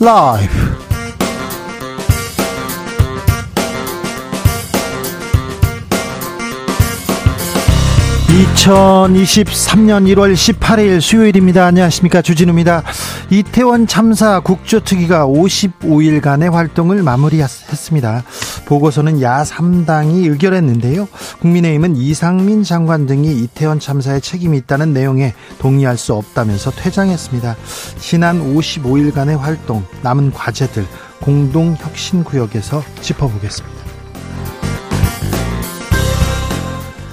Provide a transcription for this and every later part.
라이브 2023년 1월 18일 수요일입니다. 안녕하십니까. 주진우입니다. 이태원 참사 국조특위가 55일간의 활동을 마무리했습니다. 보고서는 야 3당이 의결했는데요. 국민의힘은 이상민 장관 등이 이태원 참사에 책임이 있다는 내용에 동의할 수 없다면서 퇴장했습니다. 지난 55일간의 활동, 남은 과제들 공동 혁신 구역에서 짚어보겠습니다.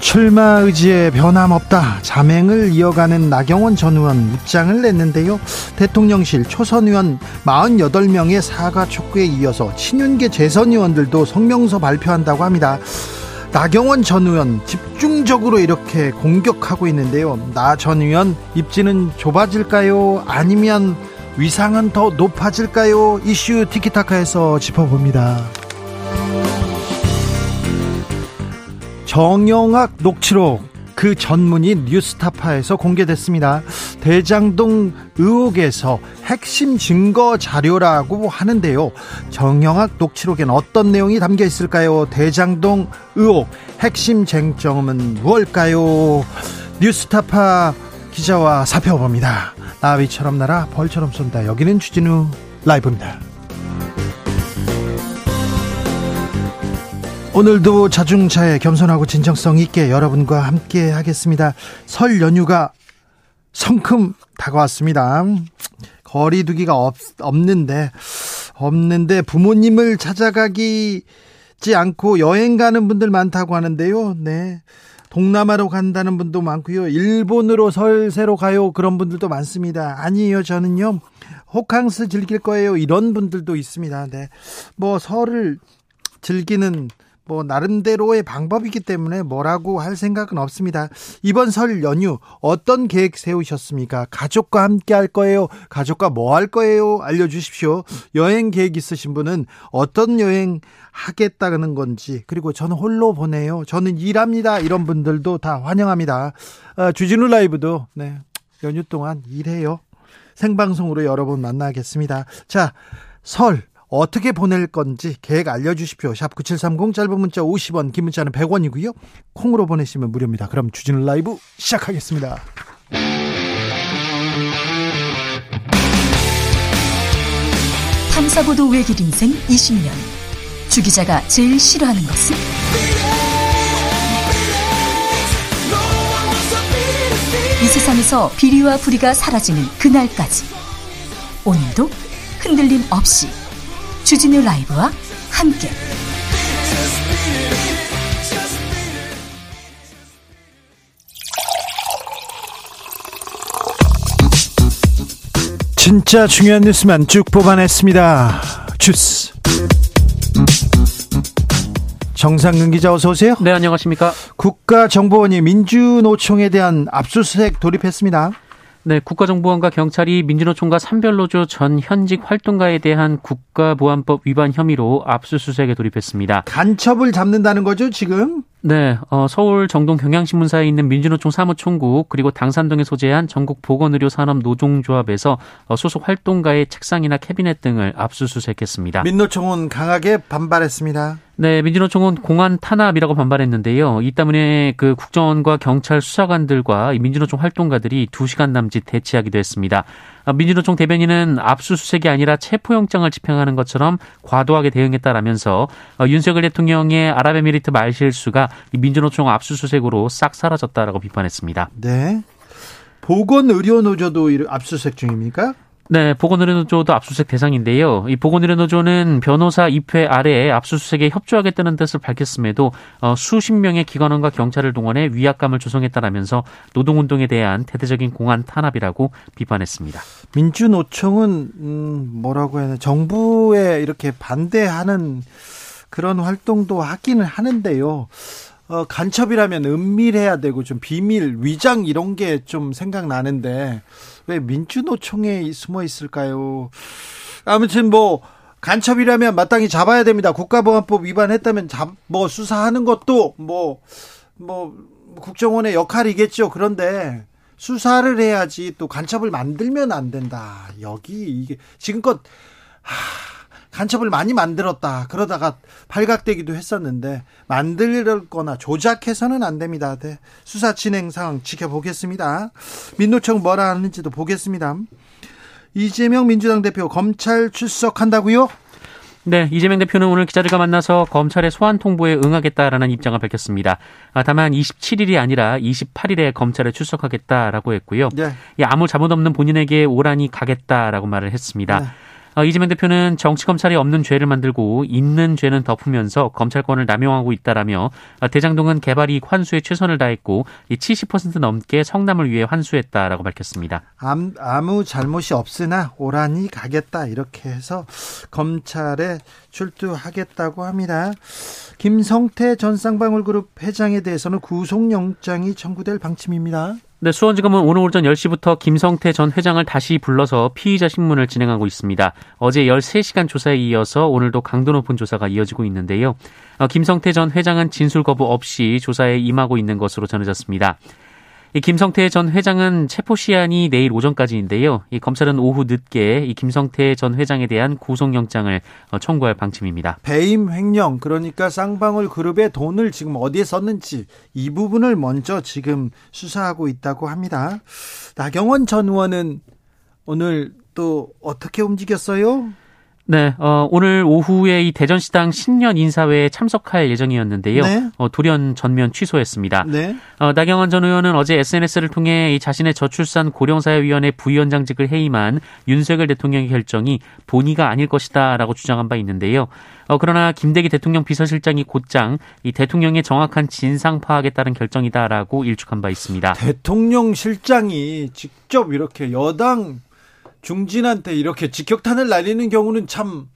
출마 의지에 변함없다. 자맹을 이어가는 나경원 전 의원 입장을 냈는데요. 대통령실 초선 의원 48명의 사과 촉구에 이어서 친윤계 재선 의원들도 성명서 발표한다고 합니다. 나경원 전 의원 집중적으로 이렇게 공격하고 있는데요. 나 전 의원 입지는 좁아질까요? 아니면 위상은 더 높아질까요? 이슈 티키타카에서 짚어봅니다. 정영학 녹취록 그 전문이 뉴스타파에서 공개됐습니다. 대장동 의혹에서 핵심 증거 자료라고 하는데요. 정영학 녹취록엔 어떤 내용이 담겨 있을까요? 대장동 의혹 핵심 쟁점은 무엇일까요? 뉴스타파 기자와 살펴봅니다. 나비처럼 날아 벌처럼 쏜다. 여기는 주진우 라이브입니다. 오늘도 자중차에 겸손하고 진정성 있게 여러분과 함께 하겠습니다. 설 연휴가 성큼 다가왔습니다. 거리두기가 없, 없는데 없는데 부모님을 찾아가기지 않고 여행 가는 분들 많다고 하는데요. 네. 동남아로 간다는 분도 많고요. 일본으로 설새로 가요. 그런 분들도 많습니다. 아니에요. 저는요. 호캉스 즐길 거예요. 이런 분들도 있습니다. 네. 뭐 설을 즐기는 뭐 나름대로의 방법이기 때문에 뭐라고 할 생각은 없습니다. 이번 설 연휴 어떤 계획 세우셨습니까? 가족과 함께 할 거예요? 가족과 뭐 할 거예요? 알려 주십시오. 여행 계획 있으신 분은 어떤 여행 하겠다는 건지 그리고 저는 홀로 보내요. 저는 일합니다. 이런 분들도 다 환영합니다. 어, 주진우 라이브도 네. 연휴 동안 일해요. 생방송으로 여러분 만나겠습니다. 자, 설 어떻게 보낼 건지 계획 알려주십시오. 샵 9730 짧은 문자 50원 긴 문자는 100원이고요. 콩으로 보내시면 무료입니다. 그럼 주진우 라이브 시작하겠습니다. 탐사보도 외길 인생 20년 주 기자가 제일 싫어하는 것은? 이 세상에서 비리와 부리가 사라지는 그날까지 오늘도 흔들림 없이 주진우 라이브와 함께 진짜 중요한 뉴스만 쭉 뽑아냈습니다. 주스. 정상근 기자 어서 오세요. 네, 안녕하십니까? 국가정보원이 민주노총에 대한 압수수색 돌입했습니다. 네, 국가정보원과 경찰이 민주노총과 산별노조 전 현직 활동가에 대한 국가보안법 위반 혐의로 압수수색에 돌입했습니다. 간첩을 잡는다는 거죠, 지금? 네, 어, 서울 정동 경향신문사에 있는 민주노총 사무총국 그리고 당산동에 소재한 전국 보건의료 산업 노종조합에서 어, 소속 활동가의 책상이나 캐비넷 등을 압수수색했습니다. 민노총은 강하게 반발했습니다. 네, 민주노총은 공안 탄압이라고 반발했는데요. 이 때문에 그 국정원과 경찰 수사관들과 민주노총 활동가들이 2시간 남짓 대치하기도 했습니다. 아, 민주노총 대변인은 압수수색이 아니라 체포영장을 집행하는 것처럼 과도하게 대응했다라면서 어, 윤석열 대통령의 아랍에미리트 말실수가 민주노총 압수수색으로 싹 사라졌다라고 비판했습니다. 네. 보건의료노조도 압수수색 중입니까? 네, 보건의료노조도 압수수색 대상인데요. 이 보건의료노조는 변호사 입회 아래에 압수수색에 협조하겠다는 뜻을 밝혔음에도 어, 수십 명의 기관원과 경찰을 동원해 위압감을 조성했다라면서 노동운동에 대한 대대적인 공안 탄압이라고 비판했습니다. 민주노총은 음, 뭐라고 해야 되나 정부에 이렇게 반대하는 그런 활동도 하기는 하는데요. 어, 간첩이라면 은밀해야 되고 좀 비밀, 위장 이런 게 좀 생각나는데 왜 민주노총에 숨어 있을까요? 아무튼 뭐 간첩이라면 마땅히 잡아야 됩니다. 국가보안법 위반했다면 잡, 뭐 수사하는 것도 뭐뭐 뭐 국정원의 역할이겠죠. 그런데 수사를 해야지 또 간첩을 만들면 안 된다. 여기 이게 지금껏 간첩을 많이 만들었다. 그러다가 발각되기도 했었는데 만들거나 조작해서는 안 됩니다. 네. 수사 진행 상황 지켜보겠습니다. 민노총 뭐라 하는지도 보겠습니다. 이재명 민주당 대표 검찰 출석한다고요? 네, 이재명 대표는 오늘 기자들과 만나서 검찰의 소환 통보에 응하겠다라는 입장을 밝혔습니다. 아, 다만 27일이 아니라 28일에 검찰에 출석하겠다라고 했고요. 네. 아무 잘못 없는 본인에게 오란이 가겠다라고 말을 했습니다. 네. 어, 이재명 대표는 정치 검찰이 없는 죄를 만들고 있는 죄는 덮으면서 검찰권을 남용하고 있다라며 어, 대장동은 개발 이익 환수에 최선을 다했고 70% 넘게 성남을 위해 환수했다라고 밝혔습니다. 아무 잘못이 없으나 오란이 가겠다 이렇게 해서 검찰에 출두하겠다고 합니다. 김성태 전 쌍방울그룹 회장에 대해서는 구속영장이 청구될 방침입니다. 네, 수원지검은 오늘 오전 10시부터 김성태 전 회장을 다시 불러서 피의자 신문을 진행하고 있습니다. 어제 13시간 조사에 이어서 오늘도 강도 높은 조사가 이어지고 있는데요. 어, 김성태 전 회장은 진술 거부 없이 조사에 임하고 있는 것으로 전해졌습니다. 이 김성태 전 회장은 체포 시한이 내일 오전까지인데요. 이 검찰은 오후 늦게 이 김성태 전 회장에 대한 구속영장을 어, 청구할 방침입니다. 배임 횡령 그러니까 쌍방울 그룹의 돈을 지금 어디에 썼는지 이 부분을 먼저 지금 수사하고 있다고 합니다. 나경원 전 의원은 오늘 또 어떻게 움직였어요? 네, 어, 오늘 오후에 이 대전시당 신년 인사회에 참석할 예정이었는데요. 네. 어, 돌연 전면 취소했습니다. 네. 어, 나경원 전 의원은 어제 SNS를 통해 이 자신의 저출산 고령사회위원회 부위원장직을 해임한 윤석열 대통령의 결정이 본의가 아닐 것이다라고 주장한 바 있는데요. 어, 그러나 김대기 대통령 비서실장이 곧장 이 대통령의 정확한 진상 파악에 따른 결정이다라고 일축한 바 있습니다. 대통령 실장이 직접 이렇게 여당 중진한테 이렇게 직격탄을 날리는 경우는 참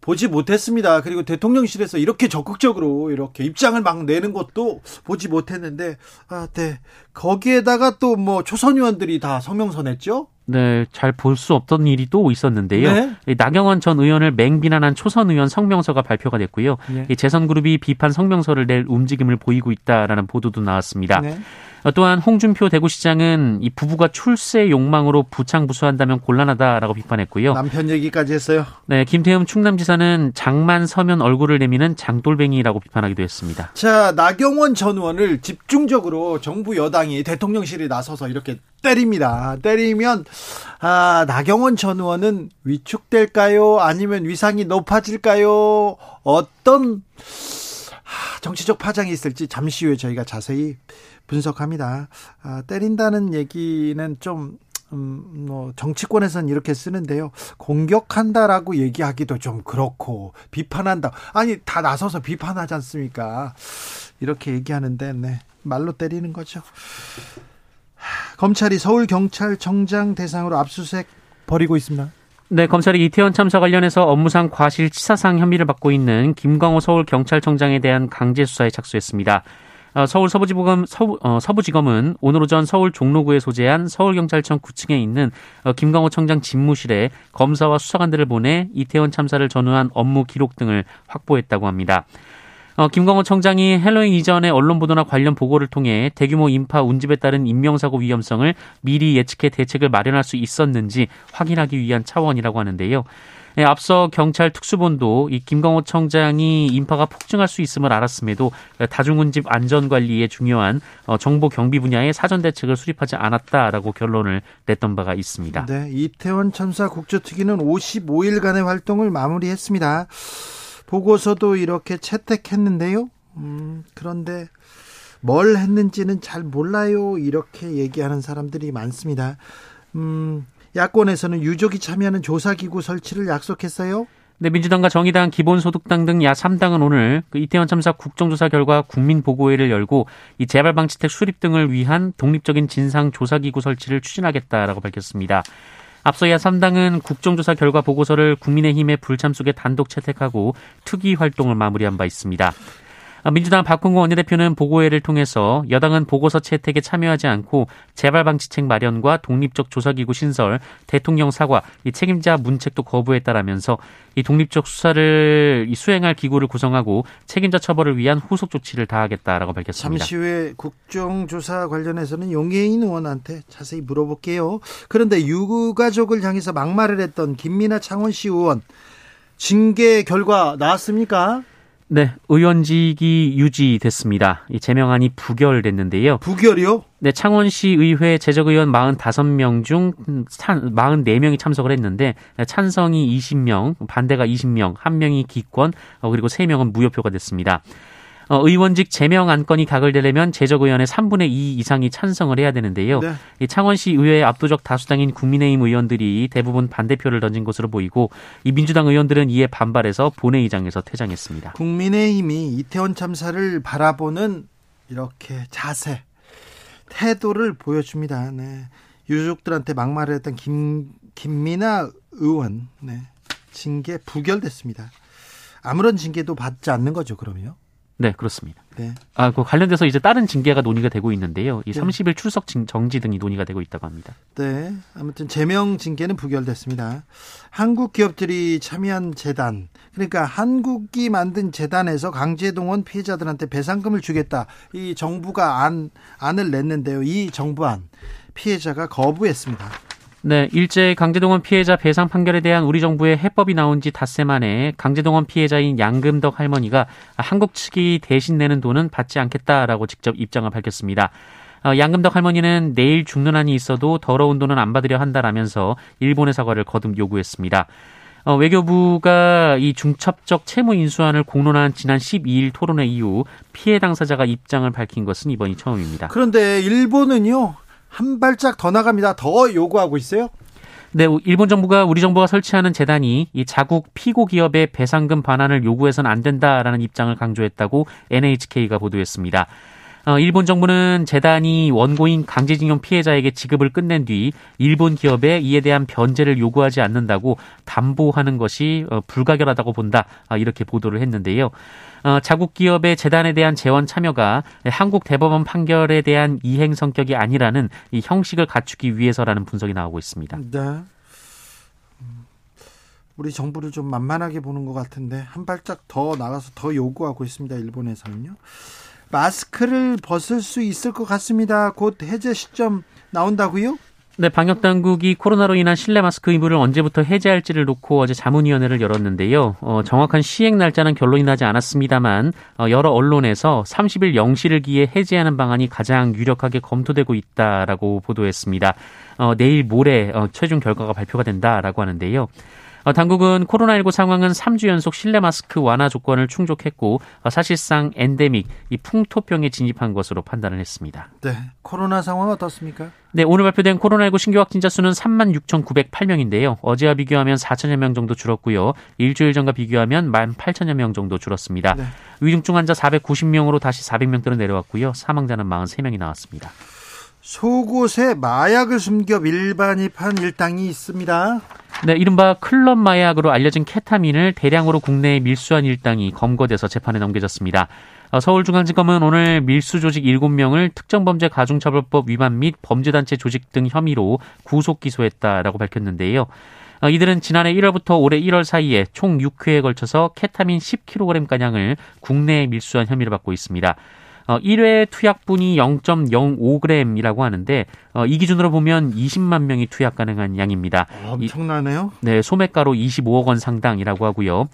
보지 못했습니다. 그리고 대통령실에서 이렇게 적극적으로 이렇게 입장을 막 내는 것도 보지 못했는데, 아, 네. 거기에다가 또 뭐 초선 의원들이 다 성명서 냈죠? 네, 잘 볼 수 없던 일이 또 있었는데요. 네? 나경원 전 의원을 맹비난한 초선 의원 성명서가 발표가 됐고요. 네. 재선그룹이 비판 성명서를 낼 움직임을 보이고 있다라는 보도도 나왔습니다. 네. 또한 홍준표 대구시장은 이 부부가 출세 욕망으로 부창부수한다면 곤란하다라고 비판했고요. 남편 얘기까지 했어요. 네, 김태흠 충남지사는 장만 서면 얼굴을 내미는 장돌뱅이라고 비판하기도 했습니다. 자, 나경원 전 의원을 집중적으로 정부 여당이 대통령실에 나서서 이렇게 때립니다. 때리면 아, 나경원 전 의원은 위축될까요? 아니면 위상이 높아질까요? 어떤 정치적 파장이 있을지 잠시 후에 저희가 자세히 분석합니다. 아, 때린다는 얘기는 좀 음, 뭐, 정치권에서는 이렇게 쓰는데요. 공격한다라고 얘기하기도 좀 그렇고, 비판한다. 아니, 다 나서서 비판하지 않습니까? 이렇게 얘기하는데, 네. 말로 때리는 거죠. 검찰이 서울 경찰청장 대상으로 압수수색 벌이고 있습니다. 네, 검찰이 이태원 참사 관련해서 업무상 과실치사상 혐의를 받고 있는 김광호 서울 경찰청장에 대한 강제 수사에 착수했습니다. 어, 서울 서부지검 서부, 어, 서부지검은 오늘 오전 서울 종로구에 소재한 서울경찰청 9층에 있는 어, 김광호 청장 집무실에 검사와 수사관들을 보내 이태원 참사를 전후한 업무 기록 등을 확보했다고 합니다. 어, 김광호 청장이 헬로윈 이전의 언론 보도나 관련 보고를 통해 대규모 인파 운집에 따른 인명사고 위험성을 미리 예측해 대책을 마련할 수 있었는지 확인하기 위한 차원이라고 하는데요. 네, 앞서 경찰 특수본도 이 김광호 청장이 인파가 폭증할 수 있음을 알았음에도 다중운집 안전관리에 중요한 어, 정보 경비 분야의 사전 대책을 수립하지 않았다라고 결론을 냈던 바가 있습니다. 네, 이태원 참사 국조특위는 55일간의 활동을 마무리했습니다. 보고서도 이렇게 채택했는데요. 음, 그런데 뭘 했는지는 잘 몰라요. 이렇게 얘기하는 사람들이 많습니다. 음, 야권에서는 유족이 참여하는 조사기구 설치를 약속했어요. 네, 민주당과 정의당, 기본소득당 등 야 3당은 오늘 그 이태원 참사 국정조사 결과 국민보고회를 열고 이 재발방지택 수립 등을 위한 독립적인 진상조사기구 설치를 추진하겠다라고 밝혔습니다. 앞서 야 3당은 국정조사 결과 보고서를 국민의힘의 불참 속에 단독 채택하고 투기 활동을 마무리한 바 있습니다. 아, 민주당 박홍구 원내대표는 보고회를 통해서 여당은 보고서 채택에 참여하지 않고 재발 방지책 마련과 독립적 조사기구 신설, 대통령 사과, 이 책임자 문책도 거부했다라면서 이 독립적 수사를 수행할 기구를 구성하고 책임자 처벌을 위한 후속 조치를 다하겠다라고 밝혔습니다. 잠시 후에 국정조사 관련해서는 용해인 의원한테 자세히 물어볼게요. 그런데 유가족을 향해서 막말을 했던 김민아 창원시 의원 징계 결과 나왔습니까? 네, 의원직이 유지됐습니다. 이 제명안이 부결됐는데요. 부결이요? 네, 창원시 의회 재적의원 45명 중 44명이 참석을 했는데 찬성이 20명, 반대가 20명, 1명이 기권, 어, 그리고 3명은 무효표가 됐습니다. 어, 의원직 제명 안건이 가결되려면 재적의원의 3분의 2 이상이 찬성을 해야 되는데요. 네. 이 창원시 의회의 압도적 다수당인 국민의힘 의원들이 대부분 반대표를 던진 것으로 보이고 이 민주당 의원들은 이에 반발해서 본회의장에서 퇴장했습니다. 국민의힘이 이태원 참사를 바라보는 이렇게 자세, 태도를 보여줍니다. 네. 유족들한테 막말을 했던 김, 김민아 의원, 네. 징계 부결됐습니다. 아무런 징계도 받지 않는 거죠, 그러면요? 네, 그렇습니다. 네. 아, 그 관련돼서 이제 다른 징계가 논의가 되고 있는데요. 이 네. 30일 출석 정지 등이 논의가 되고 있다고 합니다. 네. 아무튼 제명 징계는 부결됐습니다. 한국 기업들이 참여한 재단, 그러니까 한국이 만든 재단에서 강제동원 피해자들한테 배상금을 주겠다. 이 정부가 안 안을 냈는데요. 이 정부안 피해자가 거부했습니다. 네, 일제 강제동원 피해자 배상 판결에 대한 우리 정부의 해법이 나온 지 닷새 만에 강제동원 피해자인 양금덕 할머니가 한국 측이 대신 내는 돈은 받지 않겠다라고 직접 입장을 밝혔습니다. 어, 양금덕 할머니는 내일 죽는 한이 있어도 더러운 돈은 안 받으려 한다라면서 일본의 사과를 거듭 요구했습니다. 어, 외교부가 이 중첩적 채무 인수안을 공론한 지난 12일 토론회 이후 피해 당사자가 입장을 밝힌 것은 이번이 처음입니다. 그런데 일본은요 한 발짝 더 나갑니다. 더 요구하고 있어요? 네, 일본 정부가 우리 정부가 설치하는 재단이 이 자국 피고 기업의 배상금 반환을 요구해서는 안 된다라는 입장을 강조했다고 NHK가 보도했습니다. 어, 일본 정부는 재단이 원고인 강제징용 피해자에게 지급을 끝낸 뒤 일본 기업에 이에 대한 변제를 요구하지 않는다고 담보하는 것이 어, 불가결하다고 본다 아, 이렇게 보도를 했는데요. 어, 자국 기업의 재단에 대한 재원 참여가 한국 대법원 판결에 대한 이행 성격이 아니라는 이 형식을 갖추기 위해서라는 분석이 나오고 있습니다. 네. 음, 우리 정부를 좀 만만하게 보는 것 같은데 한 발짝 더 나가서 더 요구하고 있습니다. 일본에서는요. 마스크를 벗을 수 있을 것 같습니다. 곧 해제 시점 나온다고요? 네, 방역 당국이 코로나로 인한 실내 마스크 의무를 언제부터 해제할지를 놓고 어제 자문위원회를 열었는데요. 어, 정확한 시행 날짜는 결론이 나지 않았습니다만 어, 여러 언론에서 30일 0시를 기해 해제하는 방안이 가장 유력하게 검토되고 있다라고 보도했습니다. 어, 내일 모레 어, 최종 결과가 발표가 된다라고 하는데요. 어, 당국은 코로나19 상황은 3주 연속 실내 마스크 완화 조건을 충족했고 어, 사실상 엔데믹, 이 풍토병에 진입한 것으로 판단을 했습니다. 네, 코로나 상황 어떻습니까? 네, 오늘 발표된 코로나19 신규 확진자 수는 36,908명인데요. 어제와 비교하면 4천여 명 정도 줄었고요. 일주일 전과 비교하면 18,000여 명 정도 줄었습니다. 네. 위중증 환자 490명으로 다시 400명대로 내려왔고요. 사망자는 43명이 나왔습니다. 속옷에 마약을 숨겨 밀반입한 일당이 있습니다. 네, 이른바 클럽 마약으로 알려진 케타민을 대량으로 국내에 밀수한 일당이 검거돼서 재판에 넘겨졌습니다. 어, 서울중앙지검은 오늘 밀수 조직 7명을 특정범죄 가중처벌법 위반 및 범죄단체 조직 등 혐의로 구속 기소했다라고 밝혔는데요. 어, 이들은 지난해 1월부터 올해 1월 사이에 총 6회에 걸쳐서 케타민 10kg가량을 국내에 밀수한 혐의를 받고 있습니다. 어, 1회 투약분이 0.05g이라고 하는데 어, 이 기준으로 보면 20만 명이 투약 가능한 양입니다. 아, 엄청나네요. 이, 네, 소매가로 25억 원 상당이라고 하고요.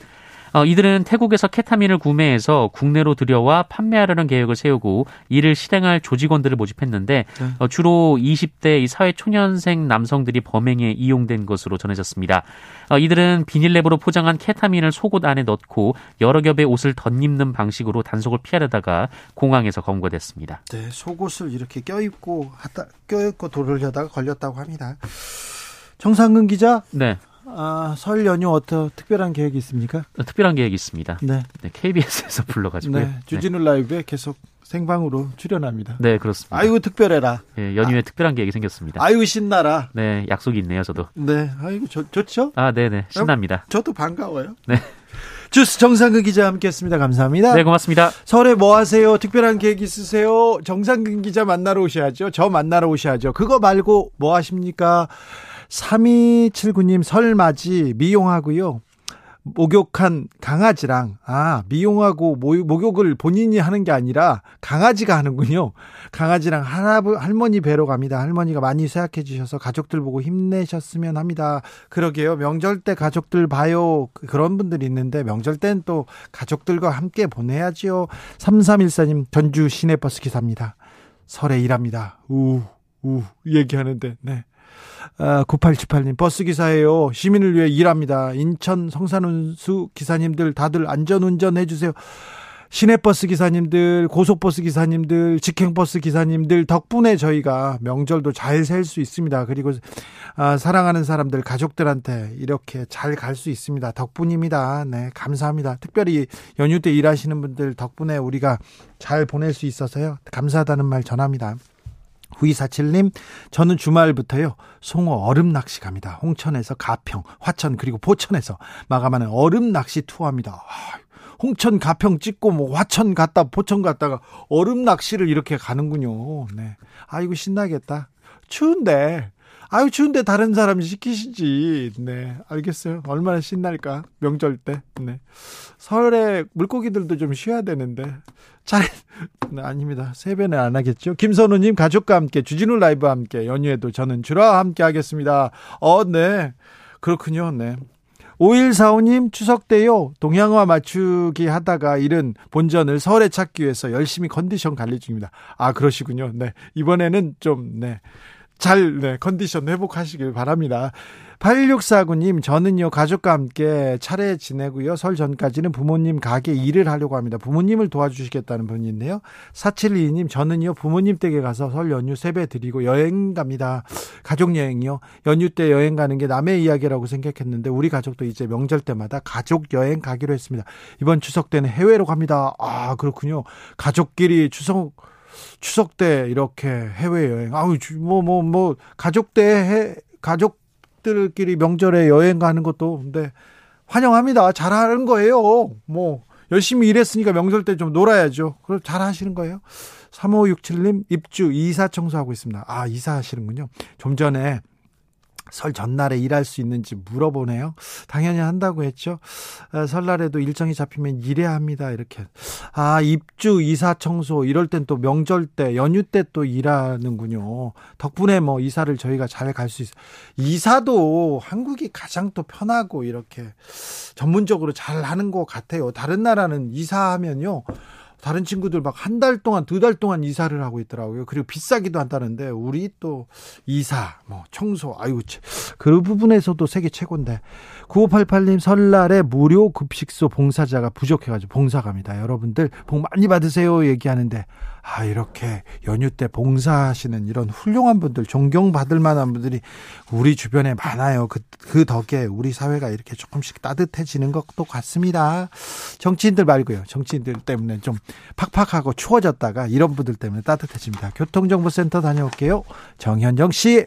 어, 이들은 태국에서 케타민을 구매해서 국내로 들여와 판매하려는 계획을 세우고 이를 실행할 조직원들을 모집했는데 네. 어, 주로 20대 사회 초년생 남성들이 범행에 이용된 것으로 전해졌습니다. 어, 이들은 비닐랩으로 포장한 케타민을 속옷 안에 넣고 여러 겹의 옷을 덧입는 방식으로 단속을 피하려다가 공항에서 검거됐습니다. 네, 속옷을 이렇게 껴입고 껴입고 도르려다가 걸렸다고 합니다. 정상근 기자. 네. 아, 설 연휴 어떤 특별한 계획이 있습니까? 어, 특별한 계획이 있습니다. 네. 네 KBS에서 불러가지고요. 네, 주진우 네. 라이브에 계속 생방으로 출연합니다. 네, 그렇습니다. 아이고 특별해라. 네, 연휴에 아, 특별한 계획이 생겼습니다. 아이고 신나라. 네, 약속이 있네요, 저도. 네, 아이고 좋, 좋죠? 아, 네, 네, 신납니다. 저도 반가워요. 네. 주스 정상근 기자 함께했습니다. 감사합니다. 네, 고맙습니다. 설에 뭐 하세요? 특별한 계획 있으세요? 정상근 기자 만나러 오셔야죠. 저 만나러 오셔야죠. 그거 말고 뭐 하십니까? 3279님 설맞이 미용하고요. 목욕한 강아지랑 아 미용하고 목욕을 본인이 하는 게 아니라 강아지가 하는군요. 강아지랑 할아버 할머니 뵈러 갑니다. 할머니가 많이 쇠약해 주셔서 가족들 보고 힘내셨으면 합니다. 그러게요. 명절 때 가족들 봐요. 그런 분들이 있는데 명절 땐 또 가족들과 함께 보내야지요. 3314님 전주 시내버스 기사입니다. 설에 일합니다. 우, 우, 얘기하는데, 네. 아, 9878님, 버스기사예요. 시민을 위해 일합니다. 인천 성산운수 기사님들 다들 안전운전 해주세요. 시내버스 기사님들, 고속버스 기사님들, 직행버스 기사님들 덕분에 저희가 명절도 잘살수 있습니다. 그리고 아, 사랑하는 사람들, 가족들한테 이렇게 잘 갈 수 있습니다. 덕분입니다. 네, 감사합니다. 특별히 연휴 때 일하시는 분들 덕분에 우리가 잘 보낼 수 있어서요. 감사하다는 말 전합니다. 9247님, 저는 주말부터요, 송어 얼음 낚시 갑니다. 홍천에서 가평, 화천, 그리고 포천에서 마감하는 얼음 낚시 투어입니다. 아, 홍천 가평 찍고 뭐 화천 갔다 포천 갔다가 얼음 낚시를 이렇게 가는군요. 네. 아이고 신나겠다. 추운데 아유 추운데 다른 사람 시키시지. 네, 알겠어요. 얼마나 신날까 명절 때. 네, 설에 물고기들도 좀 쉬어야 되는데 잘 네, 아닙니다. 세배는 안 하겠죠. 김선우님 가족과 함께 주진우 라이브와 함께 연휴에도 저는 주라 함께 하겠습니다. 어, 네, 그렇군요. 네. 5145님 추석 때요 동양화 맞추기 하다가 잃은 본전을 서울에 찾기 위해서 열심히 컨디션 관리 중입니다. 아 그러시군요. 네 이번에는 좀네 잘, 네, 컨디션 회복하시길 바랍니다. 8649님, 저는요, 가족과 함께 차례 지내고요. 설 전까지는 부모님 가게 일을 하려고 합니다. 부모님을 도와주시겠다는 분인데요. 4722님, 저는요, 부모님 댁에 가서 설 연휴 세배 드리고 여행 갑니다. 가족 여행이요. 연휴 때 여행 가는 게 남의 이야기라고 생각했는데, 우리 가족도 이제 명절 때마다 가족 여행 가기로 했습니다. 이번 추석 때는 해외로 갑니다. 아, 그렇군요. 가족끼리 추석, 추석 때 이렇게 해외 여행 아우 뭐뭐뭐 뭐, 뭐, 가족 때 해, 가족들끼리 명절에 여행 가는 것도 근데 환영합니다. 잘하는 거예요. 뭐 열심히 일했으니까 명절 때 좀 놀아야죠. 그럼 잘 하시는 거예요. 3567님 입주 이사 청소하고 있습니다. 아 이사 하시는군요. 좀 전에 설 전날에 일할 수 있는지 물어보네요. 당연히 한다고 했죠. 아, 설날에도 일정이 잡히면 일해야 합니다. 이렇게. 아, 입주, 이사, 청소, 이럴 땐 또 명절 때, 연휴 때 또 일하는군요. 덕분에 뭐 이사를 저희가 잘 갈 수 있어요. 이사도 한국이 가장 또 편하고 이렇게 전문적으로 잘 하는 것 같아요. 다른 나라는 이사하면요. 다른 친구들 막 한 달 동안 두 달 동안 이사를 하고 있더라고요. 그리고 비싸기도 한다는데 우리 또 이사 뭐 청소 아유 그 부분에서도 세계 최고인데 9588님 설날에 무료 급식소 봉사자가 부족해가지고 봉사 갑니다. 여러분들 복 많이 받으세요 얘기하는데 아 이렇게 연휴 때 봉사하시는 이런 훌륭한 분들 존경받을 만한 분들이 우리 주변에 많아요. 그, 그 덕에 우리 사회가 이렇게 조금씩 따뜻해지는 것도 같습니다. 정치인들 말고요. 정치인들 때문에 좀 팍팍하고 추워졌다가 이런 분들 때문에 따뜻해집니다. 교통정보센터 다녀올게요. 정현정 씨.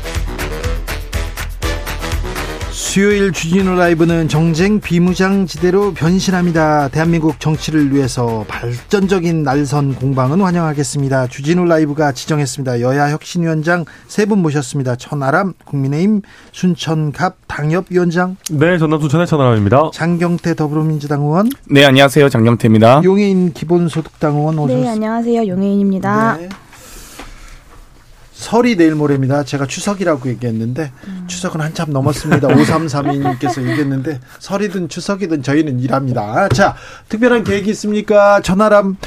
수요일 주진우 라이브는 정쟁 비무장지대로 변신합니다. 대한민국 정치를 위해서 발전적인 날선 공방은 환영하겠습니다. 주진우 라이브가 지정했습니다. 여야 혁신위원장 세 분 모셨습니다. 천하람 국민의힘 순천갑 당협위원장. 네, 전남 순천의 천하람입니다. 장경태 더불어민주당 의원. 네, 안녕하세요. 장경태입니다. 용해인 기본소득당 의원 오셨습니다. 네, 안녕하세요. 용해인입니다. 네. 설이 내일 모레입니다. 제가 추석이라고 얘기했는데 음. 추석은 한참 넘었습니다. 5332님께서 얘기했는데 설이든 추석이든 저희는 일합니다. 자, 특별한 계획이 있습니까? 전화람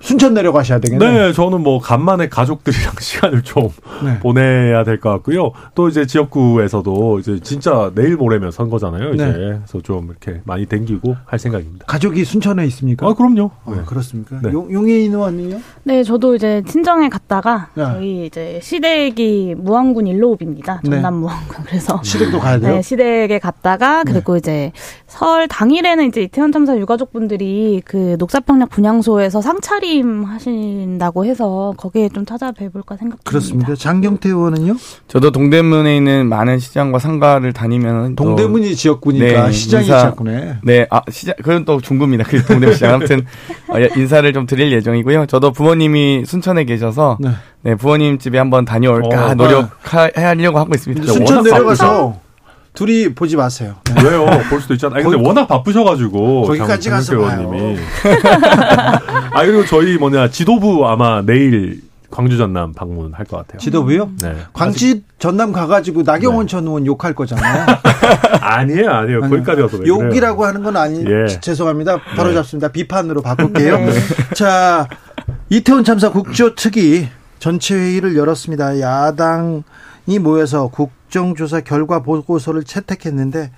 순천 내려가셔야 되겠네요. 네, 저는 뭐 간만에 가족들이랑 시간을 좀 네. 보내야 될 것 같고요. 또 이제 지역구에서도 이제 진짜 내일 모레면 선거잖아요. 이제 네. 그래서 좀 이렇게 많이 댕기고 할 생각입니다. 가족이 순천에 있습니까? 아, 그럼요. 아, 네. 그렇습니까? 네. 용, 용해인 의원은요? 네, 저도 이제 친정에 갔다가 네. 저희 이제 시댁이 무안군 일로읍입니다. 네. 전남 무안군. 그래서 시댁도 가야 돼요? 네, 시댁에 갔다가 그리고 이제 설 당일에는 이제 이태원 참사 유가족분들이 그 녹사평역 분향소에서 상 차림 하신다고 해서 거기에 좀 찾아뵈볼까 생각 중입니다. 그렇습니다. 장경태 의원은요? 저도 동대문에 있는 많은 시장과 상가를 다니면 동대문이 지역구니까 네, 시장이 인사, 지역구네. 네, 아 시장 그건 또 중구입니다. 그 동대문 시장 아무튼 어, 인사를 좀 드릴 예정이고요. 저도 부모님이 순천에 계셔서 네, 네 부모님 집에 한번 다녀올까 어, 노력하려고 하고 있습니다. 순천 내려가서 둘이 보지 마세요. 네. 왜요? 볼 수도 있잖아요. 근데 워낙 바쁘셔가지고 거기까지 가서 의원님이. 아 그리고 저희 뭐냐 지도부 아마 내일 광주 전남 방문할 것 같아요. 지도부요? 네. 광주 전남 가가지고 나경원 네. 전 의원 욕할 거잖아요. 아니에요, 아니에요. 거기까지 와서 욕이라고 하는 건 아니. 예. 죄송합니다. 바로 네. 잡습니다. 비판으로 바꿀게요. 네. 자, 이태원 참사 국조 특위 전체 회의를 열었습니다. 야당이 모여서 국 정조사 결과 보고서를 채택했는데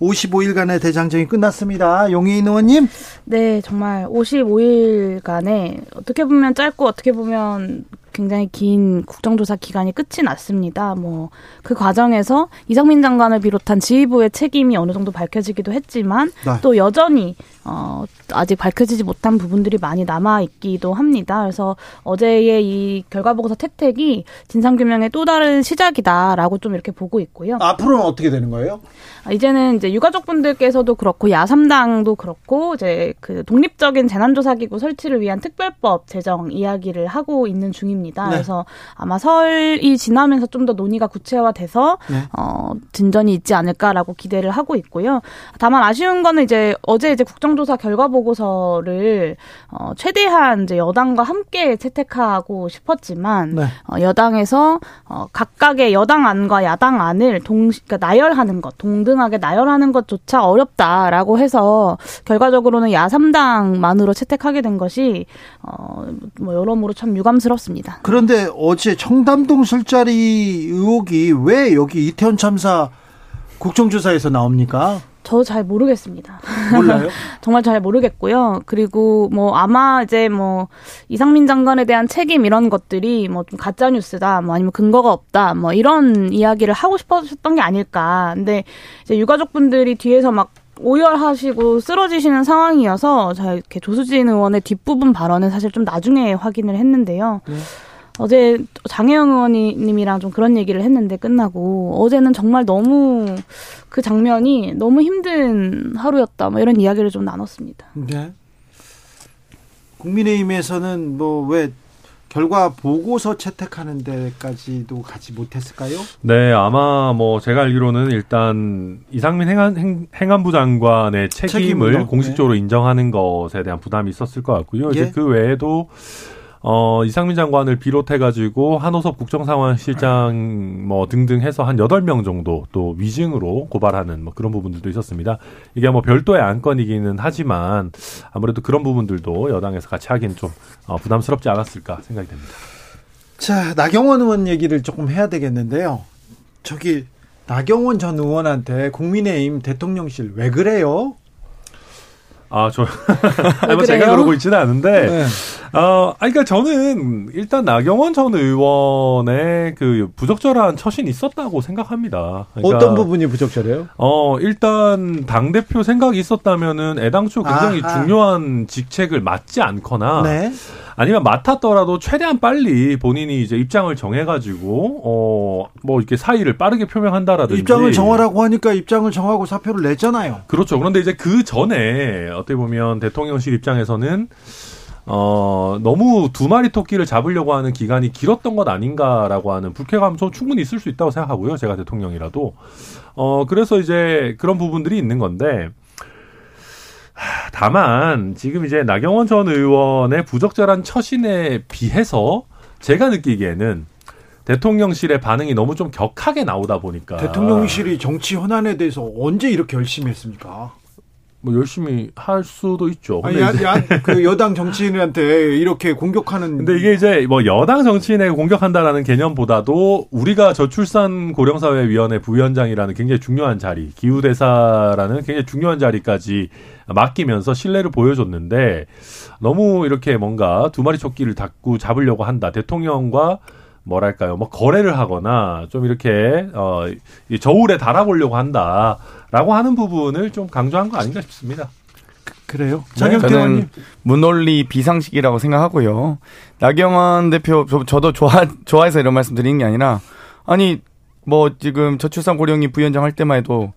55일간의 대장정이 끝났습니다. 용인 의원님. 네, 정말 55일간에 어떻게 보면 짧고 어떻게 보면 굉장히 긴 국정조사 기간이 끝이 났습니다. 뭐 그 과정에서 이상민 장관을 비롯한 지휘부의 책임이 어느 정도 밝혀지기도 했지만 네. 또 여전히 어 아직 밝혀지지 못한 부분들이 많이 남아 있기도 합니다. 그래서 어제의 이 결과 보고서 채택이 진상 규명의 또 다른 시작이다라고 좀 이렇게 보고 있고요. 앞으로는 어떻게 되는 거예요? 아, 이제는 이제 유가족분들께서도 그렇고 야삼당도 그렇고 이제 그 독립적인 재난조사기구 설치를 위한 특별법 제정 이야기를 하고 있는 중입니다. 네. 그래서 아마 설이 지나면서 좀 더 논의가 구체화돼서 네. 어, 진전이 있지 않을까라고 기대를 하고 있고요. 다만 아쉬운 거는 이제 어제 이제 국정조사 결과 보고서를 어, 최대한 이제 여당과 함께 채택하고 싶었지만 네. 어, 여당에서 어, 각각의 여당 안과 야당 안을 동 그러니까 나열하는 것 동등하게 나열하는 것조차 어렵다라고 해서 결과적으로는 야삼당만으로 채택하게 된 것이 어, 뭐 여러모로 참 유감스럽습니다. 그런데 어제 청담동 술자리 의혹이 왜 여기 이태원 참사 국정조사에서 나옵니까? 저 잘 모르겠습니다. 몰라요? 정말 잘 모르겠고요. 그리고 뭐 아마 이제 뭐 이상민 장관에 대한 책임 이런 것들이 뭐 좀 가짜 뉴스다, 뭐 아니면 근거가 없다, 뭐 이런 이야기를 하고 싶었던 게 아닐까. 근데 이제 유가족분들이 뒤에서 막 오열하시고 쓰러지시는 상황이어서 자 이렇게 조수진 의원의 뒷부분 발언은 사실 좀 나중에 확인을 했는데요. 네. 어제 장혜영 의원님이랑 좀 그런 얘기를 했는데 끝나고 어제는 정말 너무 그 장면이 너무 힘든 하루였다. 뭐 이런 이야기를 좀 나눴습니다. 네. 국민의힘에서는 뭐 왜 결과 보고서 채택하는 데까지도 가지 못했을까요? 네, 아마 뭐 제가 알기로는 일단 이상민 행안, 행, 안부 장관의 책임을 책임으로? 공식적으로 네. 인정하는 것에 대한 부담이 있었을 것 같고요. 예? 이제 그 외에도 어, 이상민 장관을 비롯해가지고 한호섭 국정상황실장 뭐 등등 해서 한 여덟 명 정도 또 위증으로 고발하는 뭐 그런 부분들도 있었습니다. 이게 뭐 별도의 안건이기는 하지만 아무래도 그런 부분들도 여당에서 같이 하긴 좀 어, 부담스럽지 않았을까 생각이 됩니다. 자, 나경원 의원 얘기를 조금 해야 되겠는데요. 저기 나경원 전 의원한테 국민의힘 대통령실 왜 그래요? 아, 저, 아니, 뭐 제가 그러고 있지는 않은데, 네. 어, 아니, 그니까 저는 일단 나경원 전 의원의 그 부적절한 처신이 있었다고 생각합니다. 그러니까, 어떤 부분이 부적절해요? 어, 일단 당대표 생각이 있었다면은 애당초 굉장히 아하. 중요한 직책을 맡지 않거나, 네. 아니면 맡았더라도 최대한 빨리 본인이 이제 입장을 정해가지고 어 뭐 이렇게 사의를 빠르게 표명한다라든지 입장을 정하라고 하니까 입장을 정하고 사표를 냈잖아요. 그렇죠. 그런데 이제 그 전에 어떻게 보면 대통령실 입장에서는 어, 너무 두 마리 토끼를 잡으려고 하는 기간이 길었던 것 아닌가라고 하는 불쾌감 좀 충분히 있을 수 있다고 생각하고요. 제가 대통령이라도. 어, 그래서 이제 그런 부분들이 있는 건데, 다만 지금 이제 나경원 전 의원의 부적절한 처신에 비해서 제가 느끼기에는 대통령실의 반응이 너무 좀 격하게 나오다 보니까 대통령실이 정치 현안에 대해서 언제 이렇게 열심히 했습니까? 뭐 열심히 할 수도 있죠. 아니, 야, 야, 그 여당 정치인한테 이렇게 공격하는. 근데 이게 이제 뭐 여당 정치인에게 공격한다라는 개념보다도 우리가 저출산 고령사회위원회 부위원장이라는 굉장히 중요한 자리, 기후대사라는 굉장히 중요한 자리까지 맡기면서 신뢰를 보여줬는데 너무 이렇게 뭔가 두 마리 촉기를 닫고 잡으려고 한다. 대통령과 뭐랄까요, 뭐 거래를 하거나 좀 이렇게 어 저울에 달아보려고 한다라고 하는 부분을 좀 강조한 거 아닌가 싶습니다. 그, 래요 네, 저는 문논리 비상식이라고 생각하고요. 나경원 대표 저, 도 좋아 좋아해서 이런 말씀 드리는 게 아니라 아니 뭐 지금 저출산 고령이 부위원장 할 때만 해도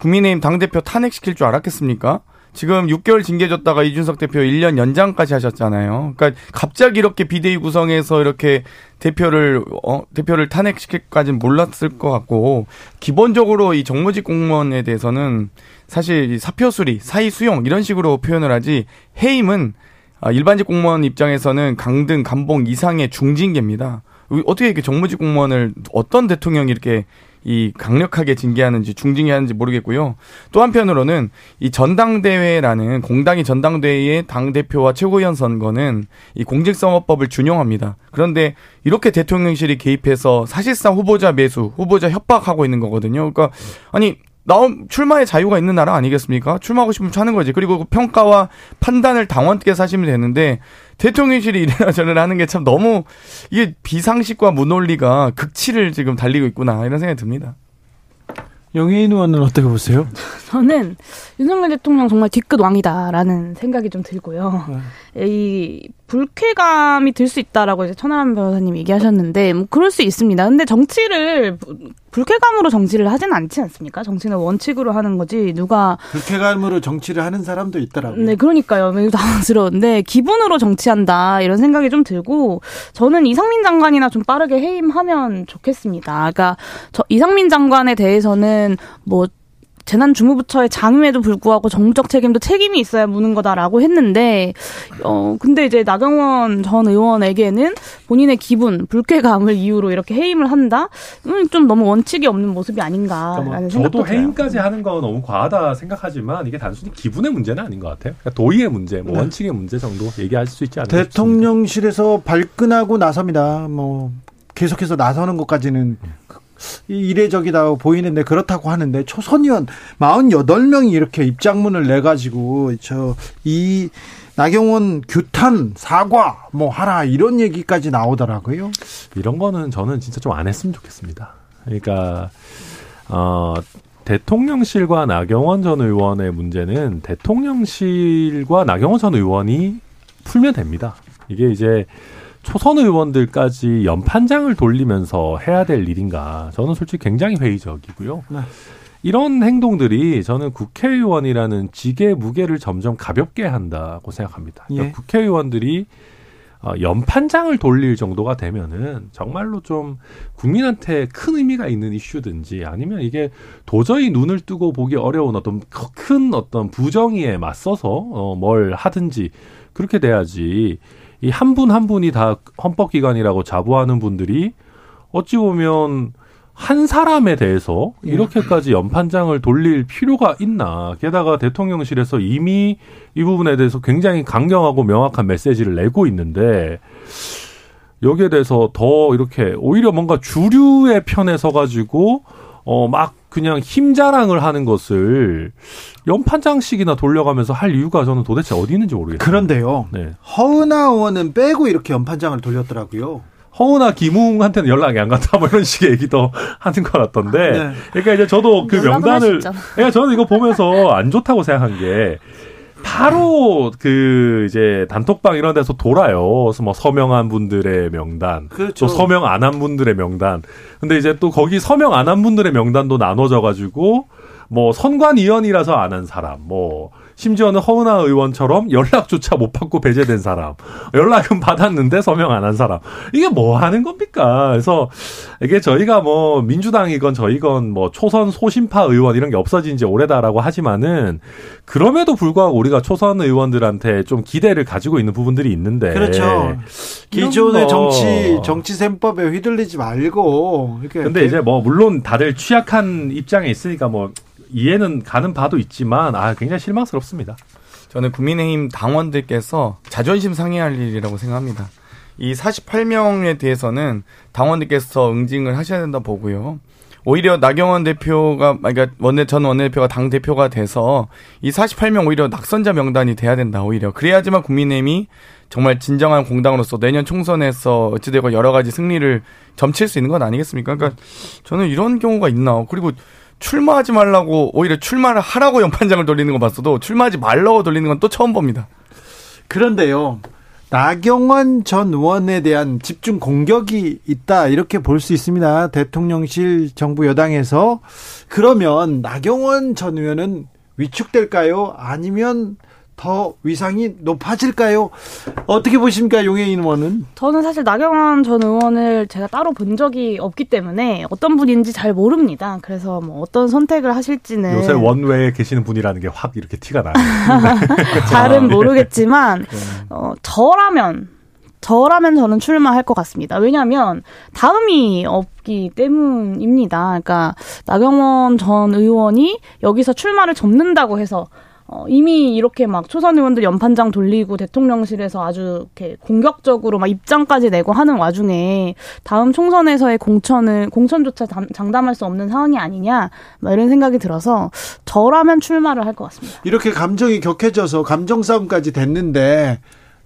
국민의힘 당 대표 탄핵시킬 줄 알았겠습니까? 지금 6개월 징계 줬다가 이준석 대표 1년 연장까지 하셨잖아요. 그러니까 갑자기 이렇게 비대위 구성해서 이렇게 대표를 어 대표를 탄핵시킬까지는 몰랐을 것 같고 기본적으로 이 정무직 공무원에 대해서는 사실 사표 수리, 사의 수용 이런 식으로 표현을 하지 해임은 아, 일반직 공무원 입장에서는 강등, 감봉 이상의 중징계입니다. 어떻게 이렇게 정무직 공무원을 어떤 대통령이 이렇게 이 강력하게 징계하는지 중징계하는지 모르겠고요. 또 한편으로는 이 전당대회라는 공당이 전당대회의 당 대표와 최고위원 선거는 이 공직선거법을 준용합니다. 그런데 이렇게 대통령실이 개입해서 사실상 후보자 매수, 후보자 협박하고 있는 거거든요. 그러니까 아니 나온 출마의 자유가 있는 나라 아니겠습니까? 출마하고 싶으면 하는 거지. 그리고 그 평가와 판단을 당원께서 하시면 되는데 대통령실이 이래나 저래나 하는 게 참 너무 이게 비상식과 무논리가 극치를 지금 달리고 있구나 이런 생각이 듭니다. 영예인 의원은 어떻게 보세요? 저는 윤석열 대통령 정말 뒤끝 왕이다라는 생각이 좀 들고요. 네. 이 불쾌감이 들 수 있다라고 이제 천하람 변호사님 얘기하셨는데 뭐 그럴 수 있습니다. 근데 정치를 불쾌감으로 정치를 하진 않지 않습니까? 정치는 원칙으로 하는 거지 누가 불쾌감으로 정치를 하는 사람도 있더라고요. 네, 그러니까요. 매우 당황스러운데 기분으로 정치한다 이런 생각이 좀 들고 저는 이상민 장관이나 좀 빠르게 해임하면 좋겠습니다. 그러니까 저 이상민 장관에 대해서는 뭐 재난주무부처의 장임에도 불구하고 정부적 책임도 책임이 있어야 무는 거다라고 했는데 어 근데 이제 나경원 전 의원에게는 본인의 기분 불쾌감을 이유로 이렇게 해임을 한다? 음, 좀 너무 원칙이 없는 모습이 아닌가라는 그러니까 뭐 생각도 저도 해임까지 하는 건 너무 과하다 생각하지만 이게 단순히 기분의 문제는 아닌 것 같아요. 그러니까 도의의 문제 뭐 네. 원칙의 문제 정도 얘기할 수 있지 않을까 대통령실에서 발끈하고 나섭니다. 뭐 계속해서 나서는 것까지는 이례적이다 보이는데 그렇다고 하는데 초선 의원 48명이 이렇게 입장문을 내 가지고 저 이 나경원 규탄 사과 뭐 하라 이런 얘기까지 나오더라고요. 이런 거는 저는 진짜 좀 안 했으면 좋겠습니다. 그러니까 어 대통령실과 나경원 전 의원의 문제는 대통령실과 나경원 전 의원이 풀면 됩니다. 이게 이제 초선 의원들까지 연판장을 돌리면서 해야 될 일인가? 저는 솔직히 굉장히 회의적이고요. 네. 이런 행동들이 저는 국회의원이라는 직의 무게를 점점 가볍게 한다고 생각합니다. 그러니까 예. 국회의원들이 어, 연판장을 돌릴 정도가 되면은 정말로 좀 국민한테 큰 의미가 있는 이슈든지 아니면 이게 도저히 눈을 뜨고 보기 어려운 어떤 큰 어떤 부정의에 맞서서 어, 뭘 하든지 그렇게 돼야지 이 한 분 한 분이 다 헌법기관이라고 자부하는 분들이 어찌 보면 한 사람에 대해서 예. 이렇게까지 연판장을 돌릴 필요가 있나. 게다가 대통령실에서 이미 이 부분에 대해서 굉장히 강경하고 명확한 메시지를 내고 있는데 여기에 대해서 더 이렇게 오히려 뭔가 주류의 편에 서가지고 어, 막 그냥 힘 자랑을 하는 것을 연판장씩이나 돌려가면서 할 이유가 저는 도대체 어디 있는지 모르겠어요. 그런데요. 네. 허은하 의원은 빼고 이렇게 연판장을 돌렸더라고요. 허은하 김웅한테는 연락이 안 갔다 뭐 이런 식의 얘기도 하는 것 같던데. 네. 그러니까 이제 저도 그 명단을 그러니까 저는 이거 보면서 안 좋다고 생각한 게 바로 그 이제 단톡방 이런 데서 돌아요. 그래서 뭐 서명한 분들의 명단, 그렇죠. 또 서명 안 한 분들의 명단. 근데 이제 또 거기 서명 안 한 분들의 명단도 나눠져 가지고 뭐 선관위원이라서 안 한 사람, 뭐 심지어는 허은하 의원처럼 연락조차 못 받고 배제된 사람, 연락은 받았는데 서명 안 한 사람. 이게 뭐 하는 겁니까? 그래서 이게 저희가 뭐 민주당이건 저희건 뭐 초선 소심파 의원 이런 게 없어진 지 오래다라고 하지만은 그럼에도 불구하고 우리가 초선 의원들한테 좀 기대를 가지고 있는 부분들이 있는데. 그렇죠. 기존의 정치, 정치 셈법에 휘둘리지 말고. 이렇게. 근데 이제 뭐 물론 다들 취약한 입장에 있으니까 뭐 이해는 가는 바도 있지만 아 굉장히 실망스럽습니다. 저는 국민의힘 당원들께서 자존심 상해할 일이라고 생각합니다. 이 48명에 대해서는 당원들께서 응징을 하셔야 된다 보고요. 오히려 나경원 대표가 그러니까 원내 전 원내대표가 당 대표가 돼서 이 48명 오히려 낙선자 명단이 돼야 된다. 오히려 그래야지만 국민의힘이 정말 진정한 공당으로서 내년 총선에서 어찌되고 여러 가지 승리를 점칠 수 있는 건 아니겠습니까? 그러니까 저는 이런 경우가 있나. 그리고 출마하지 말라고 오히려 출마를 하라고 연판장을 돌리는 거 봤어도 출마하지 말라고 돌리는 건 또 처음 봅니다. 그런데요. 나경원 전 의원에 대한 집중 공격이 있다 이렇게 볼 수 있습니다. 대통령실 정부 여당에서 그러면 나경원 전 의원은 위축될까요? 아니면 더 위상이 높아질까요? 어떻게 보십니까, 용해인 의원은? 저는 사실 나경원 전 의원을 제가 따로 본 적이 없기 때문에 어떤 분인지 잘 모릅니다. 그래서 뭐 어떤 선택을 하실지는 요새 원외에 계시는 분이라는 게 확 이렇게 티가 나요. 잘은 모르겠지만 네. 어, 저라면 저라면 저는 출마할 것 같습니다. 왜냐하면 다음이 없기 때문입니다. 그러니까 나경원 전 의원이 여기서 출마를 접는다고 해서 어, 이미 이렇게 막 초선 의원들 연판장 돌리고 대통령실에서 아주 이렇게 공격적으로 막 입장까지 내고 하는 와중에 다음 총선에서의 공천을 공천조차 장담할 수 없는 상황이 아니냐 막 이런 생각이 들어서 저라면 출마를 할 것 같습니다. 이렇게 감정이 격해져서 감정 싸움까지 됐는데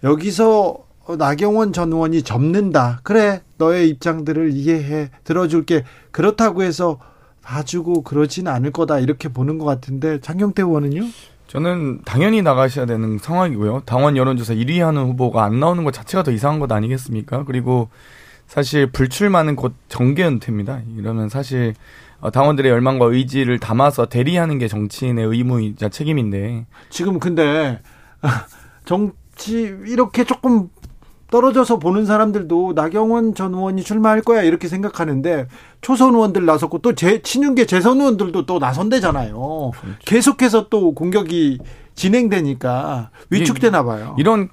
여기서 나경원 전 의원이 접는다. 그래 너의 입장들을 이해해 들어줄게. 그렇다고 해서 봐주고 그러진 않을 거다 이렇게 보는 것 같은데 장경태 의원은요? 저는 당연히 나가셔야 되는 상황이고요. 당원 여론조사 1위 하는 후보가 안 나오는 것 자체가 더 이상한 것 아니겠습니까? 그리고 사실 불출마는 곧 정계 은퇴입니다. 이러면 사실 어, 당원들의 열망과 의지를 담아서 대리하는 게 정치인의 의무이자 책임인데 지금 근데 정치 이렇게 조금 떨어져서 보는 사람들도 나경원 전 의원이 출마할 거야 이렇게 생각하는데 초선 의원들 나섰고 또 제 친윤계 재선 의원들도 또 나선대잖아요. 그렇죠. 계속해서 또 공격이 진행되니까 위축되나 봐요. 이런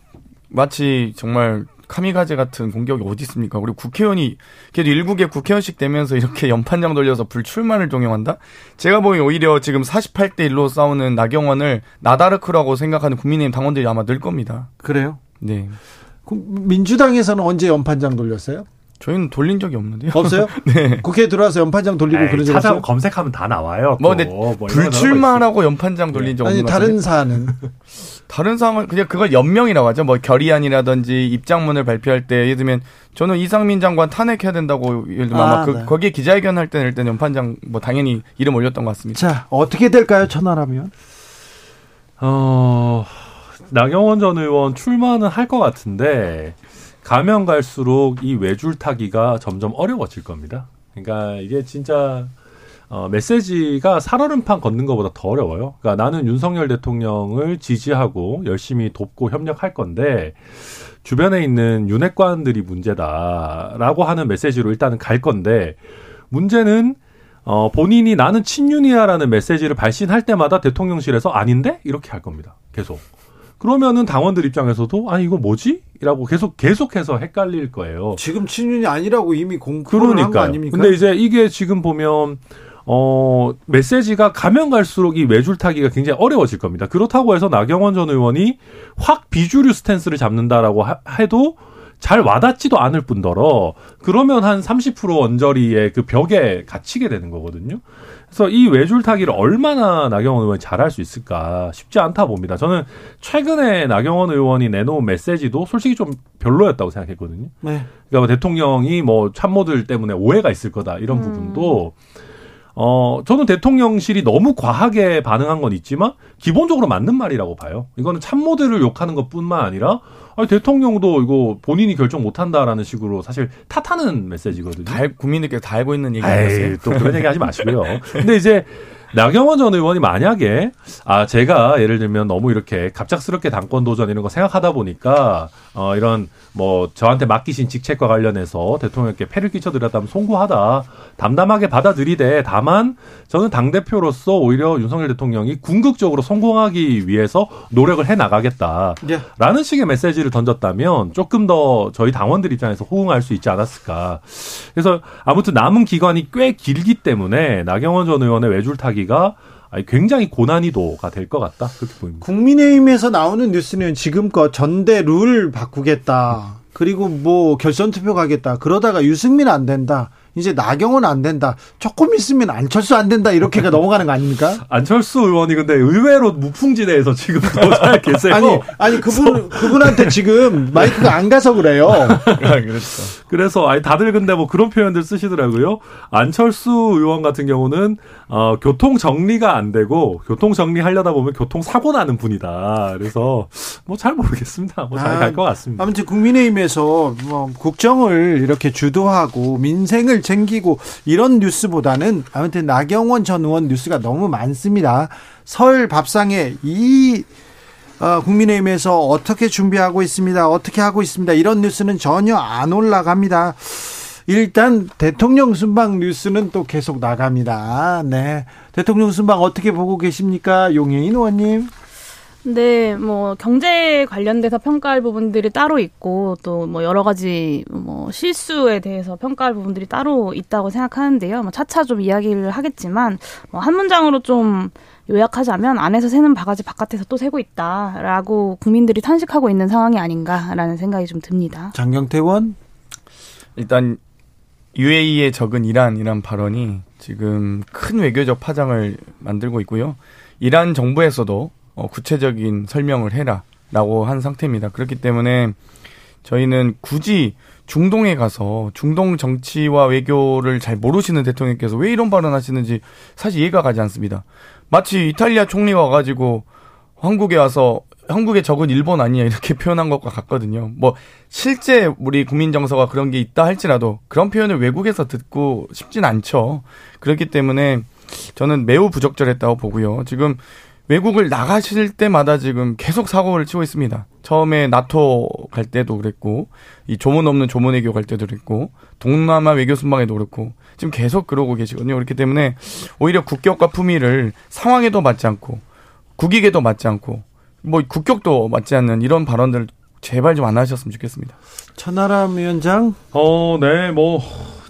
마치 정말 카미가제 같은 공격이 어디 있습니까? 그리고 국회의원이 그래도 일국에 국회의원씩 되면서 이렇게 연판장 돌려서 불출마를 종용한다? 제가 보기엔 오히려 지금 48대 1로 싸우는 나경원을 나다르크라고 생각하는 국민의힘 당원들이 아마 늘 겁니다. 그래요? 네. 민주당에서는 언제 연판장 돌렸어요? 저희는 돌린 적이 없는데요. 없어요? 네. 국회에 들어와서 연판장 돌리고 에이, 그런 적 없어요? 검색하면 다 나와요. 뭐, 근데 뭐 불출마라고 연판장 돌린 적 없는 아니 다른 사안은 다른 사항은 그냥 그걸 연명이라고 하죠. 뭐 결의안이라든지 입장문을 발표할 때 예를 들면 저는 이상민 장관 탄핵해야 된다고 예를 들면 아, 그, 네. 거기에 기자회견 할 때는 일단 연판장 뭐 당연히 이름 올렸던 것 같습니다. 자 어떻게 될까요, 천하라면? 어. 나경원 전 의원 출마는 할 것 같은데 가면 갈수록 이 외줄 타기가 점점 어려워질 겁니다. 그러니까 이게 진짜 어, 메시지가 살얼음판 걷는 것보다 더 어려워요. 그러니까 나는 윤석열 대통령을 지지하고 열심히 돕고 협력할 건데 주변에 있는 윤핵관들이 문제다라고 하는 메시지로 일단은 갈 건데 문제는 어, 본인이 나는 친윤이야라는 메시지를 발신할 때마다 대통령실에서 아닌데 이렇게 할 겁니다. 계속. 그러면은 당원들 입장에서도 아니 이거 뭐지? 라고 계속 계속해서 헷갈릴 거예요. 지금 친윤이 아니라고 이미 공표를 한거 아닙니까? 근데 이제 이게 지금 보면 어, 메시지가 가면 갈수록 이 외줄 타기가 굉장히 어려워질 겁니다. 그렇다고 해서 나경원 전 의원이 확 비주류 스탠스를 잡는다라고 하, 해도 잘 와닿지도 않을 뿐더러 그러면 한 30% 언저리의 그 벽에 갇히게 되는 거거든요. 그래서 이 외줄 타기를 얼마나 나경원 의원이 잘할 수 있을까 쉽지 않다 봅니다. 저는 최근에 나경원 의원이 내놓은 메시지도 솔직히 좀 별로였다고 생각했거든요. 네. 그러니까 뭐 대통령이 뭐 참모들 때문에 오해가 있을 거다 이런 음. 부분도 어, 저는 대통령실이 너무 과하게 반응한 건 있지만 기본적으로 맞는 말이라고 봐요. 이거는 참모들을 욕하는 것 뿐만 아니라 아니, 대통령도 이거 본인이 결정 못 한다라는 식으로 사실 탓하는 메시지거든요. 다, 국민들께서 다 알고 있는 얘기 아니었어요? 또 그런 얘기 하지 마시고요. 근데 이제 나경원 전 의원이 만약에 아 제가 예를 들면 너무 이렇게 갑작스럽게 당권 도전 이런 거 생각하다 보니까 어 이런 뭐 저한테 맡기신 직책과 관련해서 대통령께 패를 끼쳐드렸다면 송구하다 담담하게 받아들이되 다만 저는 당 대표로서 오히려 윤석열 대통령이 궁극적으로 성공하기 위해서 노력을 해 나가겠다라는 예. 식의 메시지를 던졌다면 조금 더 저희 당원들 입장에서 호응할 수 있지 않았을까. 그래서 아무튼 남은 기간이 꽤 길기 때문에 나경원 전 의원의 외줄타기 하기가 굉장히 고난이도가 될 것 같다 그렇게 보입니다. 국민의힘에서 나오는 뉴스는 지금껏 전대 룰 바꾸겠다. 그리고 뭐 결선 투표 가겠다. 그러다가 유승민 안 된다. 이제 나경원 안 된다. 조금 있으면 안철수 안 된다. 이렇게가 넘어가는 거 아닙니까? 안철수 의원이 근데 의외로 무풍지대에서 지금 더 잘 계세요. 아니, 아니 그분 그분한테 지금 마이크가 안 가서 그래요. 그렇죠. 그래서 아니 다들 근데 뭐 그런 표현들 쓰시더라고요. 안철수 의원 같은 경우는 어, 교통 정리가 안 되고 교통 정리 하려다 보면 교통 사고 나는 분이다. 그래서 뭐 잘 모르겠습니다. 뭐 잘 갈것 같습니다. 아무튼 국민의힘에서 뭐 국정을 이렇게 주도하고 민생을 챙기고 이런 뉴스보다는 아무튼 나경원 전 의원 뉴스가 너무 많습니다. 설 밥상에 이 어, 국민의힘에서 어떻게 준비하고 있습니다. 어떻게 하고 있습니다. 이런 뉴스는 전혀 안 올라갑니다. 일단 대통령 순방 뉴스는 또 계속 나갑니다. 네. 대통령 순방 어떻게 보고 계십니까? 용혜인 의원님. 네, 뭐 경제 관련돼서 평가할 부분들이 따로 있고 또 뭐 여러 가지 뭐 실수에 대해서 평가할 부분들이 따로 있다고 생각하는데요. 뭐 차차 좀 이야기를 하겠지만 뭐 한 문장으로 좀 요약하자면 안에서 새는 바가지 바깥에서 또 새고 있다라고 국민들이 탄식하고 있는 상황이 아닌가라는 생각이 좀 듭니다. 장경태 의원 일단 UAE의 적은 이란이란 발언이 지금 큰 외교적 파장을 만들고 있고요. 이란 정부에서도 어, 구체적인 설명을 해라라고 한 상태입니다. 그렇기 때문에 저희는 굳이 중동에 가서 중동 정치와 외교를 잘 모르시는 대통령께서 왜 이런 발언 하시는지 사실 이해가 가지 않습니다. 마치 이탈리아 총리가 와가지고 한국에 와서 한국의 적은 일본 아니냐 이렇게 표현한 것과 같거든요. 뭐 실제 우리 국민 정서가 그런 게 있다 할지라도 그런 표현을 외국에서 듣고 싶진 않죠. 그렇기 때문에 저는 매우 부적절했다고 보고요. 지금 외국을 나가실 때마다 지금 계속 사고를 치고 있습니다. 처음에 나토 갈 때도 그랬고, 이 조문 없는 조문 외교 갈 때도 그랬고, 동남아 외교 순방에도 그렇고, 지금 계속 그러고 계시거든요. 그렇기 때문에 오히려 국격과 품위를 상황에도 맞지 않고, 국익에도 맞지 않고, 뭐 국격도 맞지 않는 이런 발언들 제발 좀 안 하셨으면 좋겠습니다. 천하람 위원장? 어, 네, 뭐,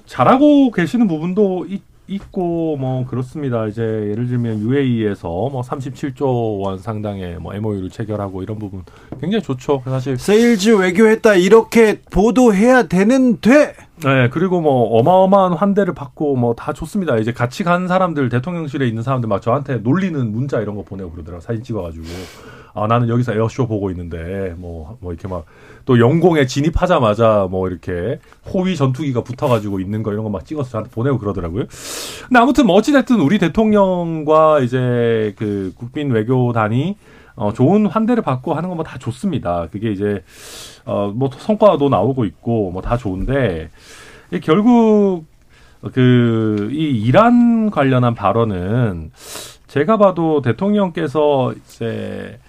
잘하고 계시는 부분도 있, 있고 뭐 그렇습니다. 이제 예를 들면 UAE에서 뭐 37조 원 상당의 뭐 MOU를 체결하고 이런 부분 굉장히 좋죠. 사실 세일즈 외교했다 이렇게 보도해야 되는 돼. 네, 그리고 뭐 어마어마한 환대를 받고 뭐 다 좋습니다. 이제 같이 간 사람들 대통령실에 있는 사람들 막 저한테 놀리는 문자 이런 거 보내고 그러더라고 사진 찍어가지고 아 나는 여기서 에어쇼 보고 있는데 뭐뭐 뭐 이렇게 막 또 영공에 진입하자마자 뭐 이렇게 호위 전투기가 붙어가지고 있는 거 이런 거 막 찍어서 저한테 보내고 그러더라고요. 근데 아무튼 뭐 어찌됐든 우리 대통령과 이제 그 국빈 외교단이 어, 좋은 환대를 받고 하는 건 뭐 다 좋습니다. 그게 이제, 어, 뭐 성과도 나오고 있고, 뭐 다 좋은데, 결국, 그, 이 이란 관련한 발언은 제가 봐도 대통령께서 이제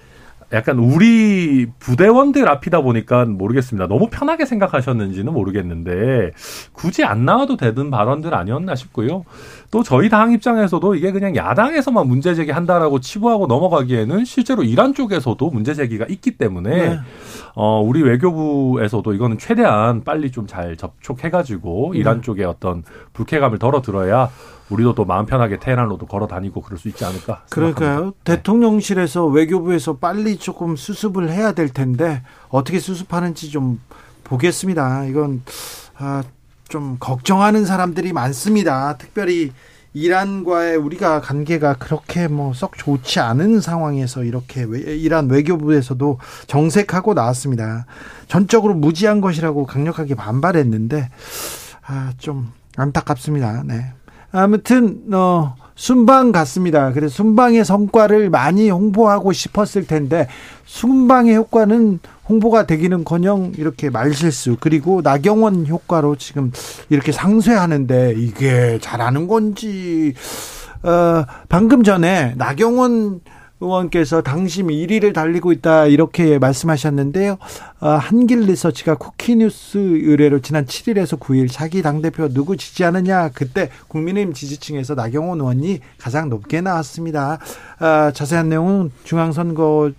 약간 우리 부대원들 앞이다 보니까 모르겠습니다. 너무 편하게 생각하셨는지는 모르겠는데 굳이 안 나와도 되는 발언들 아니었나 싶고요. 또 저희 당 입장에서도 이게 그냥 야당에서만 문제 제기한다라고 치부하고 넘어가기에는 실제로 이란 쪽에서도 문제 제기가 있기 때문에 네. 어 우리 외교부에서도 이거는 최대한 빨리 좀 잘 접촉해가지고 이란 네. 쪽에 어떤 불쾌감을 덜어들어야 우리도 또 마음 편하게 테헤란로도 걸어 다니고 그럴 수 있지 않을까? 그러니까요. 네. 대통령실에서 외교부에서 빨리 조금 수습을 해야 될 텐데 어떻게 수습하는지 좀 보겠습니다. 이건 아, 좀 걱정하는 사람들이 많습니다. 특별히 이란과의 우리가 관계가 그렇게 뭐 썩 좋지 않은 상황에서 이렇게 이란 외교부에서도 정색하고 나왔습니다. 전적으로 무지한 것이라고 강력하게 반발했는데 아, 좀 안타깝습니다. 네. 아무튼 어 순방 갔습니다. 그래서 순방의 성과를 많이 홍보하고 싶었을 텐데 순방의 효과는 홍보가 되기는커녕 이렇게 말실수 그리고 나경원 효과로 지금 이렇게 상쇄하는데 이게 잘하는 건지 어 방금 전에 나경원 의원께서 당심 1위를 달리고 있다 이렇게 말씀하셨는데요. 어, 한길 리서치가 쿠키뉴스 의뢰로 지난 7일에서 9일 자기 당대표 누구 지지하느냐 그때 국민의힘 지지층에서 나경원 의원이 가장 높게 나왔습니다. 어, 자세한 내용은 중앙선거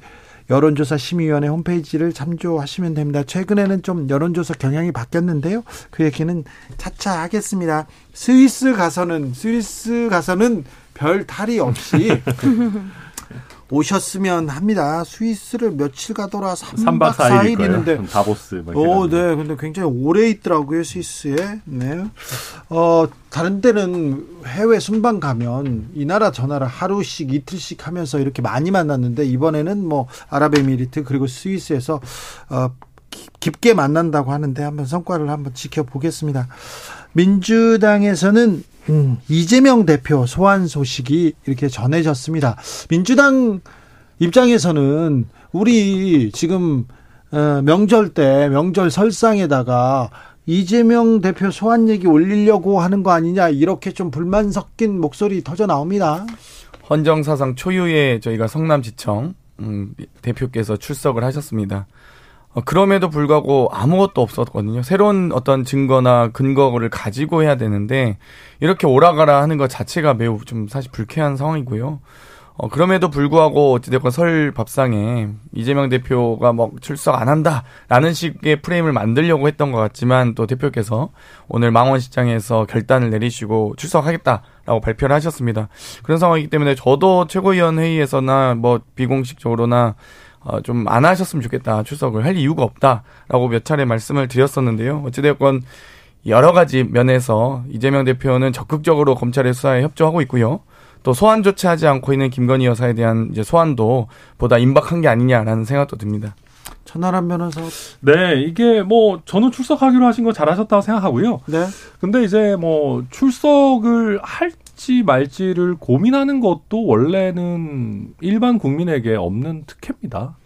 여론조사 심의위원회 홈페이지를 참조하시면 됩니다. 최근에는 좀 여론조사 경향이 바뀌었는데요. 그 얘기는 차차 하겠습니다. 스위스 가서는 스위스 가서는 별 탈이 없이 오셨으면 합니다. 스위스를 며칠 가더라 3박, 3박 4일 있는데 다보스 오, 네. 근데 굉장히 오래 있더라고요, 스위스에. 네. 어, 다른 데는 해외 순방 가면 이 나라 저 나라 하루씩 이틀씩 하면서 이렇게 많이 만났는데 이번에는 뭐 아랍에미리트 그리고 스위스에서 어 깊게 만난다고 하는데 한번 성과를 한번 지켜보겠습니다. 민주당에서는 음, 이재명 대표 소환 소식이 이렇게 전해졌습니다. 민주당 입장에서는 우리 지금 어, 명절 때 명절 설상에다가 이재명 대표 소환 얘기 올리려고 하는 거 아니냐 이렇게 좀 불만 섞인 목소리 터져 나옵니다. 헌정사상 초유의 저희가 성남지청 음, 대표께서 출석을 하셨습니다. 어, 그럼에도 불구하고 아무것도 없었거든요. 새로운 어떤 증거나 근거를 가지고 해야 되는데 이렇게 오라가라 하는 것 자체가 매우 좀 사실 불쾌한 상황이고요. 어, 그럼에도 불구하고 어찌됐건 설 밥상에 이재명 대표가 뭐 출석 안 한다라는 식의 프레임을 만들려고 했던 것 같지만 또 대표께서 오늘 망원시장에서 결단을 내리시고 출석하겠다라고 발표를 하셨습니다. 그런 상황이기 때문에 저도 최고위원 회의에서나 뭐 비공식적으로나 어, 좀 안 하셨으면 좋겠다. 출석을 할 이유가 없다라고 몇 차례 말씀을 드렸었는데요. 어찌되었건 여러 가지 면에서 이재명 대표는 적극적으로 검찰의 수사에 협조하고 있고요. 또 소환조차 하지 않고 있는 김건희 여사에 대한 이제 소환도 보다 임박한 게 아니냐라는 생각도 듭니다. 천하람 변호사. 네, 이게 뭐 저는 출석하기로 하신 거 잘하셨다고 생각하고요. 네. 근데 이제 뭐 출석을 할 지 말지를 고민하는 것도 원래는 일반 국민에게 없는 특혜입니다.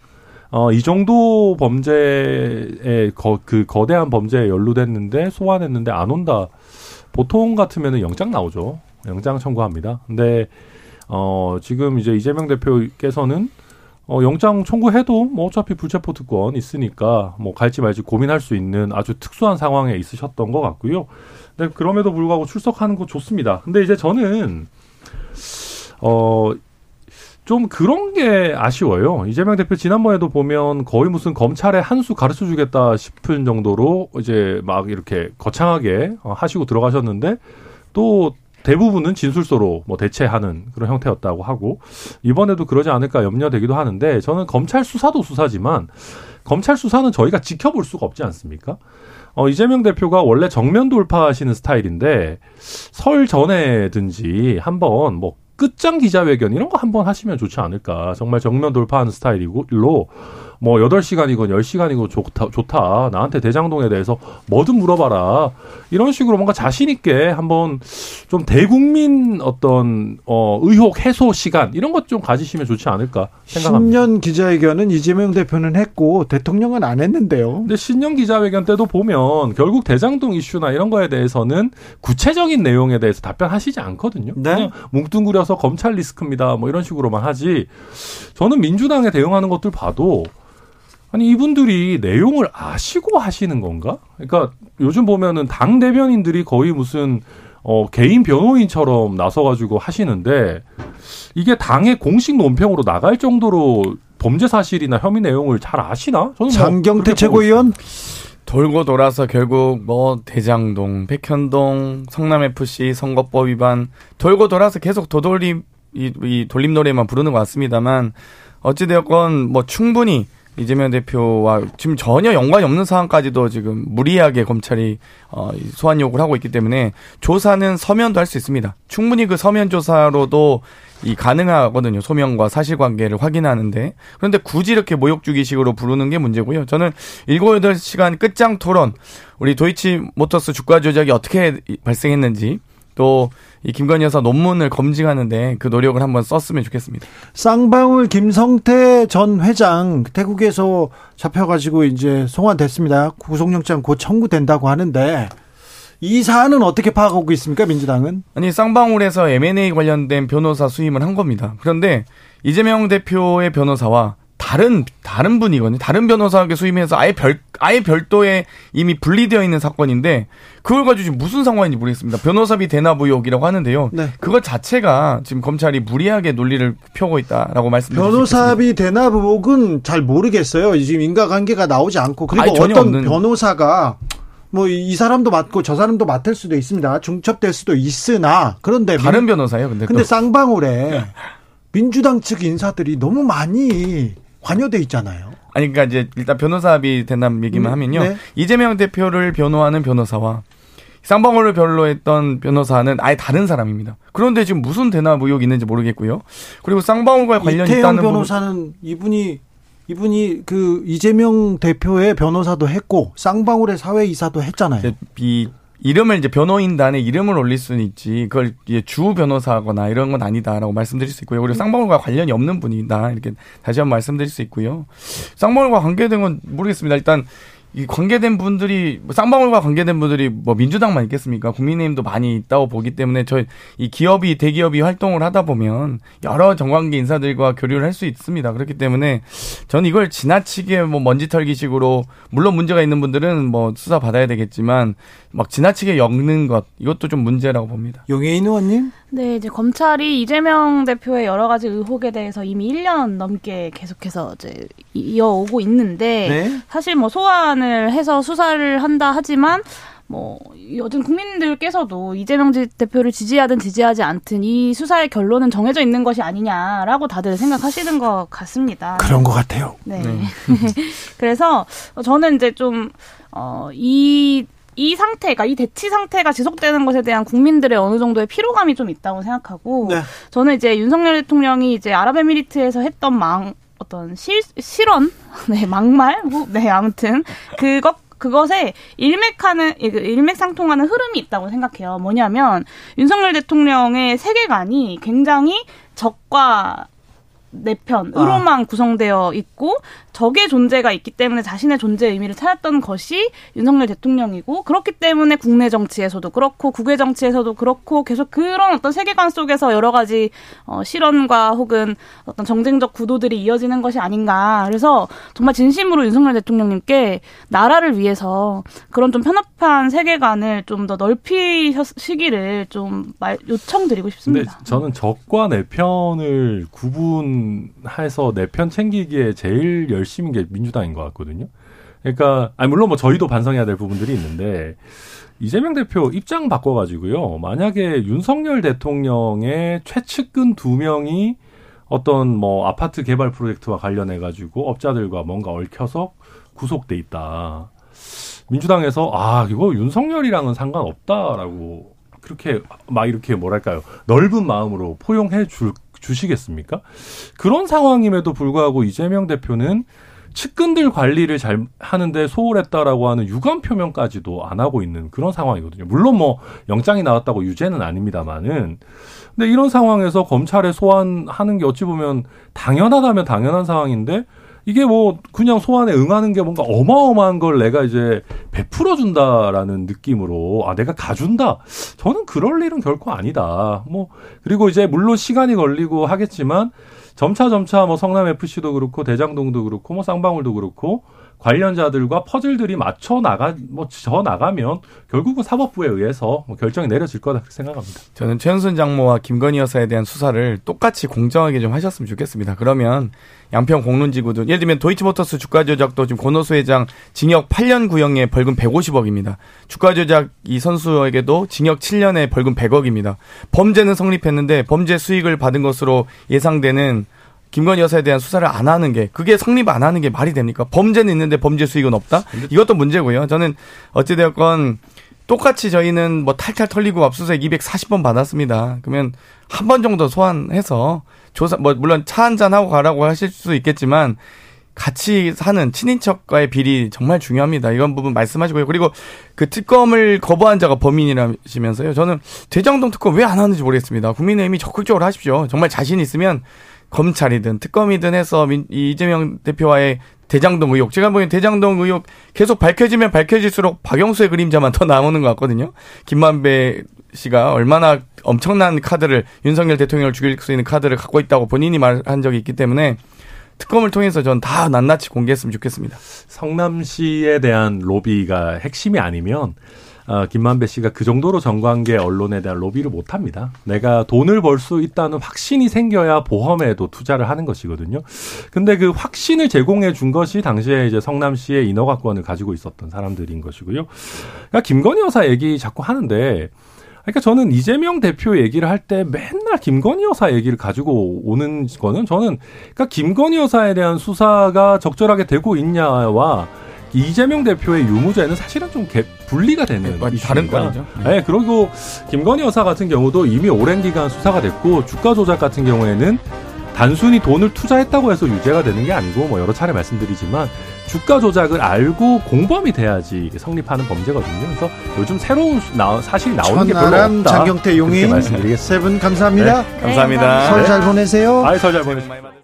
어, 이 정도 범죄에 거, 그 거대한 범죄에 연루됐는데 소환했는데 안 온다. 보통 같으면은 영장 나오죠. 영장 청구합니다. 근데 어 지금 이제 이재명 대표께서는 어 영장 청구해도 뭐 어차피 불체포 특권 있으니까 뭐 갈지 말지 고민할 수 있는 아주 특수한 상황에 있으셨던 것 같고요. 근데 그럼에도 불구하고 출석하는 거 좋습니다. 근데 이제 저는 어. 좀 그런 게 아쉬워요. 이재명 대표 지난번에도 보면 거의 무슨 검찰의 한수 가르쳐 주겠다 싶은 정도로 이제 막 이렇게 거창하게 어, 하시고 들어가셨는데 또 대부분은 진술서로 뭐 대체하는 그런 형태였다고 하고 이번에도 그러지 않을까 염려되기도 하는데 저는 검찰 수사도 수사지만 검찰 수사는 저희가 지켜볼 수가 없지 않습니까? 어, 이재명 대표가 원래 정면 돌파하시는 스타일인데 설 전에든지 한번 뭐 끝장 기자회견 이런 거 한번 하시면 좋지 않을까. 정말 정면 돌파하는 스타일이고 일로 뭐 8시간이건 10시간이고 좋다, 좋다. 나한테 대장동에 대해서 뭐든 물어봐라. 이런 식으로 뭔가 자신있게 한번 좀 대국민 어떤, 어, 의혹 해소 시간, 이런 것 좀 가지시면 좋지 않을까 생각합니다. 신년 기자회견은 이재명 대표는 했고, 대통령은 안 했는데요. 근데 신년 기자회견 때도 보면 결국 대장동 이슈나 이런 거에 대해서는 구체적인 내용에 대해서 답변하시지 않거든요. 네? 그냥 뭉뚱그려서 검찰 리스크입니다. 뭐 이런 식으로만 하지. 저는 민주당에 대응하는 것들 봐도 아니 이분들이 내용을 아시고 하시는 건가? 그러니까 요즘 보면은 당 대변인들이 거의 무슨 어 개인 변호인처럼 나서가지고 하시는데 이게 당의 공식 논평으로 나갈 정도로 범죄 사실이나 혐의 내용을 잘 아시나? 저는 뭐 장경태 최고위원 돌고 돌아서 결국 뭐 대장동, 백현동, 성남 FC 선거법 위반 돌고 돌아서 계속 도돌림 이, 이 돌림 노래만 부르는 것 같습니다만 어찌되었건 뭐 충분히 이재명 대표와 지금 전혀 연관이 없는 상황까지도 지금 무리하게 검찰이 어, 소환 요구를 하고 있기 때문에 조사는 서면도 할 수 있습니다. 충분히 그 서면 조사로도 이 가능하거든요. 소명과 사실관계를 확인하는데 그런데 굳이 이렇게 모욕주기식으로 부르는 게 문제고요. 저는 7, 8시간 끝장 토론 우리 도이치 모터스 주가 조작이 어떻게 발생했는지 또 이 김건희 여사 논문을 검증하는데 그 노력을 한번 썼으면 좋겠습니다. 쌍방울 김성태 전 회장 태국에서 잡혀가지고 이제 송환됐습니다. 구속영장 곧 청구된다고 하는데 이 사안은 어떻게 파악하고 있습니까, 민주당은? 아니, 쌍방울에서 M&A 관련된 변호사 수임을 한 겁니다. 그런데 이재명 대표의 변호사와 다른 다른 분이거든요. 다른 변호사에게 수임해서 아예 별 아예 별도의 이미 분리되어 있는 사건인데 그걸 가지고 지금 무슨 상황인지 모르겠습니다. 변호사비 대납 의혹이라고 하는데요. 네. 그것 자체가 지금 검찰이 무리하게 논리를 펴고 있다라고 말씀드립니다. 변호사비 대납 의혹은 잘 모르겠어요. 지금 인과관계가 나오지 않고 그리고 어떤 없는. 변호사가 뭐 이 사람도 맞고 저 사람도 맡을 수도 있습니다. 중첩될 수도 있으나 그런데 다른 변호사예요. 근데 근데 쌍방울에 민주당 측 인사들이 너무 많이 관여돼 있잖아요. 아니 그러니까 이제 일단 변호사비 된다는 얘기만 음, 하면요. 네. 이재명 대표를 변호하는 변호사와 쌍방울을 변로했던 변호사는 아예 다른 사람입니다. 그런데 지금 무슨 대납 의혹이 있는지 모르겠고요. 그리고 쌍방울과 관련이 있다는 변호사는 부분... 이분이 이분이 그 이재명 대표의 변호사도 했고 쌍방울의 사회 이사도 했잖아요. 이 이름을 이제 변호인단에 이름을 올릴 수는 있지 그걸 이제 주 변호사거나 이런 건 아니다라고 말씀드릴 수 있고요. 그리고 쌍방울과 관련이 없는 분이다 이렇게 다시 한번 말씀드릴 수 있고요. 쌍방울과 관계된 건 모르겠습니다. 일단 이 관계된 분들이 뭐 쌍방울과 관계된 분들이 뭐 민주당만 있겠습니까? 국민의힘도 많이 있다고 보기 때문에 저이 기업이 대기업이 활동을 하다 보면 여러 정관계 인사들과 교류를 할 수 있습니다. 그렇기 때문에 저는 이걸 지나치게 뭐 먼지 털기식으로 물론 문제가 있는 분들은 뭐 수사 받아야 되겠지만 막 지나치게 엮는 것 이것도 좀 문제라고 봅니다. 용해인 의원님? 네, 이제 검찰이 이재명 대표의 여러 가지 의혹에 대해서 이미 1년 넘게 계속해서 이제 이어오고 있는데 네? 사실 뭐 소환을 해서 수사를 한다 하지만 뭐 요즘 국민들께서도 이재명 대표를 지지하든 지지하지 않든 이 수사의 결론은 정해져 있는 것이 아니냐라고 다들 생각하시는 것 같습니다. 그런 것 같아요. 네. 네. 그래서 저는 이제 좀 어 이 이 상태가 이 대치 상태가 지속되는 것에 대한 국민들의 어느 정도의 피로감이 좀 있다고 생각하고 네. 저는 이제 윤석열 대통령이 이제 아랍에미리트에서 했던 망 어떤 실 실언 네 막말 네 아무튼 그것 그것에 일맥하는 그 일맥상통하는 흐름이 있다고 생각해요. 뭐냐면 윤석열 대통령의 세계관이 굉장히 적과 내편으로만 아. 구성되어 있고 적의 존재가 있기 때문에 자신의 존재 의미를 찾았던 것이 윤석열 대통령이고 그렇기 때문에 국내 정치에서도 그렇고 국외 정치에서도 그렇고 계속 그런 어떤 세계관 속에서 여러 가지 어, 실언과 혹은 어떤 정쟁적 구도들이 이어지는 것이 아닌가. 그래서 정말 진심으로 윤석열 대통령님께 나라를 위해서 그런 좀 편협한 세계관을 좀 더 넓히시기를 좀 말, 요청드리고 싶습니다. 저는 적과 내편을 구분 해서 내 편 챙기기에 제일 열 열심인 게 민주당인 것 같거든요. 그러니까 아니 물론 뭐 저희도 반성해야 될 부분들이 있는데 이재명 대표 입장 바꿔가지고요. 만약에 윤석열 대통령의 최측근 두 명이 어떤 뭐 아파트 개발 프로젝트와 관련해 가지고 업자들과 뭔가 얽혀서 구속돼 있다. 민주당에서 아 이거 윤석열이랑은 상관없다라고 그렇게 막 이렇게 뭐랄까요 넓은 마음으로 포용해 줄 주시겠습니까? 그런 상황임에도 불구하고 이재명 대표는 측근들 관리를 잘 하는데 소홀했다라고 하는 유감 표명까지도 안 하고 있는 그런 상황이거든요. 물론 뭐 영장이 나왔다고 유죄는 아닙니다만은 근데 이런 상황에서 검찰에 소환하는 게 어찌 보면 당연하다면 당연한 상황인데 이게 뭐 그냥 소환에 응하는 게 뭔가 어마어마한 걸 내가 이제 베풀어 준다라는 느낌으로 아 내가 가준다. 저는 그럴 일은 결코 아니다. 뭐 그리고 이제 물론 시간이 걸리고 하겠지만 점차 점차 뭐 성남 FC도 그렇고 대장동도 그렇고 뭐 쌍방울도 그렇고 관련자들과 퍼즐들이 맞춰 나가 뭐저 나가면 결국은 사법부에 의해서 뭐 결정이 내려질 거다 생각합니다. 저는 최현순 장모와 김건희 여사에 대한 수사를 똑같이 공정하게 좀 하셨으면 좋겠습니다. 그러면 양평 공론지구도 예를 들면 도이치모터스 주가 조작도 지금 권호수 회장 징역 8년 구형에 벌금 150억입니다. 주가 조작 이 선수에게도 징역 7년에 벌금 100억입니다. 범죄는 성립했는데 범죄 수익을 받은 것으로 예상되는 김건희 여사에 대한 수사를 안 하는 게 그게 성립 안 하는 게 말이 됩니까? 범죄는 있는데 범죄 수익은 없다? 이것도 문제고요. 저는 어찌 되었건 똑같이 저희는 뭐 탈탈 털리고 압수수색 240번 받았습니다. 그러면 한 번 정도 소환해서 조사 뭐 물론 차 한 잔 하고 가라고 하실 수 있겠지만 같이 사는 친인척과의 비리 정말 중요합니다. 이런 부분 말씀하시고요. 그리고 그 특검을 거부한 자가 범인이라시면서요. 저는 대장동 특검 왜 안 하는지 모르겠습니다. 국민의힘이 적극적으로 하십시오. 정말 자신 있으면 검찰이든 특검이든 해서 이재명 대표와의 대장동 의혹. 제가 보기엔 대장동 의혹 계속 밝혀지면 밝혀질수록 박영수의 그림자만 더 나오는 것 같거든요. 김만배 씨가 얼마나 엄청난 카드를 윤석열 대통령을 죽일 수 있는 카드를 갖고 있다고 본인이 말한 적이 있기 때문에 특검을 통해서 전 다 낱낱이 공개했으면 좋겠습니다. 성남시에 대한 로비가 핵심이 아니면 어, 김만배 씨가 그 정도로 정관계 언론에 대한 로비를 못 합니다. 내가 돈을 벌 수 있다는 확신이 생겨야 보험에도 투자를 하는 것이거든요. 근데 그 확신을 제공해 준 것이 당시에 이제 성남시의 인허가권을 가지고 있었던 사람들인 것이고요. 그러니까 김건희 여사 얘기 자꾸 하는데 그러니까 저는 이재명 대표 얘기를 할 때 맨날 김건희 여사 얘기를 가지고 오는 거는 저는 그러니까 김건희 여사에 대한 수사가 적절하게 되고 있냐와 이재명 대표의 유무죄는 사실은 좀 개, 분리가 되는 네, 다른 건이죠. 네. 네, 그리고 김건희 여사 같은 경우도 이미 오랜 기간 수사가 됐고 주가 조작 같은 경우에는 단순히 돈을 투자했다고 해서 유죄가 되는 게 아니고 뭐 여러 차례 말씀드리지만 주가 조작을 알고 공범이 돼야지 성립하는 범죄거든요. 그래서 요즘 새로운 나, 사실이 나오는 게 별로 없다. 장경태 용인 말씀드리겠습니다. 세분 감사합니다. 네, 감사합니다. 네, 설잘 보내세요. 아, 설잘 보내세요.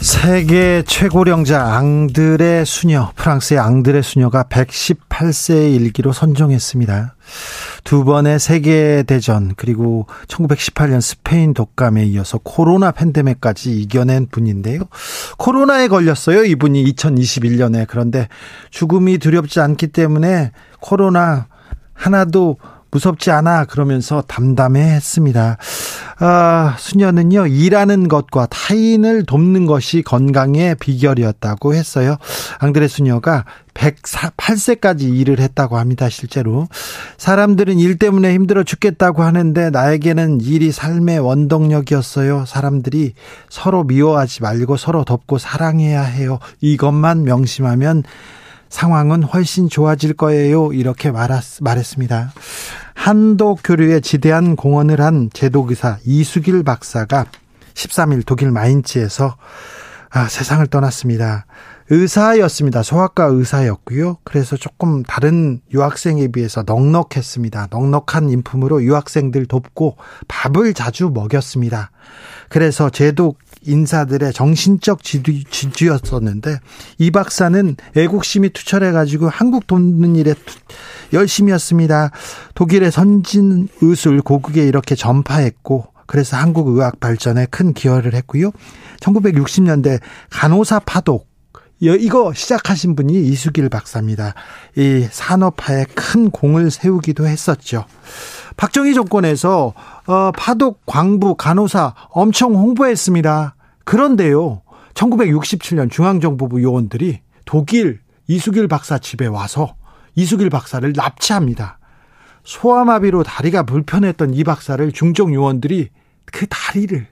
세계 최고령자 앙드레 수녀, 프랑스의 앙드레 수녀가 118세의 일기로 선정했습니다. 두 번의 세계대전, 그리고 1918년 스페인 독감에 이어서 코로나 팬데믹까지 이겨낸 분인데요. 코로나에 걸렸어요, 이분이 2021년에. 그런데 죽음이 두렵지 않기 때문에 코로나 하나도 무섭지 않아 그러면서 담담해 했습니다. 아, 수녀는요, 일하는 것과 타인을 돕는 것이 건강의 비결이었다고 했어요. 앙드레 수녀가 108세까지 일을 했다고 합니다, 실제로. 사람들은 일 때문에 힘들어 죽겠다고 하는데 나에게는 일이 삶의 원동력이었어요. 사람들이 서로 미워하지 말고 서로 돕고 사랑해야 해요. 이것만 명심하면 상황은 훨씬 좋아질 거예요. 이렇게 말했습니다. 한도 교류에 지대한 공헌을 한 제도기사 이수길 박사가 13일 독일 마인츠에서 아, 세상을 떠났습니다. 의사였습니다. 소아과 의사였고요. 그래서 조금 다른 유학생에 비해서 넉넉했습니다. 넉넉한 인품으로 유학생들 돕고 밥을 자주 먹였습니다. 그래서 제도 인사들의 정신적 지주, 지주 였었는데 이 박사는 애국심이 투철해 가지고 한국 돕는 일에 열심히 였습니다. 독일의 선진 의술 고국에 이렇게 전파했고 그래서 한국 의학 발전에 큰 기여를 했고요. 1960년대 간호사 파독 이거 시작하신 분이 이수길 박사입니다. 이 산업화에 큰 공을 세우기도 했었죠. 박정희 정권에서 어, 파독, 광부, 간호사 엄청 홍보했습니다. 그런데요, 1967년 중앙정보부 요원들이 독일 이수길 박사 집에 와서 이수길 박사를 납치합니다. 소아마비로 다리가 불편했던 이 박사를 중정 요원들이 그 다리를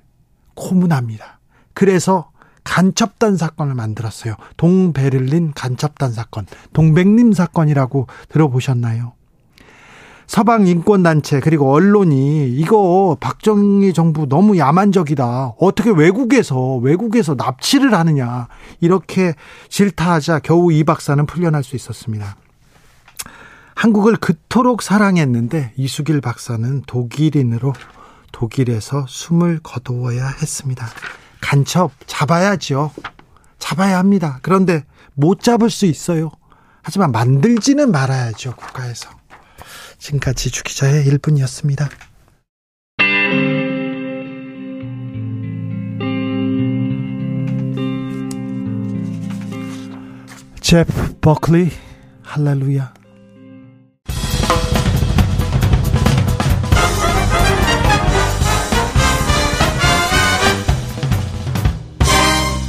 고문합니다. 그래서 간첩단 사건을 만들었어요. 동베를린 간첩단 사건, 동백림 사건이라고 들어보셨나요? 서방 인권단체 그리고 언론이 이거 박정희 정부 너무 야만적이다. 어떻게 외국에서 외국에서 납치를 하느냐 이렇게 질타하자 겨우 이 박사는 풀려날 수 있었습니다. 한국을 그토록 사랑했는데 이수길 박사는 독일인으로 독일에서 숨을 거두어야 했습니다. 간첩 잡아야죠. 잡아야 합니다. 그런데 못 잡을 수 있어요. 하지만 만들지는 말아야죠, 국가에서. 지금까지 주기자의 1분이었습니다. 제프 버클리 할렐루야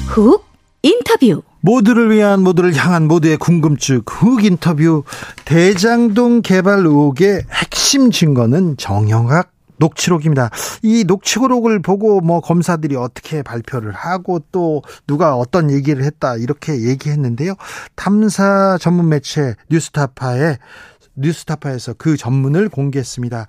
훅 인터뷰 모두를 위한 모두를 향한 모두의 궁금증 훅 인터뷰 대장동 개발 의혹의 핵심 증거는 정영학 녹취록입니다. 이 녹취록을 보고 뭐 검사들이 어떻게 발표를 하고 또 누가 어떤 얘기를 했다 이렇게 얘기했는데요. 탐사 전문 매체 뉴스타파에 뉴스타파에서 그 전문을 공개했습니다.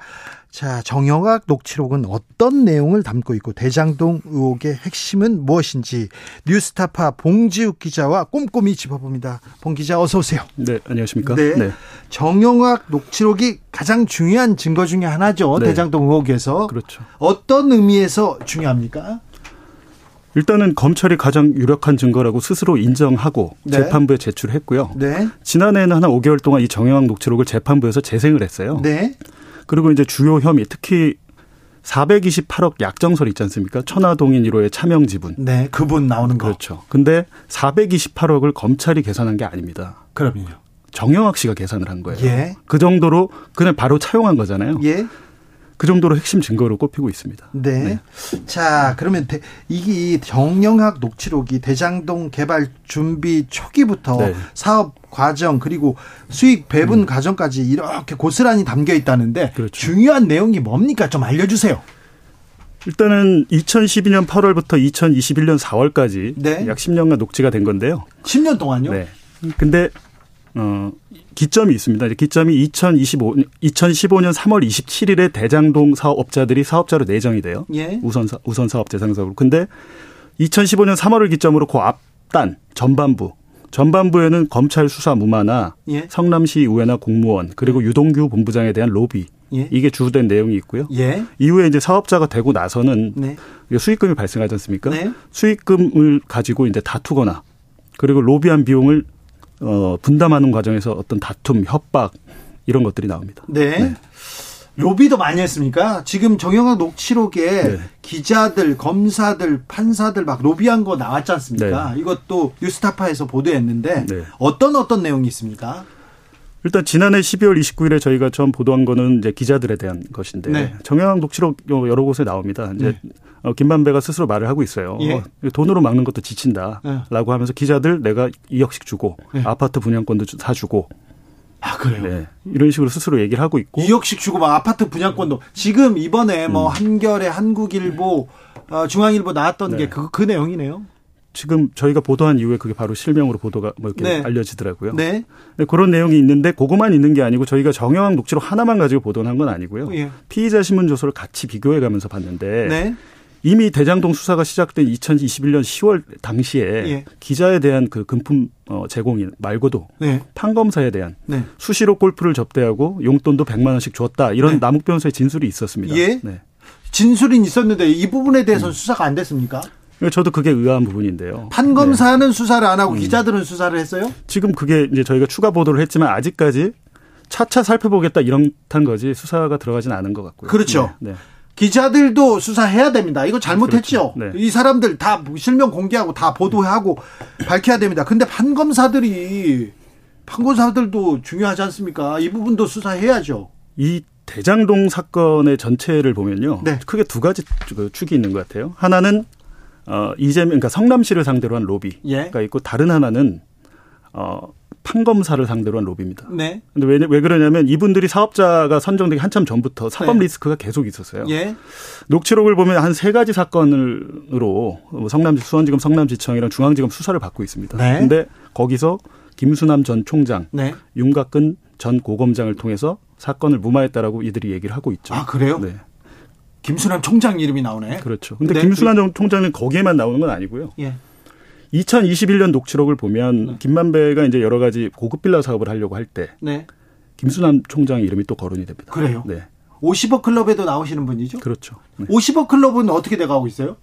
자, 정영학 녹취록은 어떤 내용을 담고 있고 대장동 의혹의 핵심은 무엇인지 뉴스타파 봉지욱 기자와 꼼꼼히 짚어봅니다. 봉 기자 어서 오세요. 네, 안녕하십니까? 네. 네. 정영학 녹취록이 가장 중요한 증거 중의 하나죠. 네. 대장동 의혹에서. 그렇죠. 어떤 의미에서 중요합니까? 일단은 검찰이 가장 유력한 증거라고 스스로 인정하고 네. 재판부에 제출했고요. 네. 지난해에는 한 5개월 동안 이 정영학 녹취록을 재판부에서 재생을 했어요. 네. 그리고 이제 주요 혐의 특히 428억 약정설 있지 않습니까? 천화동인 1호의 차명 지분. 네, 그분 나오는 거. 그렇죠. 근데 428억을 검찰이 계산한 게 아닙니다. 그럼요. 정영학 씨가 계산을 한 거예요. 예. 그 정도로 그냥 바로 차용한 거잖아요. 예. 그 정도로 핵심 증거로 꼽히고 있습니다. 네. 네. 자, 그러면 대, 이게 정영학 녹취록이 대장동 개발 준비 초기부터 네. 사업 과정 그리고 수익 배분 음. 과정까지 이렇게 고스란히 담겨 있다는데 그렇죠. 중요한 내용이 뭡니까? 좀 알려주세요. 일단은 2012년 8월부터 2021년 4월까지 네. 약 10년간 녹취가 된 건데요. 10년 동안요? 네. 근데 어, 기점이 있습니다. 기점이 2025, 2015년 3월 27일에 대장동 사업자들이 사업자로 내정이 돼요. 예. 우선, 사, 우선 사업 대상사업으로. 근데 2015년 3월을 기점으로 그 앞단, 전반부, 전반부에는 검찰 수사 무마나 예. 성남시 의회나 공무원 그리고 예. 유동규 본부장에 대한 로비 예. 이게 주된 내용이 있고요. 예. 이후에 이제 사업자가 되고 나서는 네. 수익금이 발생하지 않습니까? 네. 수익금을 가지고 이제 다투거나 그리고 로비한 비용을 어, 분담하는 과정에서 어떤 다툼, 협박 이런 것들이 나옵니다. 네. 네. 로비도 많이 했습니까? 지금 정영학 녹취록에 네. 기자들, 검사들, 판사들 막 로비한 거 나왔지 않습니까? 네. 이것도 뉴스타파에서 보도했는데 네. 어떤 어떤 내용이 있습니까? 일단 지난해 12월 29일에 저희가 처음 보도한 거는 이제 기자들에 대한 것인데 네. 정영학 녹취록 여러 곳에 나옵니다. 이제 네. 어, 김만배가 스스로 말을 하고 있어요. 예. 어, 돈으로 막는 것도 지친다라고 예. 하면서 기자들 내가 2억씩 주고 예. 아파트 분양권도 사주고 아 그래요? 네. 이런 식으로 스스로 얘기를 하고 있고 2억씩 주고 막 아파트 분양권도 지금 이번에 뭐 음. 한겨레, 한국일보, 어, 중앙일보 나왔던 네. 게그 그 내용이네요. 지금 저희가 보도한 이후에 그게 바로 실명으로 보도가 뭐 이렇게 네. 알려지더라고요. 네. 네. 그런 내용이 있는데 그거만 있는 게 아니고 저희가 정영학 녹취록 하나만 가지고 보도한 건 아니고요. 예. 피의자 신문 조서를 같이 비교해 가면서 봤는데 네. 이미 대장동 수사가 시작된 2021년 10월 당시에 예. 기자에 대한 그 금품 어, 제공이 말고도 네. 판검사에 대한 네. 수시로 골프를 접대하고 용돈도 100만 원씩 줬다 이런 네. 남욱 변호사의 진술이 있었습니다. 예. 네. 진술이 있었는데 이 부분에 대해서는 음. 수사가 안 됐습니까? 저도 그게 의아한 부분인데요. 판검사는 네. 수사를 안 하고 음. 기자들은 수사를 했어요? 지금 그게 이제 저희가 추가 보도를 했지만 아직까지 차차 살펴보겠다 이런 탄 거지 수사가 들어가진 않은 것 같고요. 그렇죠. 네. 네. 기자들도 수사해야 됩니다. 이거 잘못했죠. 그렇죠. 네. 이 사람들 다 실명 공개하고 다 보도하고 밝혀야 됩니다. 근데 판검사들이 판검사들도 중요하지 않습니까? 이 부분도 수사해야죠. 이 대장동 사건의 전체를 보면요. 네. 크게 두 가지 그 축이 있는 것 같아요. 하나는 어 이재명 그러니까 성남시를 상대로 한 로비가 예. 있고 다른 하나는 어 판검사를 상대로 한 로비입니다. 네. 근데 왜, 왜 그러냐면 이분들이 사업자가 선정되기 한참 전부터 사법 네. 리스크가 계속 있었어요. 예. 녹취록을 보면 한 세 가지 사건으로 뭐 성남시 수원지검 성남지청이랑 중앙지검 수사를 받고 있습니다. 네. 근데 거기서 김수남 전 총장, 네. 윤곽근 전 고검장을 통해서 사건을 무마했다라고 이들이 얘기를 하고 있죠. 아 그래요? 네. 김수남 총장 이름이 나오네. 그렇죠. 근데 네. 김수남 총장은 거기에만 나오는 건 아니고요. 예. 2021년 녹취록을 보면 네. 김만배가 이제 여러 가지 고급 빌라 사업을 하려고 할때 네. 김수남 총장 이름이 또 거론이 됩니다. 그래요? 네. 50억 클럽에도 나오시는 분이죠? 그렇죠. 네. 50억 클럽은 어떻게 돼가고 있어요?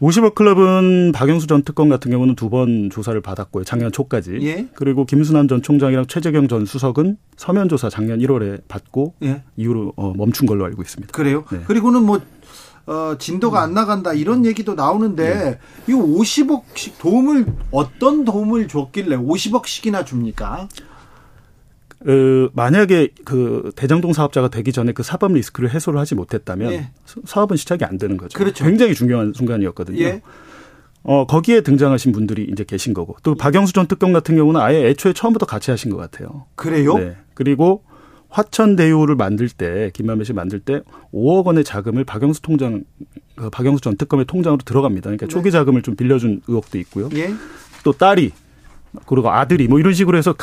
50억 클럽은 박영수 전 특검 같은 경우는 두 번 조사를 받았고요. 작년 초까지. 예. 그리고 김수남 전 총장이랑 최재경 전 수석은 서면 조사 작년 1월에 받고 예. 이후로 어, 멈춘 걸로 알고 있습니다. 그래요? 네. 그리고는 뭐 어, 진도가 안 나간다 이런 얘기도 나오는데 네. 이 50억씩 도움을 어떤 도움을 줬길래 50억씩이나 줍니까? 그 만약에 그 대장동 사업자가 되기 전에 그 사법 리스크를 해소를 하지 못했다면 예. 사업은 시작이 안 되는 거죠. 그렇죠. 굉장히 중요한 순간이었거든요. 예. 어, 거기에 등장하신 분들이 이제 계신 거고 또 박영수 전 특검 같은 경우는 아예 애초에 처음부터 같이 하신 것 같아요. 그래요? 네. 그리고 화천대유를 만들 때 김만배 씨 만들 때 5억 원의 자금을 박영수 통장 그 박영수 전 특검의 통장으로 들어갑니다. 그러니까 네. 초기 자금을 좀 빌려준 의혹도 있고요. 예. 또 딸이 그리고 아들이 뭐 이런 식으로 해서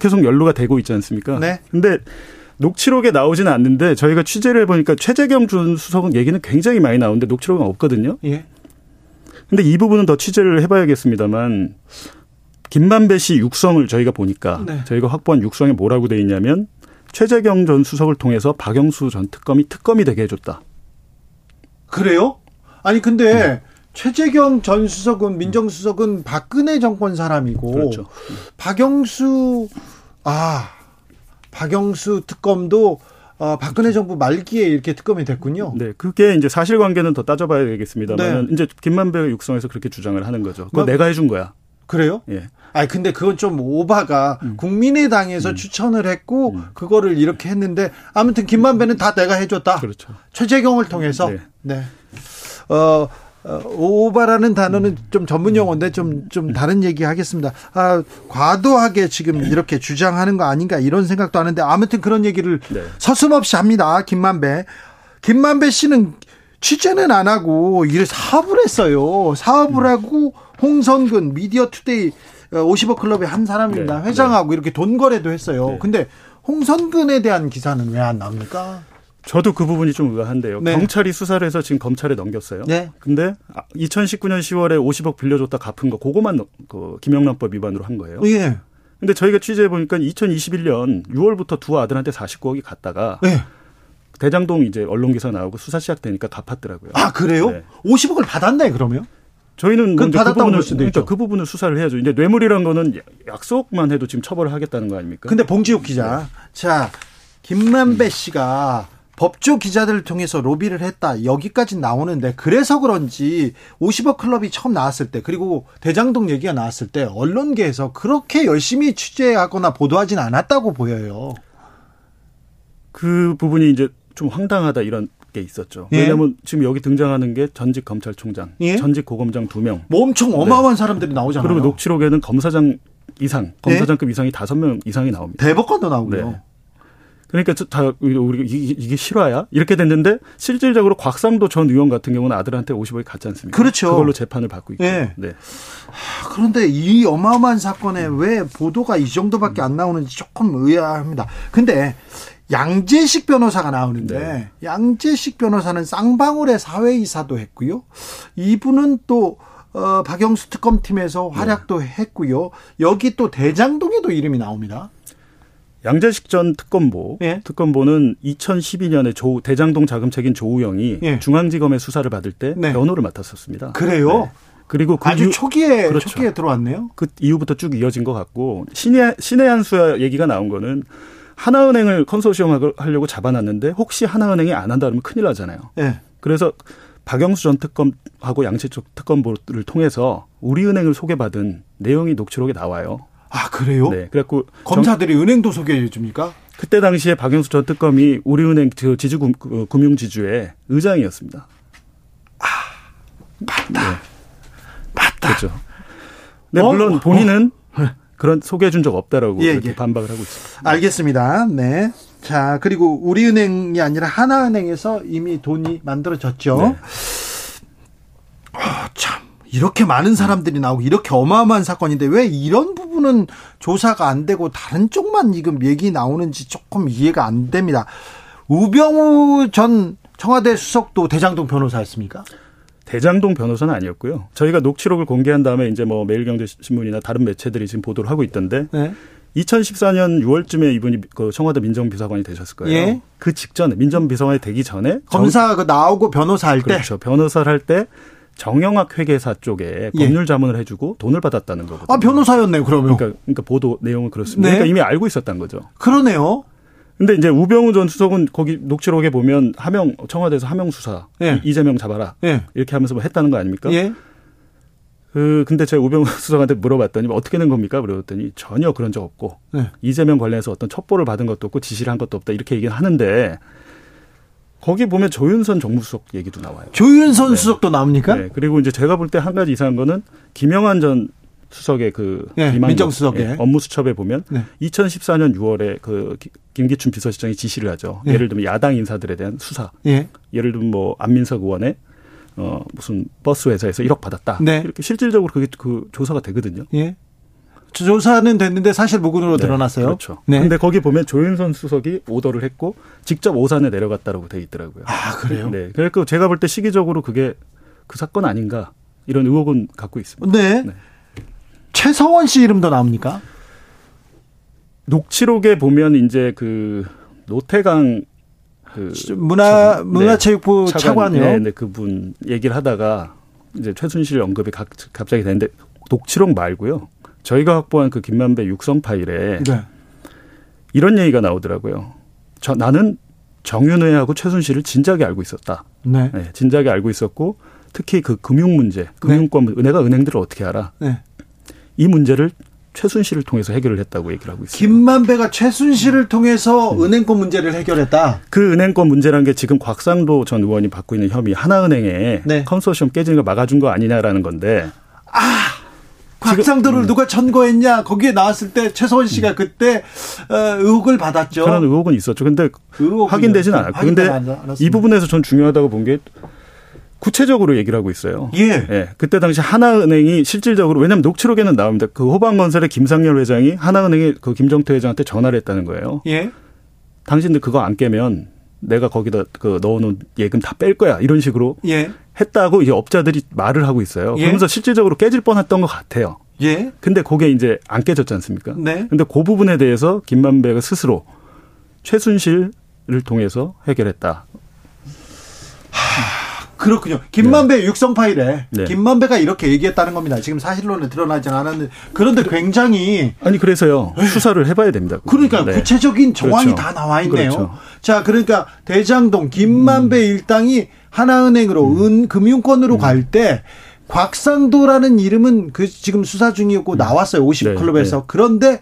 계속 연루가 되고 있지 않습니까? 네. 근데 녹취록에 나오지는 않는데 저희가 취재를 해보니까 최재경 준 수석은 얘기는 굉장히 많이 나오는데 녹취록은 없거든요. 예. 근데 이 부분은 더 취재를 해봐야겠습니다만 김만배 씨 육성을 저희가 보니까 네. 저희가 확보한 육성에 뭐라고 돼 있냐면 최재경 전 수석을 통해서 박영수 전 특검이 특검이 되게 해줬다. 그래요? 아니 근데 네. 최재경 전 수석은 민정수석은 박근혜 정권 사람이고 그렇죠. 박영수 아 박영수 특검도 어, 박근혜 정부 말기에 이렇게 특검이 됐군요. 네, 그게 이제 사실관계는 더 따져봐야 되겠습니다만 네. 이제 김만배 육성에서 그렇게 주장을 하는 거죠. 그거 뭐, 내가 해준 거야. 그래요? 예. 아 근데 그건 좀 오바가 음. 국민의당에서 음. 추천을 했고 음. 그거를 이렇게 했는데 아무튼 김만배는 다 내가 해줬다. 그렇죠. 최재경을 통해서 네. 네. 어 어, 오바라는 단어는 좀 전문 용어인데 좀, 좀 다른 얘기 하겠습니다. 아, 과도하게 지금 이렇게 주장하는 거 아닌가 이런 생각도 하는데 아무튼 그런 얘기를 네. 서슴없이 합니다. 김만배. 김만배 씨는 취재는 안 하고 일 사업을 했어요. 사업을 하고 홍선근 머니투데이 50억 어, 클럽의 한 사람입니다. 네. 회장하고 네. 이렇게 돈 거래도 했어요. 네. 근데 홍선근에 대한 기사는 왜 안 나옵니까? 저도 그 부분이 좀 의아한데요. 네. 경찰이 수사를 해서 지금 검찰에 넘겼어요. 네. 근데 2019년 10월에 50억 빌려줬다 갚은 거 그거만 그 김영란법 위반으로 한 거예요. 예. 근데 저희가 취재해 보니까 2021년 6월부터 두 아들한테 49억이 갔다가 네. 대장동 이제 언론 기사 나오고 수사 시작되니까 갚았더라고요. 아 그래요? 네. 50억을 받았네 그러면? 저희는 그 부분을 그러니까 그 부분을 수사를 해야죠. 이제 뇌물이란 거는 약속만 해도 지금 처벌을 하겠다는 거 아닙니까? 근데 봉지욱 기자, 네. 자 김만배 씨가 법조 기자들을 통해서 로비를 했다. 여기까지 나오는데 그래서 그런지 50억 클럽이 처음 나왔을 때 그리고 대장동 얘기가 나왔을 때 언론계에서 그렇게 열심히 취재하거나 보도하진 않았다고 보여요. 그 부분이 이제 좀 황당하다 이런 게 있었죠. 예. 왜냐하면 지금 여기 등장하는 게 전직 검찰총장, 예? 전직 고검장 두 명. 뭐 엄청 어마어마한 네. 사람들이 나오잖아요. 그리고 녹취록에는 검사장 이상, 검사장급 네? 이상이 다섯 명 이상이 나옵니다. 대법관도 나오고요. 네. 그러니까 다 우리 이게, 실화야 이렇게 됐는데 실질적으로 곽상도 전 의원 같은 경우는 아들한테 50억이 갔지 않습니까? 그렇죠. 그걸로 재판을 받고 있고. 네. 네. 그런데 이 어마어마한 사건에 왜 보도가 이 정도밖에 안 나오는지 조금 의아합니다. 근데 양재식 변호사가 나오는데 네. 양재식 변호사는 쌍방울의 사회이사도 했고요. 이분은 또 어, 박영수 특검팀에서 활약도 네. 했고요. 여기 또 대장동에도 이름이 나옵니다. 양재식 전 특검보 예. 특검보는 2012년에 조 대장동 자금책인 조우영이 예. 중앙지검의 수사를 받을 때 네. 변호를 맡았었습니다. 그래요? 네. 그리고 그 아주 이후, 초기에 그렇죠. 초기에 들어왔네요. 그 이후부터 쭉 이어진 것 같고 신의 신의 한수 얘기가 나온 거는 하나은행을 컨소시엄 하려고 잡아놨는데 혹시 하나은행이 안 한다 그러면 큰일 나잖아요. 예. 그래서 박영수 전 특검하고 양재쪽 특검보를 통해서 우리은행을 소개받은 내용이 녹취록에 나와요. 아 그래요? 네. 그래갖고 검사들이 정, 은행도 소개해 줍니까? 그때 당시에 박영수 전 특검이 우리은행 지주 그 금융 지주의 의장이었습니다. 아 맞다, 네. 맞다. 그렇죠. 네, 어? 물론 본인은 어? 그런 소개해 준 적 없다라고 예, 예. 반박을 하고 있습니다. 알겠습니다. 네. 자 그리고 우리은행이 아니라 하나은행에서 이미 돈이 만들어졌죠. 네. 이렇게 많은 사람들이 나오고 이렇게 어마어마한 사건인데 왜 이런 부분은 조사가 안 되고 다른 쪽만 지금 얘기 나오는지 조금 이해가 안 됩니다. 우병우 전 청와대 수석도 대장동 변호사였습니까? 대장동 변호사는 아니었고요. 저희가 녹취록을 공개한 다음에 이제 뭐 매일경제신문이나 다른 매체들이 지금 보도를 하고 있던데 네. 2014년 6월쯤에 이분이 그 청와대 민정비서관이 되셨을 거예요. 예. 그 직전에 민정비서관이 되기 전에 검사 그 나오고 변호사 할 때. 그렇죠. 변호사를 할 때 정영학 회계사 쪽에 예. 법률 자문을 해주고 돈을 받았다는 거거든요. 아 변호사였네요. 그러면. 그러니까, 그러니까 보도 내용은 그렇습니다. 네. 그러니까 이미 알고 있었던 거죠. 그러네요. 근데 이제 우병우 전 수석은 거기 녹취록에 보면 하명 청와대에서 하명 수사 예. 이재명 잡아라 예. 이렇게 하면서 뭐 했다는 거 아닙니까? 예. 그 근데 제가 우병우 수석한테 물어봤더니 뭐 어떻게 된 겁니까? 물어봤더니 전혀 그런 적 없고 예. 이재명 관련해서 어떤 첩보를 받은 것도 없고 지시를 한 것도 없다 이렇게 얘기를 하는데 거기 보면 조윤선 정무수석 얘기도 나와요. 조윤선 네. 수석도 나옵니까? 네. 그리고 이제 제가 볼 때 한 가지 이상한 거는 김영환 전 수석의 그 네, 민정수석의 네, 업무 수첩에 보면 네. 2014년 6월에 그 김기춘 비서실장이 지시를 하죠. 네. 예를 들면 야당 인사들에 대한 수사. 예. 예를 들면 뭐 안민석 의원의 어 무슨 버스 회사에서 1억 받았다. 네. 이렇게 실질적으로 그게 그 조사가 되거든요. 예. 조사는 됐는데 사실 무근으로 네, 드러났어요. 그렇죠. 네. 근데 거기 보면 조윤선 수석이 오더를 했고 직접 오산에 내려갔다라고 돼 있더라고요. 아, 그래요? 네. 그래서 제가 볼 때 시기적으로 그게 그 사건 아닌가 이런 의혹은 갖고 있습니다. 네. 네. 최성원 씨 이름도 나옵니까? 녹취록에 보면 이제 그 노태강 그 문화 문화체육부 네, 차관, 이요 네, 네, 그분 얘기를 하다가 이제 최순실 언급이 갑자기 되는데 녹취록 말고요. 저희가 확보한 그 김만배 육성 파일에 네. 이런 얘기가 나오더라고요. 저 나는 정윤회하고 최순실을 진작에 알고 있었다. 네. 네 진작에 알고 있었고 특히 그 금융 문제, 금융권 네. 은행가 은행들을 어떻게 알아? 네. 이 문제를 최순실을 통해서 해결을 했다고 얘기를 하고 있어요. 김만배가 최순실을 통해서 음. 은행권 문제를 해결했다. 그 은행권 문제라는 게 지금 곽상도 전 의원이 받고 있는 혐의 하나은행에 네. 컨소시엄 깨지는 거 막아준 거 아니냐라는 건데. 아. 곽상도를 음. 누가 천거했냐 거기에 나왔을 때 최소원 씨가 음. 그때 어, 의혹을 받았죠. 그런 의혹은 있었죠. 근데 확인되지는 않았고. 근데 이 부분에서 전 중요하다고 본 게 구체적으로 얘기를 하고 있어요. 예. 예. 그때 당시 하나은행이 실질적으로 왜냐하면 녹취록에는 나옵니다. 그 호방건설의 김상열 회장이 하나은행의 그 김정태 회장한테 전화를 했다는 거예요. 예. 당신들 그거 안 깨면 내가 거기다 그 넣어놓은 예금 다 뺄 거야 이런 식으로 예. 했다고 이제 업자들이 말을 하고 있어요. 예. 그러면서 실질적으로 깨질 뻔했던 것 같아요. 예. 근데 그게 이제 안 깨졌지 않습니까? 네. 근데 그 부분에 대해서 김만배가 스스로 최순실을 통해서 해결했다. 그렇군요. 김만배 네. 육성 파일에 네. 김만배가 이렇게 얘기했다는 겁니다. 지금 사실론에 드러나지 않았는데 그런데 굉장히 아니 그래서요 수사를 해봐야 됩니다. 그러니까 네. 구체적인 정황이 그렇죠. 다 나와 있네요. 그렇죠. 자 그러니까 대장동 김만배 음. 일당이 하나은행으로 음. 은 금융권으로 음. 갈때 곽상도라는 이름은 그 지금 수사 중이었고 음. 나왔어요 50클럽에서 네, 그런데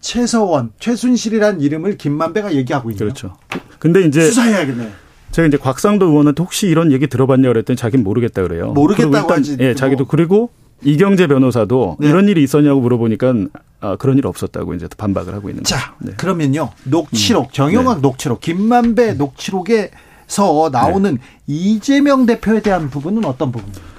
최서원, 최순실이라는 이름을 김만배가 얘기하고 있네요. 그렇죠. 근데 이제 수사해야겠네요. 제가 이제 곽상도 의원한테 혹시 이런 얘기 들어봤냐 그랬더니 자기는 모르겠다 그래요. 모르겠다고 하지. 예, 자기도 그리고 이경재 변호사도 네. 이런 일이 있었냐고 물어보니까 아, 그런 일 없었다고 이제 반박을 하고 있는 거죠. 자, 네. 그러면요. 녹취록, 음. 정영학 네. 녹취록, 김만배 녹취록에서 나오는 네. 이재명 대표에 대한 부분은 어떤 부분입니까?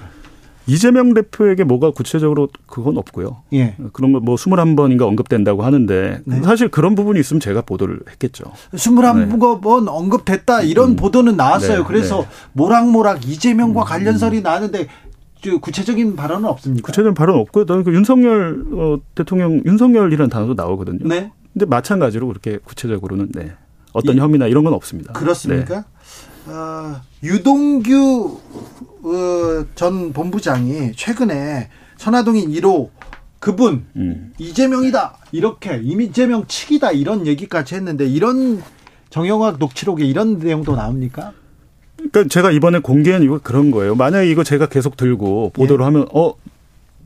이재명 대표에게 뭐가 구체적으로 그건 없고요. 예. 그런 거 뭐 21번인가 언급된다고 하는데 네. 사실 그런 부분이 있으면 제가 보도를 했겠죠. 21번 네. 언급됐다 이런 음. 보도는 나왔어요. 네. 그래서 네. 모락모락 이재명과 음. 관련설이 나왔는데 구체적인 발언은 없습니까? 구체적인 발언 없고요. 그 윤석열 어, 대통령 윤석열이라는 단어도 나오거든요. 네. 근데 마찬가지로 그렇게 구체적으로는 네. 어떤 혐의나 이런 건 없습니다. 그렇습니까? 네. 어, 유동규 어, 전 본부장이 최근에 천화동인 1호 그분 음. 이재명이다 이렇게 이재명 측이다 이런 얘기까지 했는데 이런 정영학 녹취록에 이런 내용도 나옵니까? 그러니까 제가 이번에 공개한 이유가 그런 거예요. 만약에 이거 제가 계속 들고 보도를 예. 하면 어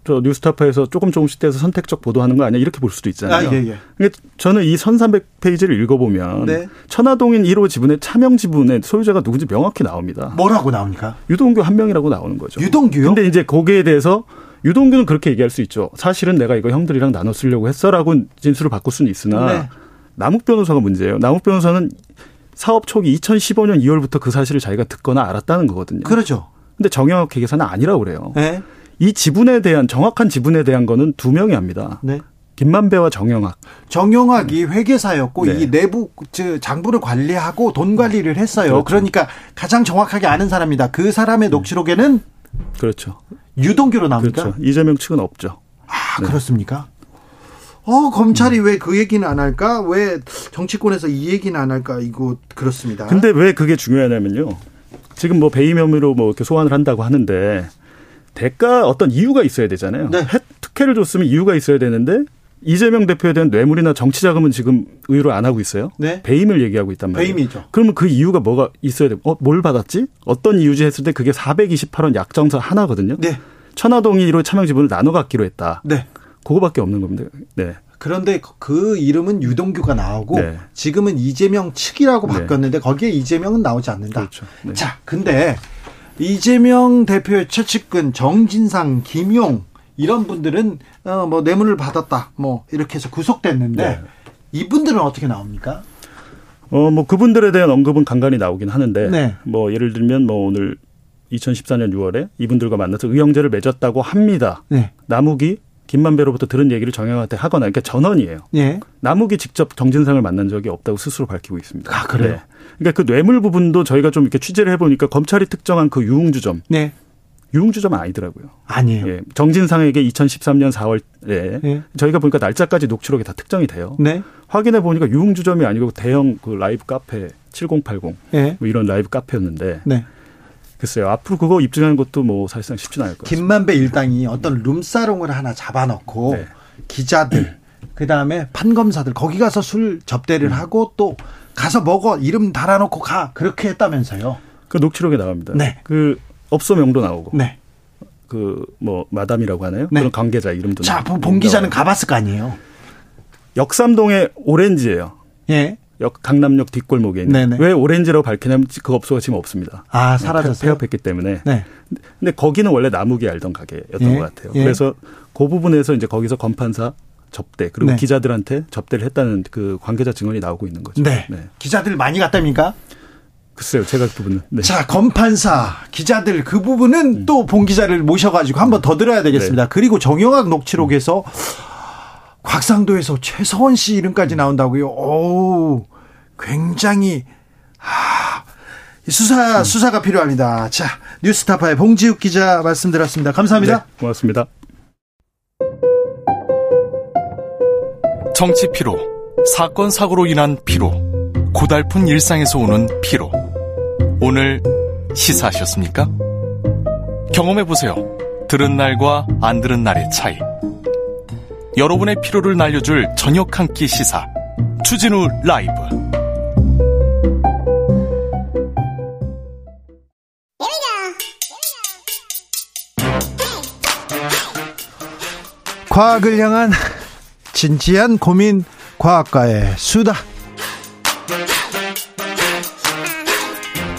저 뉴스타파에서 조금 조금씩 떼서 선택적 보도하는 거 아니야 이렇게 볼 수도 있잖아요. 아, 예, 예. 그러니까 저는 이 1300페이지를 읽어보면 네. 천화동인 1호 지분의 차명 지분의 소유자가 누군지 명확히 나옵니다. 뭐라고 나옵니까? 유동규 한 명이라고 나오는 거죠. 유동규요? 근데 이제 거기에 대해서 유동규는 그렇게 얘기할 수 있죠. 사실은 내가 이거 형들이랑 나눠 쓰려고 했어라고 진술을 바꿀 수는 있으나 네. 남욱 변호사가 문제예요. 남욱 변호사는 사업 초기 2015년 2월부터 그 사실을 자기가 듣거나 알았다는 거거든요. 그렇죠. 근데 정영학 회계사는 아니라고 그래요. 네. 이 지분에 대한 정확한 지분에 대한 거는 두 명이 합니다. 네. 김만배와 정영학. 정영학이 회계사였고 네. 이 내부 장부를 관리하고 돈 관리를 했어요. 그렇죠. 그러니까 가장 정확하게 아는 사람이다. 그 사람의 네. 녹취록에는 그렇죠. 유동규로 나옵니까? 그렇죠. 이재명 측은 없죠. 아, 네. 그렇습니까? 어, 검찰이 음. 왜그 얘기는 안 할까? 왜 정치권에서 이 얘기는 안 할까? 이거 그렇습니다. 근데 왜 그게 중요하냐면요. 지금 뭐 배임 혐의로 뭐 이렇게 소환을 한다고 하는데 대가 어떤 이유가 있어야 되잖아요. 네. 특혜를 줬으면 이유가 있어야 되는데 이재명 대표에 대한 뇌물이나 정치 자금은 지금 의외로 안 하고 있어요. 네. 배임을 얘기하고 있단 말이에요. 배임이죠. 그러면 그 이유가 뭐가 있어야 돼? 어, 뭘 받았지? 어떤 이유지 했을 때 그게 428원 약정서 하나거든요. 네. 천화동이 1호 차명 지분을 나눠 갖기로 했다. 네. 그거밖에 없는 겁니다. 네. 그런데 그 이름은 유동규가 나오고 네. 지금은 이재명 측이라고 네. 바뀌었는데 거기에 이재명은 나오지 않는다. 그렇죠. 네. 자, 근데 이재명 대표의 최측근 정진상, 김용 이런 분들은 어 뭐 뇌물을 받았다 뭐 이렇게 해서 구속됐는데 네. 이분들은 어떻게 나옵니까? 어 뭐 그분들에 대한 언급은 간간히 나오긴 하는데 네. 뭐 예를 들면 뭐 오늘 2014년 6월에 이분들과 만나서 의형제를 맺었다고 합니다. 네. 남욱이 김만배로부터 들은 얘기를 정영한테 하거나 그러니까 전원이에요. 예. 남욱이 직접 정진상을 만난 적이 없다고 스스로 밝히고 있습니다. 아 그래요? 네. 그러니까 그 뇌물 부분도 저희가 좀 이렇게 취재를 해보니까 검찰이 특정한 그 유흥주점. 네. 유흥주점은 아니더라고요. 아니에요. 예. 정진상에게 2013년 4월에 네. 저희가 보니까 날짜까지 녹취록이 다 특정이 돼요. 네. 확인해 보니까 유흥주점이 아니고 대형 그 라이브 카페 7080 네. 뭐 이런 라이브 카페였는데 네. 글쎄요. 앞으로 그거 입증하는 것도 뭐 사실상 쉽지는 않을 것 같습니다. 김만배 일당이 어떤 룸사롱을 하나 잡아놓고 네. 기자들 그 다음에 판검사들 거기 가서 술 접대를 음. 하고 또 가서 먹어 이름 달아놓고 가 그렇게 했다면서요. 그 녹취록에 나옵니다. 네. 그 업소 명도 나오고. 네. 그 뭐 마담이라고 하나요? 네. 그런 관계자 이름도. 자, 본 기자는 가봤을 거 아니에요. 역삼동의 오렌지예요. 예. 역 강남역 뒷골목에 있는. 네네. 왜 오렌지라고 밝히냐면 그 업소가 지금 없습니다. 아 사라졌어요. 폐업했기 때문에. 네. 근데 거기는 원래 나무기 알던 가게였던 예. 것 같아요. 예. 그래서 그 부분에서 이제 거기서 검판사 접대 그리고 네. 기자들한테 접대를 했다는 그 관계자 증언이 나오고 있는 거죠. 네. 네. 기자들 많이 갔답니까? 글쎄요, 제가 그 부분은. 네. 자, 검판사, 기자들 그 부분은 음. 또본 기자를 모셔가지고 한번 더 들어야 되겠습니다. 네. 그리고 정영학 녹취록에서 음. 곽상도에서 최서원 씨 이름까지 나온다고요. 오, 굉장히 아, 수사 음. 수사가 필요합니다. 자, 뉴스타파의 봉지욱 기자 말씀 드렸습니다. 감사합니다. 네, 고맙습니다. 정치 피로, 사건 사고로 인한 피로, 고달픈 일상에서 오는 피로. 오늘 시사하셨습니까? 경험해 보세요. 들은 날과 안 들은 날의 차이. 여러분의 피로를 날려줄 저녁 한 끼 시사. 추진우 라이브. 과학을 향한 진지한 고민 과학과의 수다.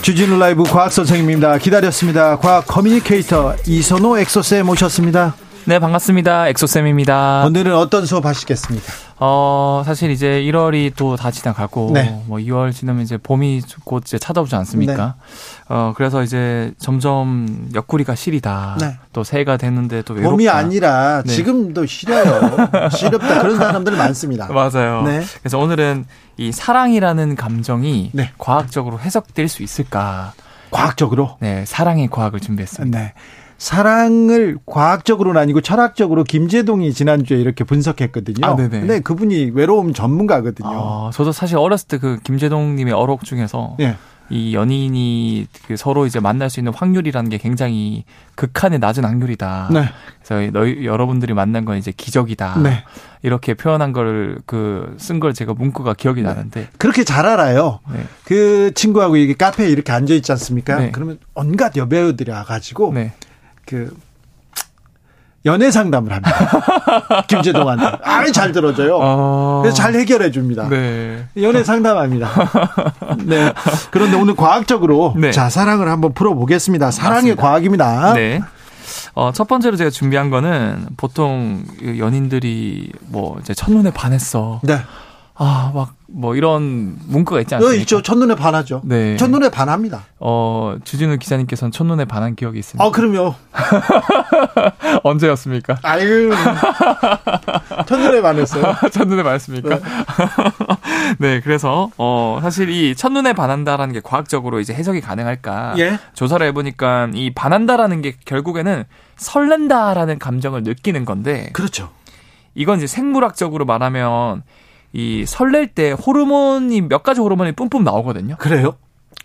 주진우 라이브 과학 선생님입니다. 기다렸습니다. 과학 communicator 이선호 엑소쌤 모셨습니다. 네, 반갑습니다. 엑소쌤입니다. 오늘은 어떤 수업 하시겠습니까? 어, 사실 이제 1월이 또 다 지나가고, 네. 뭐 2월 지나면 이제 봄이 곧 이제 찾아오지 않습니까? 네. 어, 그래서 이제 점점 옆구리가 시리다. 네. 또 새해가 됐는데 또 외롭다. 봄이 아니라 네. 지금도 시려요. 시렵다. 그런 사람들 많습니다. 맞아요. 네. 그래서 오늘은 이 사랑이라는 감정이 네. 과학적으로 해석될 수 있을까? 과학적으로? 네, 사랑의 과학을 준비했습니다. 네. 사랑을 과학적으로는 아니고 철학적으로 김재동이 지난주에 이렇게 분석했거든요. 아, 네네. 근데 그분이 외로움 전문가거든요. 아, 저도 사실 어렸을 때 그 김재동 님의 어록 중에서 네. 이 연인이 그 서로 이제 만날 수 있는 확률이라는 게 굉장히 극한의 낮은 확률이다. 네. 그래서 너희 여러분들이 만난 건 이제 기적이다. 네. 이렇게 표현한 걸 그 쓴 걸 제가 문구가 기억이 네. 나는데 그렇게 잘 알아요. 네. 그 친구하고 이게 카페에 이렇게 앉아 있지 않습니까? 네. 그러면 온갖 여배우들이 와가지고 네. 그 연애 상담을 합니다. 김재동한테. 아주 잘 들어줘요. 어... 그래서 잘 해결해 줍니다. 네. 연애 상담합니다. 네. 그런데 오늘 과학적으로 네. 자, 사랑을 한번 풀어보겠습니다. 사랑의 맞습니다. 과학입니다. 네. 어, 첫 번째로 제가 준비한 거는 보통 연인들이 뭐 이제 첫눈에 반했어. 네. 아, 막, 뭐, 이런 문구가 있지 않습니까? 있죠. 첫눈에 반하죠. 네. 첫눈에 반합니다. 어, 주진우 기자님께서는 첫눈에 반한 기억이 있습니다. 아, 그럼요. 언제였습니까? 아유. 첫눈에 반했어요. 첫눈에 반했습니까? 네. 네, 그래서, 어, 사실 이 첫눈에 반한다라는 게 과학적으로 이제 해석이 가능할까? 예. 조사를 해 보니까 이 반한다라는 게 결국에는 설렌다라는 감정을 느끼는 건데. 그렇죠. 이건 이제 생물학적으로 말하면 이 설렐 때 호르몬이 몇 가지 호르몬이 뿜뿜 나오거든요. 그래요?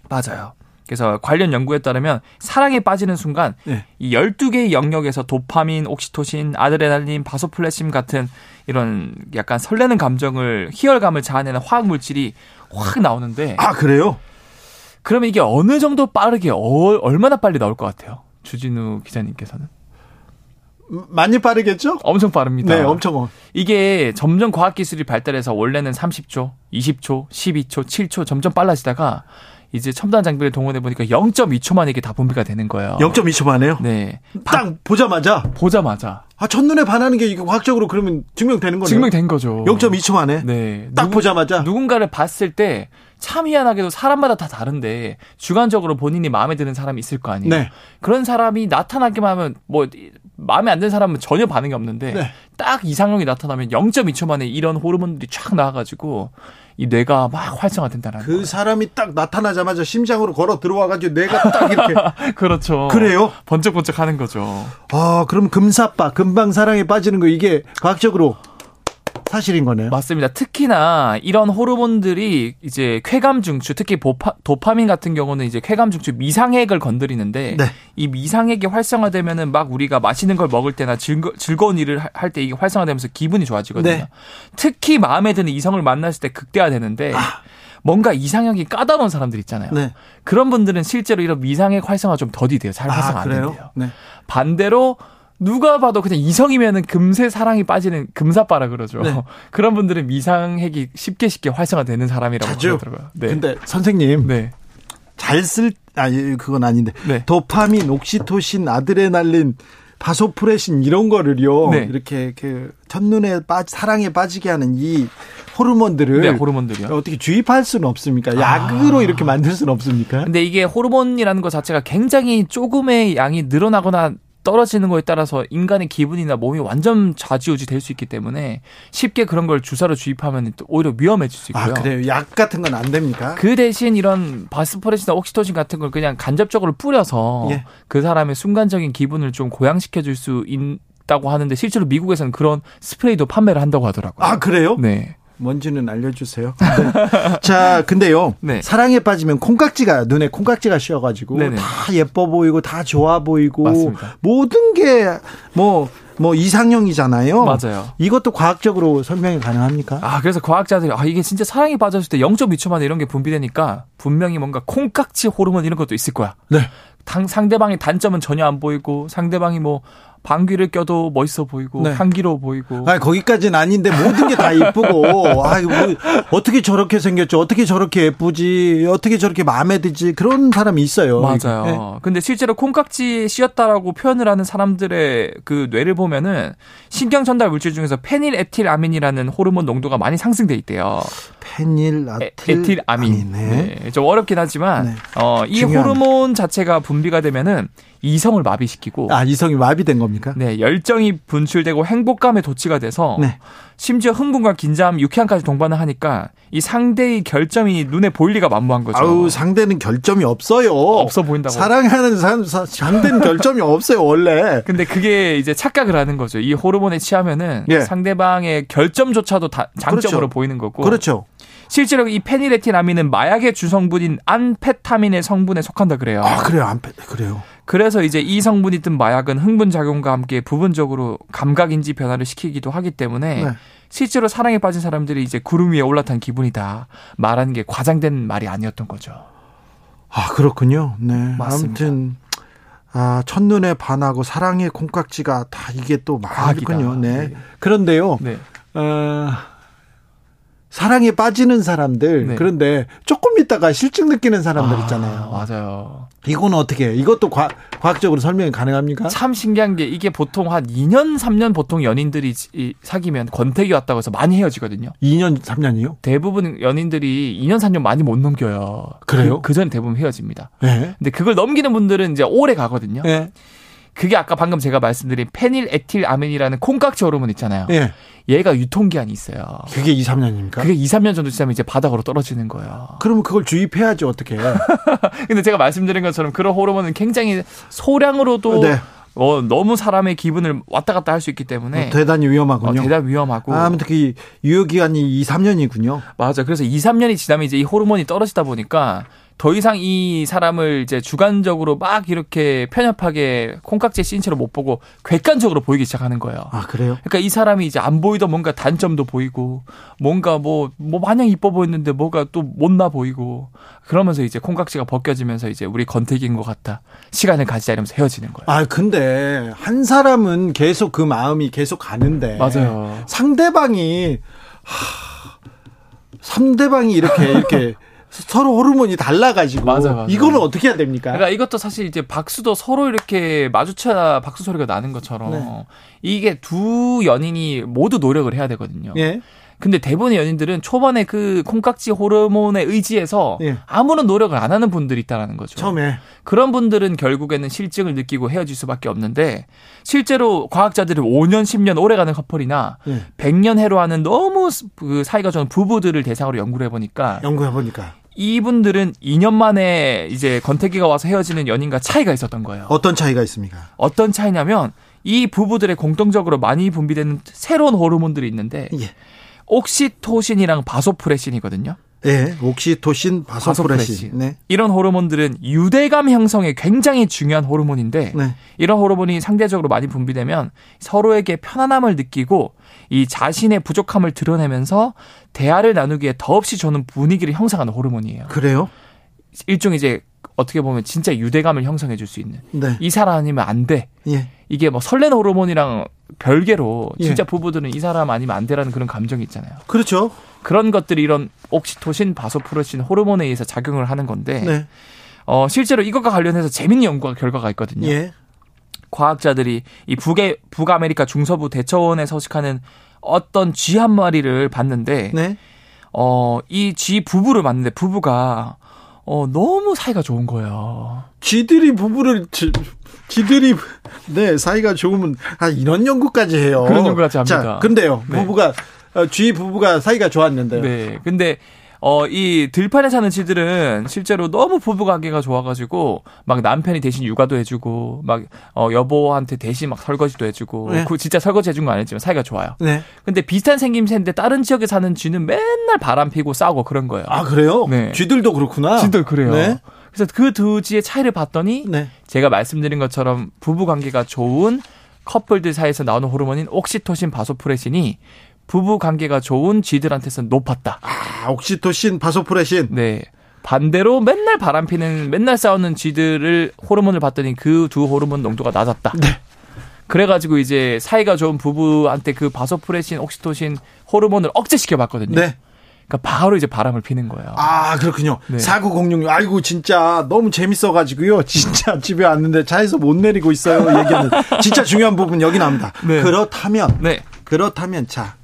맞아요. 그래서 관련 연구에 따르면 사랑에 빠지는 순간 네. 이 12개의 영역에서 도파민, 옥시토신, 아드레날린, 바소플레심 같은 이런 약간 설레는 감정을 희열감을 자아내는 화학 물질이 확 나오는데 아, 그래요? 그러면 이게 어느 정도 빠르게 어, 얼마나 빨리 나올 것 같아요? 주진우 기자님께서는? 많이 빠르겠죠? 엄청 빠릅니다. 네, 엄청. 이게 점점 과학기술이 발달해서 원래는 30초, 20초, 12초, 7초 점점 빨라지다가 이제 첨단 장비를 동원해 보니까 0.2초 만에 이게 다 분비가 되는 거예요. 0.2초 만에요? 네. 딱 보자마자. 보자마자. 아, 첫눈에 반하는 게 이게 과학적으로 그러면 증명되는 거네요. 증명된 거죠. 0.2초 만에. 네. 딱 누구, 보자마자. 누군가를 봤을 때 참 희한하게도 사람마다 다 다른데 주관적으로 본인이 마음에 드는 사람이 있을 거 아니에요. 네. 그런 사람이 나타나기만 하면 뭐 마음에 안 드는 사람은 전혀 반응이 없는데 네. 딱 이상형이 나타나면 0.2초 만에 이런 호르몬들이 쫙 나와가지고 이 뇌가 막 활성화된다는 그 거예요. 사람이 딱 나타나자마자 심장으로 걸어 들어와가지고 뇌가 딱 이렇게 그렇죠. 그래요? 번쩍번쩍 하는 거죠. 아 그럼 금사빠 금방 사랑에 빠지는 거 이게 과학적으로 사실인 거네요. 맞습니다. 특히나 이런 호르몬들이 이제 쾌감 증추, 특히 보파, 도파민 같은 경우는 이제 쾌감 증추 미상핵을 건드리는데 네. 이 미상핵이 활성화되면은 막 우리가 맛있는 걸 먹을 때나 즐거, 즐거운 일을 할 때 이게 활성화되면서 기분이 좋아지거든요. 네. 특히 마음에 드는 이성을 만났을 때 극대화되는데 아. 뭔가 이상형이 까다로운 사람들 있잖아요. 네. 그런 분들은 실제로 이런 미상핵 활성화 좀 더디 돼요. 잘 활성화 아, 안 된대요. 네. 반대로 누가 봐도 그냥 이성이면은 금세 사랑이 빠지는 금사빠라 그러죠. 네. 그런 분들은 미상핵이 쉽게 쉽게 활성화되는 사람이라고 자주. 그러더라고요. 네. 근데 선생님. 네. 잘 쓸, 아, 그건 아닌데. 네. 도파민, 옥시토신, 아드레날린, 바소프레신 이런 거를요. 네. 이렇게 그 첫눈에 빠 사랑에 빠지게 하는 이 호르몬들을 네, 호르몬들이요. 어떻게 주입할 수는 없습니까? 약으로 아. 이렇게 만들 수는 없습니까? 근데 이게 호르몬이라는 것 자체가 굉장히 조금의 양이 늘어나거나 떨어지는 거에 따라서 인간의 기분이나 몸이 완전 좌지우지 될 수 있기 때문에 쉽게 그런 걸 주사로 주입하면 오히려 위험해질 수 있고요. 아, 그래요? 약 같은 건 안 됩니까? 그 대신 이런 바스포레스나 옥시토신 같은 걸 그냥 간접적으로 뿌려서 예. 그 사람의 순간적인 기분을 좀 고양시켜 줄 수 있다고 하는데 실제로 미국에서는 그런 스프레이도 판매를 한다고 하더라고요. 아, 그래요? 네. 뭔지는 알려주세요. 네. 자, 근데요. 네. 사랑에 빠지면 콩깍지가 눈에 콩깍지가 씌어가지고 네네. 다 예뻐 보이고 다 좋아 보이고 맞습니다. 모든 게뭐 뭐 이상형이잖아요. 맞아요. 이것도 과학적으로 설명이 가능합니까? 아, 그래서 과학자들이 아, 이게 진짜 사랑에 빠졌을 때 0.2초 만에 이런 게 분비되니까 분명히 뭔가 콩깍지 호르몬 이런 것도 있을 거야. 네. 상대방의 단점은 전혀 안 보이고 상대방이 뭐 방귀를 껴도 멋있어 보이고 네. 향기로워 보이고. 아 거기까지는 아닌데 모든 게다 이쁘고 아 뭐, 어떻게 저렇게 생겼죠? 어떻게 저렇게 예쁘지? 어떻게 저렇게 마음에 들지? 그런 사람이 있어요. 맞아요. 네. 근데 실제로 콩깍지 씌었다라고 표현을 하는 사람들의 그 뇌를 보면은 신경 전달 물질 중에서 페닐에틸아민이라는 호르몬 농도가 많이 상승돼 있대요. 페닐에틸 아민. 네. 네. 좀 어렵긴 하지만 네. 어, 이 중요한. 호르몬 자체가 분비가 되면은 이성을 마비시키고 아 이성이 마비된 겁니까? 네 열정이 분출되고 행복감에 도취가 돼서 네. 심지어 흥분과 긴장, 유쾌함까지 동반을 하니까 이 상대의 결점이 눈에 보일 리가 만무한 거죠. 아우 상대는 결점이 없어요. 없어 보인다고. 사랑하는 사람 상대는 결점이 없어요 원래. 근데 그게 이제 착각을 하는 거죠. 이 호르몬에 취하면은 예. 상대방의 결점조차도 다 장점으로 그렇죠. 보이는 거고. 그렇죠. 실제로 이 페니레틴아민은 마약의 주성분인 안페타민의 성분에 속한다 그래요. 아 그래요, 안페 그래요. 그래서 이제 이 성분이 든 마약은 흥분 작용과 함께 부분적으로 감각 인지 변화를 시키기도 하기 때문에 네. 실제로 사랑에 빠진 사람들이 이제 구름 위에 올라탄 기분이다 말하는 게 과장된 말이 아니었던 거죠. 아 그렇군요. 네. 맞습니다. 아무튼 아, 첫눈에 반하고 사랑의 콩깍지가 다 이게 또 말이군요. 네. 네. 그런데요. 네. 어, 사랑에 빠지는 사람들 네. 그런데 조금 있다가 실증 느끼는 사람들 아, 있잖아요. 맞아요. 이거는 어떻게? 이것도 과, 과학적으로 설명이 가능합니까? 참 신기한 게 이게 보통 한 2년 3년 보통 연인들이 사귀면 권태기 왔다고 해서 많이 헤어지거든요. 2년 3년이요? 대부분 연인들이 2년 3년 많이 못 넘겨요. 그래요? 그, 전 대부분 헤어집니다. 네. 근데 그걸 넘기는 분들은 이제 오래 가거든요. 네. 그게 아까 방금 제가 말씀드린 페닐 에틸 아멘이라는 콩깍지 호르몬 있잖아요. 예. 얘가 유통기한이 있어요. 그게 2, 3년입니까? 그게 2, 3년 정도 지나면 이제 바닥으로 떨어지는 거예요. 그러면 그걸 주입해야지 어떻게. 근데 제가 말씀드린 것처럼 그런 호르몬은 굉장히 소량으로도 네. 어, 너무 사람의 기분을 왔다 갔다 할 수 있기 때문에 어, 대단히 위험하군요. 어, 대단히 위험하고. 아, 아무튼 그 유효 기간이 2, 3년이군요. 맞아. 그래서 2, 3년이 지나면 이제 이 호르몬이 떨어지다 보니까 더 이상 이 사람을 이제 주관적으로 막 이렇게 편협하게 콩깍지에 씌인 채로 못 보고 객관적으로 보이기 시작하는 거예요. 아, 그래요? 그러니까 이 사람이 이제 안 보이던 뭔가 단점도 보이고 뭔가 뭐, 뭐 마냥 이뻐 보였는데 뭐가 또 못나 보이고 그러면서 이제 콩깍지가 벗겨지면서 이제 우리 건태기인 것 같다. 시간을 가지자 이러면서 헤어지는 거예요. 아, 근데 한 사람은 계속 그 마음이 계속 가는데. 맞아요. 상대방이, 하, 상대방이 이렇게, 이렇게 서로 호르몬이 달라가지고 맞아, 맞아. 이거는 어떻게 해야 됩니까? 그러니까 이것도 사실 이제 박수도 서로 이렇게 마주쳐야 박수 소리가 나는 것처럼 네. 이게 두 연인이 모두 노력을 해야 되거든요. 예. 근데 대부분의 연인들은 초반에 그 콩깍지 호르몬에 의지해서 예. 아무런 노력을 안 하는 분들이 있다라는 거죠. 처음에 그런 분들은 결국에는 실증을 느끼고 헤어질 수밖에 없는데 실제로 과학자들이 5년, 10년 오래가는 커플이나 예. 100년 해로하는 너무 그 사이가 좋은 부부들을 대상으로 연구를 해보니까 연구해보니까 이분들은 2년 만에 이제 권태기가 와서 헤어지는 연인과 차이가 있었던 거예요. 어떤 차이가 있습니까? 어떤 차이냐면 이 부부들의 공통적으로 많이 분비되는 새로운 호르몬들이 있는데 예. 옥시토신이랑 바소프레신이거든요. 예, 옥시토신, 바소프레신. 네. 이런 호르몬들은 유대감 형성에 굉장히 중요한 호르몬인데 네. 이런 호르몬이 상대적으로 많이 분비되면 서로에게 편안함을 느끼고 이 자신의 부족함을 드러내면서 대화를 나누기에 더없이 좋은 분위기를 형성하는 호르몬이에요. 그래요? 일종 이제 어떻게 보면 진짜 유대감을 형성해 줄 수 있는 네. 이 사람 아니면 안 돼. 예. 이게 뭐 설레는 호르몬이랑 별개로 예. 진짜 예. 부부들은 이 사람 아니면 안 돼라는 그런 감정이 있잖아요. 그렇죠. 그런 것들이 이런 옥시토신, 바소프레신 호르몬에 의해서 작용을 하는 건데 네. 어, 실제로 이것과 관련해서 재밌는 연구 결과가 있거든요. 예. 과학자들이 이 북의 북아메리카 중서부 대초원에 서식하는 어떤 쥐 한 마리를 봤는데 네. 어, 이 쥐 부부를 봤는데 부부가 어, 너무 사이가 좋은 거예요. 쥐들이 부부를, 지, 쥐들이, 네, 사이가 좋으면, 아, 이런 연구까지 해요. 그런 연구까지 합니다. 자, 근데요, 네. 부부가, 어, 쥐 부부가 사이가 좋았는데요. 네. 근데 어, 이 들판에 사는 쥐들은 실제로 너무 부부 관계가 좋아가지고 막 남편이 대신 육아도 해주고 막 어, 여보한테 대신 막 설거지도 해주고 네. 그 진짜 설거지 해준 건 아니지만 사이가 좋아요. 네. 근데 비슷한 생김새인데 다른 지역에 사는 쥐는 맨날 바람 피고 싸우고 그런 거예요. 아 그래요? 네. 쥐들도 그렇구나. 쥐들 그래요. 네. 그래서 그 두 쥐의 차이를 봤더니 네. 제가 말씀드린 것처럼 부부 관계가 좋은 커플들 사이에서 나오는 호르몬인 옥시토신, 바소프레신이 부부 관계가 좋은 쥐들한테서는 높았다. 아, 옥시토신, 바소프레신. 네. 반대로 맨날 바람피는 맨날 싸우는 쥐들을 호르몬을 봤더니 그 두 호르몬 농도가 낮았다. 네. 그래가지고 이제 사이가 좋은 부부한테 그 바소프레신, 옥시토신 호르몬을 억제시켜 봤거든요. 네. 그러니까 바로 이제 바람을 피는 거예요. 아, 그렇군요. 네. 4906. 아이고, 진짜 너무 재밌어가지고요. 진짜 집에 왔는데 차에서 못 내리고 있어요. 얘기하는. 진짜 중요한 부분 여기 나옵니다. 네. 그렇다면. 네. 그렇다면, 자,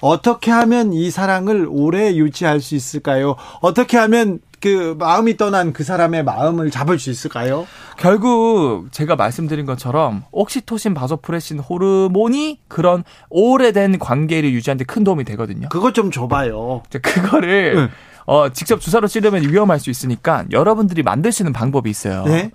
어떻게 하면 이 사랑을 오래 유지할 수 있을까요? 어떻게 하면 그 마음이 떠난 그 사람의 마음을 잡을 수 있을까요? 결국 제가 말씀드린 것처럼 옥시토신, 바소프레신 호르몬이 그런 오래된 관계를 유지하는데 큰 도움이 되거든요. 그것 좀 줘봐요. 그거를 네. 어, 직접 주사로 찌르면 위험할 수 있으니까 여러분들이 만들 수 있는 방법이 있어요. 네?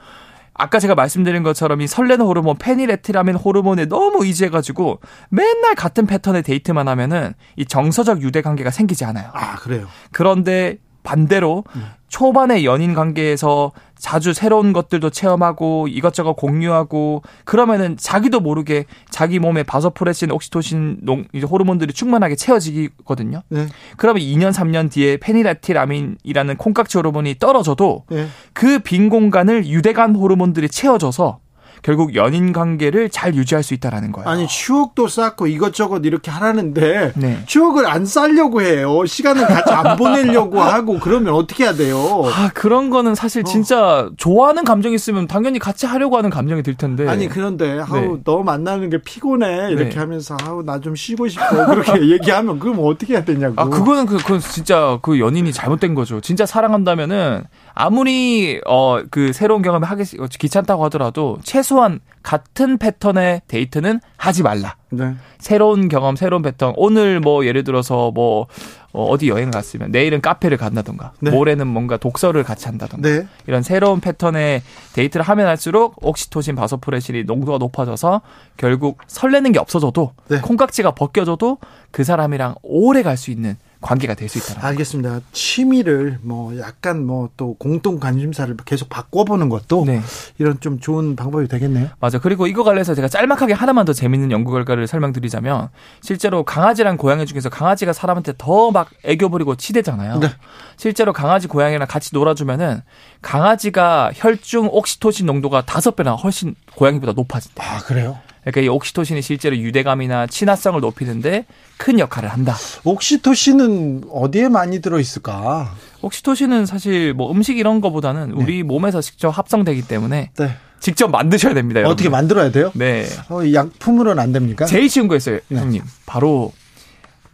아까 제가 말씀드린 것처럼 이 설레는 호르몬 페니레티라민 호르몬에 너무 의지해가지고 맨날 같은 패턴의 데이트만 하면은 이 정서적 유대 관계가 생기지 않아요. 아 그래요. 그런데 반대로 음. 초반의 연인 관계에서 자주 새로운 것들도 체험하고 이것저것 공유하고 그러면은 자기도 모르게 자기 몸에 바소프레신, 옥시토신 농 이제 호르몬들이 충만하게 채워지거든요. 네. 그러면 2년 3년 뒤에 페니라틸아민이라는 콩깍지 호르몬이 떨어져도 네. 그빈 공간을 유대감 호르몬들이 채워져서 결국 연인 관계를 잘 유지할 수 있다라는 거예요. 아니 추억도 쌓고 이것저것 이렇게 하라는데 네. 추억을 안 쌓려고 해요. 시간을 같이 안 보내려고 하고 그러면 어떻게 해야 돼요? 아 그런 거는 사실 어. 진짜 어. 좋아하는 감정이 있으면 당연히 같이 하려고 하는 감정이 들 텐데. 아니 그런데 아우 네. 너 만나는 게 피곤해 이렇게 네. 하면서 아우 나 좀 쉬고 싶어 그렇게 얘기하면 그럼 어떻게 해야 되냐고. 아 그거는 그, 그건 진짜 그 연인이 잘못된 거죠. 진짜 사랑한다면은 아무리 어 그 새로운 경험을 하기 귀찮다고 하더라도 최소한 같은 패턴의 데이트는 하지 말라. 네. 새로운 경험, 새로운 패턴. 오늘 뭐 예를 들어서 뭐 어, 어디 여행 갔으면 내일은 카페를 간다던가 네. 모레는 뭔가 독서를 같이 한다던가 네. 이런 새로운 패턴의 데이트를 하면 할수록 옥시토신, 바소프레신이 농도가 높아져서 결국 설레는 게 없어져도 네. 콩깍지가 벗겨져도 그 사람이랑 오래 갈 수 있는 관계가 될 수 있다. 알겠습니다. 취미를 뭐 약간 뭐 또 공동 관심사를 계속 바꿔보는 것도 네. 이런 좀 좋은 방법이 되겠네요. 맞아. 그리고 이거 관련해서 제가 짤막하게 하나만 더 재밌는 연구 결과를 설명드리자면 실제로 강아지랑 고양이 중에서 강아지가 사람한테 더 막 애교 부리고 치대잖아요. 네. 실제로 강아지 고양이랑 같이 놀아주면은 강아지가 혈중 옥시토신 농도가 다섯 배나 훨씬 고양이보다 높아진다. 아 그래요? 그러니까 이 옥시토신이 실제로 유대감이나 친화성을 높이는데 큰 역할을 한다. 옥시토신은 어디에 많이 들어 있을까? 옥시토신은 사실 뭐 음식 이런 거보다는 네. 우리 몸에서 직접 합성되기 때문에 네. 직접 만드셔야 됩니다. 여러분. 어떻게 만들어야 돼요? 네. 어, 약품으로는 안 됩니까? 제일 쉬운 거 있어요, 네. 형님. 바로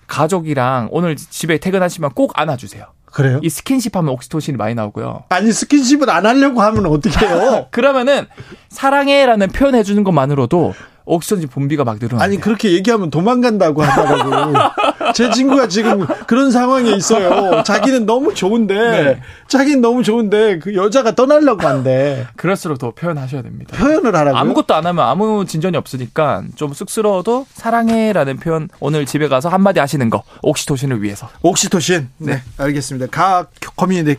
가족이랑 오늘 집에 퇴근하시면 꼭 안아주세요. 그래요? 이 스킨십 하면 옥시토신이 많이 나오고요. 아니 스킨십을 안 하려고 하면 어떻게 해요? 그러면은 사랑해라는 표현 해 주는 것만으로도 옥시토신 분비가 막 늘어나. 아니 그렇게 얘기하면 도망간다고 하더라고. 제 친구가 지금 그런 상황에 있어요. 자기는 너무 좋은데, 네. 자기는 너무 좋은데 그 여자가 떠나려고 한대. 그럴수록 더 표현하셔야 됩니다. 표현을 하라고. 아무것도 안 하면 아무 진전이 없으니까 좀 쑥스러워도 사랑해라는 표현 오늘 집에 가서 한마디 하시는 거 옥시토신을 위해서. 옥시토신. 네, 네 알겠습니다. 과학 communica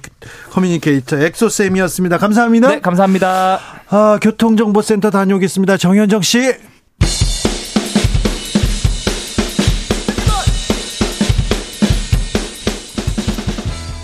communicator 엑소쌤이었습니다. 감사합니다. 네, 감사합니다. 아, 교통정보센터 다녀오겠습니다. 정현정 씨.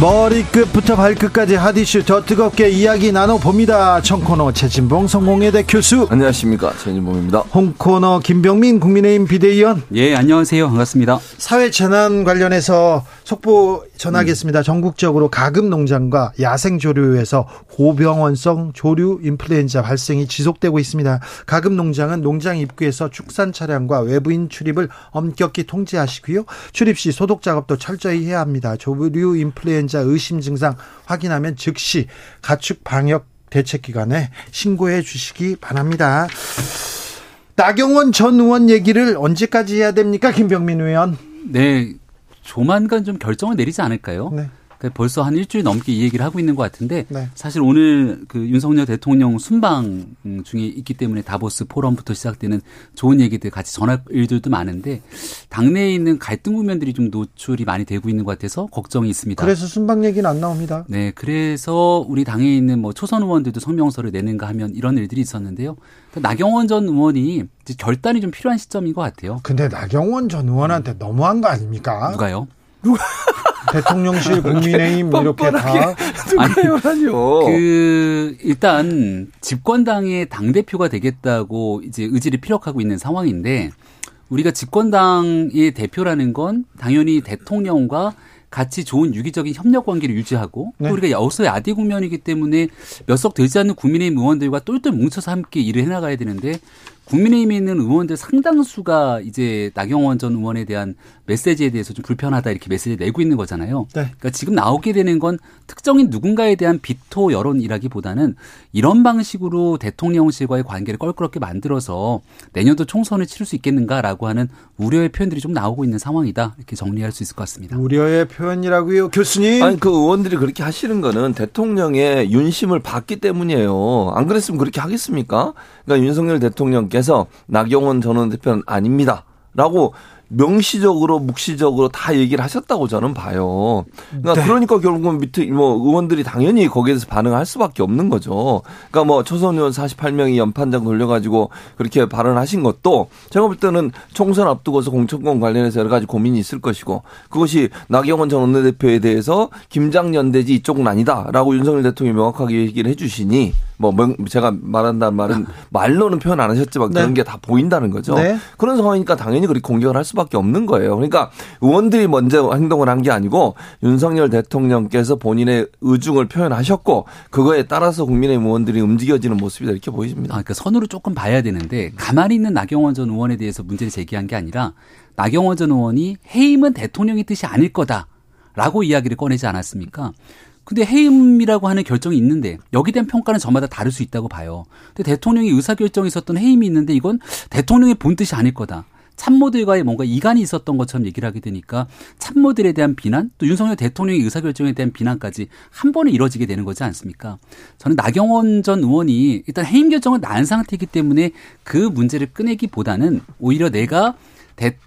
머리끝부터 발끝까지 핫이슈 더 뜨겁게 이야기 나눠봅니다. 청코너 최진봉 성공회대 교수. 안녕하십니까. 최진봉입니다. 홍코너 김병민 국민의힘 비대위원. 예, 안녕하세요. 반갑습니다. 사회 재난 관련해서 속보 전하겠습니다. 음. 전국적으로 가금 농장과 야생 조류에서 고병원성 조류 인플루엔자 발생이 지속되고 있습니다. 가금 농장은 농장 입구에서 축산 차량과 외부인 출입을 엄격히 통제하시고요. 출입 시 소독 작업도 철저히 해야 합니다. 조류 인플루엔자 의심 증상 확인하면 즉시 가축 방역 대책기관에 신고해 주시기 바랍니다. 나경원 전 의원 얘기를 언제까지 해야 됩니까, 김병민 의원? 네, 조만간 좀 결정을 내리지 않을까요? 네. 그러니까 벌써 한 일주일 넘게 이 얘기를 하고 있는 것 같은데 네. 사실 오늘 그 윤석열 대통령 순방 중에 있기 때문에 다보스 포럼부터 시작되는 좋은 얘기들 같이 전할 일들도 많은데 당내에 있는 갈등 국면들이 좀 노출이 많이 되고 있는 것 같아서 걱정이 있습니다. 그래서 순방 얘기는 안 나옵니다. 네, 그래서 우리 당에 있는 뭐 초선 의원들도 성명서를 내는가 하면 이런 일들이 있었는데요. 나경원 전 의원이 결단이 좀 필요한 시점인 것 같아요. 근데 나경원 전 의원한테 너무한 거 아닙니까? 누가요? 누가 대통령실 국민의힘 이렇게 다 누가요라뇨. 그 일단 집권당의 당 대표가 되겠다고 이제 의지를 피력하고 있는 상황인데 우리가 집권당의 대표라는 건 당연히 대통령과 같이 좋은 유기적인 협력 관계를 유지하고 네. 또 우리가 여기서 야대 국면이기 때문에 몇석 되지 않는 국민의힘 의원들과 똘똘 뭉쳐서 함께 일을 해나가야 되는데 국민의힘에 있는 의원들 상당수가 이제 나경원 전 의원에 대한 메시지에 대해서 좀 불편하다 이렇게 메시지 내고 있는 거잖아요. 네. 그러니까 지금 나오게 되는 건 특정인 누군가에 대한 비토 여론이라기보다는 이런 방식으로 대통령실과의 관계를 껄끄럽게 만들어서 내년도 총선을 치를 수 있겠는가라고 하는 우려의 표현들이 좀 나오고 있는 상황이다 이렇게 정리할 수 있을 것 같습니다. 우려의 표현이라고요, 교수님? 아니 그 의원들이 그렇게 하시는 거는 대통령의 윤심을 받기 때문이에요. 안 그랬으면 그렇게 하겠습니까? 그러니까 윤석열 대통령께서 나경원 전 원 대표는 아닙니다. 라고 명시적으로 묵시적으로 다 얘기를 하셨다고 저는 봐요. 그러니까, 네. 그러니까 결국은 밑에 뭐 의원들이 당연히 거기에 서 반응할 수밖에 없는 거죠. 그러니까 뭐 초선 의원 48명이 연판장 돌려가지고 그렇게 발언하신 것도 제가 볼 때는 총선 앞두고서 공천권 관련해서 여러 가지 고민이 있을 것이고 그것이 나경원 전 원내대표에 대해서 김장연대지 이쪽은 아니다라고 윤석열 대통령이 명확하게 얘기를 해주시니 뭐 제가 말한다는 말은 말로는 표현 안 하셨지만 그런 네. 게다 보인다는 거죠. 네. 그런 상황이니까 당연히 그렇게 공격을 할 수밖에 없는 거예요. 그러니까 의원들이 먼저 행동을 한 게 아니고 윤석열 대통령께서 본인의 의중을 표현하셨고 그거에 따라서 국민의 의원들이 움직여지는 모습이다 이렇게 보입니다. 아, 그러니까 선으로 조금 봐야 되는데 가만히 있는 나경원 전 의원에 대해서 문제를 제기한 게 아니라 나경원 전 의원이 해임은 대통령의 뜻이 아닐 거다라고 이야기를 꺼내지 않았습니까? 근데 해임이라고 하는 결정이 있는데 여기에 대한 평가는 저마다 다를 수 있다고 봐요. 근데 대통령이 의사결정이 있었던 해임이 있는데 이건 대통령의 본 뜻이 아닐 거다. 참모들과의 뭔가 이간이 있었던 것처럼 얘기를 하게 되니까 참모들에 대한 비난 또 윤석열 대통령의 의사결정에 대한 비난까지 한 번에 이뤄지게 되는 거지 않습니까? 저는 나경원 전 의원이 일단 해임 결정을 난 상태이기 때문에 그 문제를 꺼내기보다는 오히려 내가 대,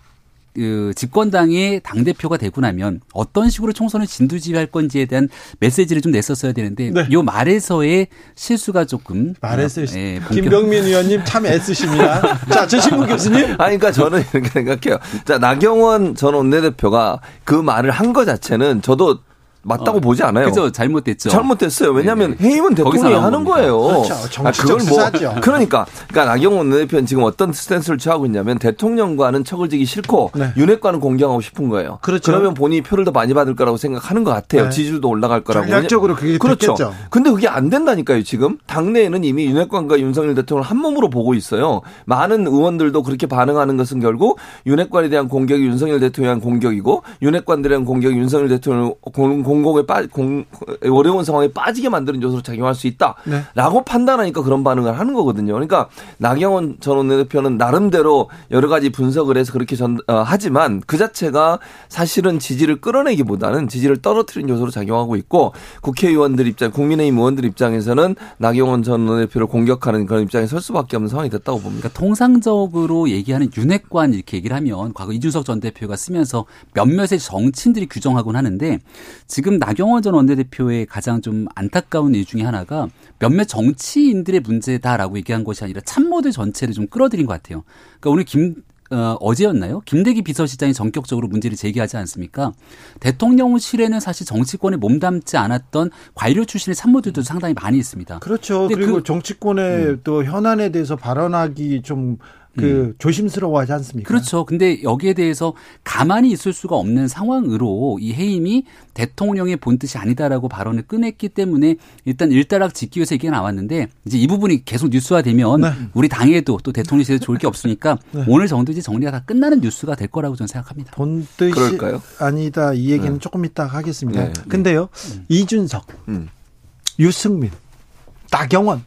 그 집권당의 당 대표가 되고 나면 어떤 식으로 총선을 진두지휘할 건지에 대한 메시지를 좀 냈었어야 되는데 네. 요 말에서의 실수가 조금 말에서 예, 김병민 의원님 참 애쓰십니다. 자, 최신구 교수님. 아니 그러니까 저는 이렇게 생각해요. 자, 나경원 전 원내대표가 그 말을 한것 자체는 저도 맞다고 어, 보지 않아요. 그죠 잘못됐죠. 잘못됐어요. 왜냐하면 네네. 해임은 대통령이 하는 거예요. 그렇죠. 아, 그걸 뭐 그러니까 그러니까 나경원 대표는 지금 어떤 스탠스를 취하고 있냐면 대통령과는 척을 지기 싫고 네. 윤핵과는 공경하고 싶은 거예요. 그렇죠. 그러면 본인이 표를 더 많이 받을 거라고 생각하는 것 같아요. 네. 지지율도 올라갈 거라고. 전략적으로 그게 그렇죠. 됐겠죠. 근데 그게 안 된다니까요. 지금 당내에는 이미 윤핵관과 윤석열 대통령을 한 몸으로 보고 있어요. 많은 의원들도 그렇게 반응하는 것은 결국 윤핵관에 대한 공격이 윤석열 대통령에 대한 공격이고 윤핵관들에 대한 공격이 윤석열 대통령 공 공에 빠 공, 어려운 상황에 빠지게 만드는 요소로 작용할 수 있다라고 네. 판단하니까 그런 반응을 하는 거거든요. 그러니까 나경원 전 원내대표는 나름대로 여러 가지 분석을 해서 그렇게 전 어, 하지만 그 자체가 사실은 지지를 끌어내기보다는 지지를 떨어뜨리는 요소로 작용하고 있고 국회의원들 입장, 국민의힘 의원들 입장에서는 나경원 전 원내대표를 공격하는 그런 입장에 설 수밖에 없는 상황이 됐다고 봅니다. 그러니까 통상적으로 얘기하는 윤핵관 이렇게 얘기를 하면 과거 이준석 전 대표가 쓰면서 몇몇의 정치인들이 규정하곤 하는데 지금 나경원 전 원내대표의 가장 좀 안타까운 일 중에 하나가 몇몇 정치인들의 문제다라고 얘기한 것이 아니라 참모들 전체를 좀 끌어들인 것 같아요. 그러니까 오늘 김 어, 어제였나요? 김대기 비서실장이 전격적으로 문제를 제기하지 않습니까? 대통령실에는 사실 정치권에 몸담지 않았던 관료 출신의 참모들도 상당히 많이 있습니다. 그렇죠. 그리고 그, 정치권의 음. 또 현안에 대해서 발언하기 좀 그 음. 조심스러워하지 않습니까? 그렇죠. 근데 여기에 대해서 가만히 있을 수가 없는 상황으로 이 해임이 대통령의 본 뜻이 아니다라고 발언을 꺼냈기 때문에 일단 일단락 짓기 위해서 얘기가 나왔는데 이제 이 부분이 계속 뉴스화되면 네. 우리 당에도 또 대통령실에 좋을 게 없으니까 네. 오늘 정도 이제 정리가 다 끝나는 뉴스가 될 거라고 저는 생각합니다. 본 뜻이 그럴까요? 아니다 이 얘기는 네. 조금 이따 하겠습니다. 네. 근데요 음. 이준석, 음. 유승민, 나경원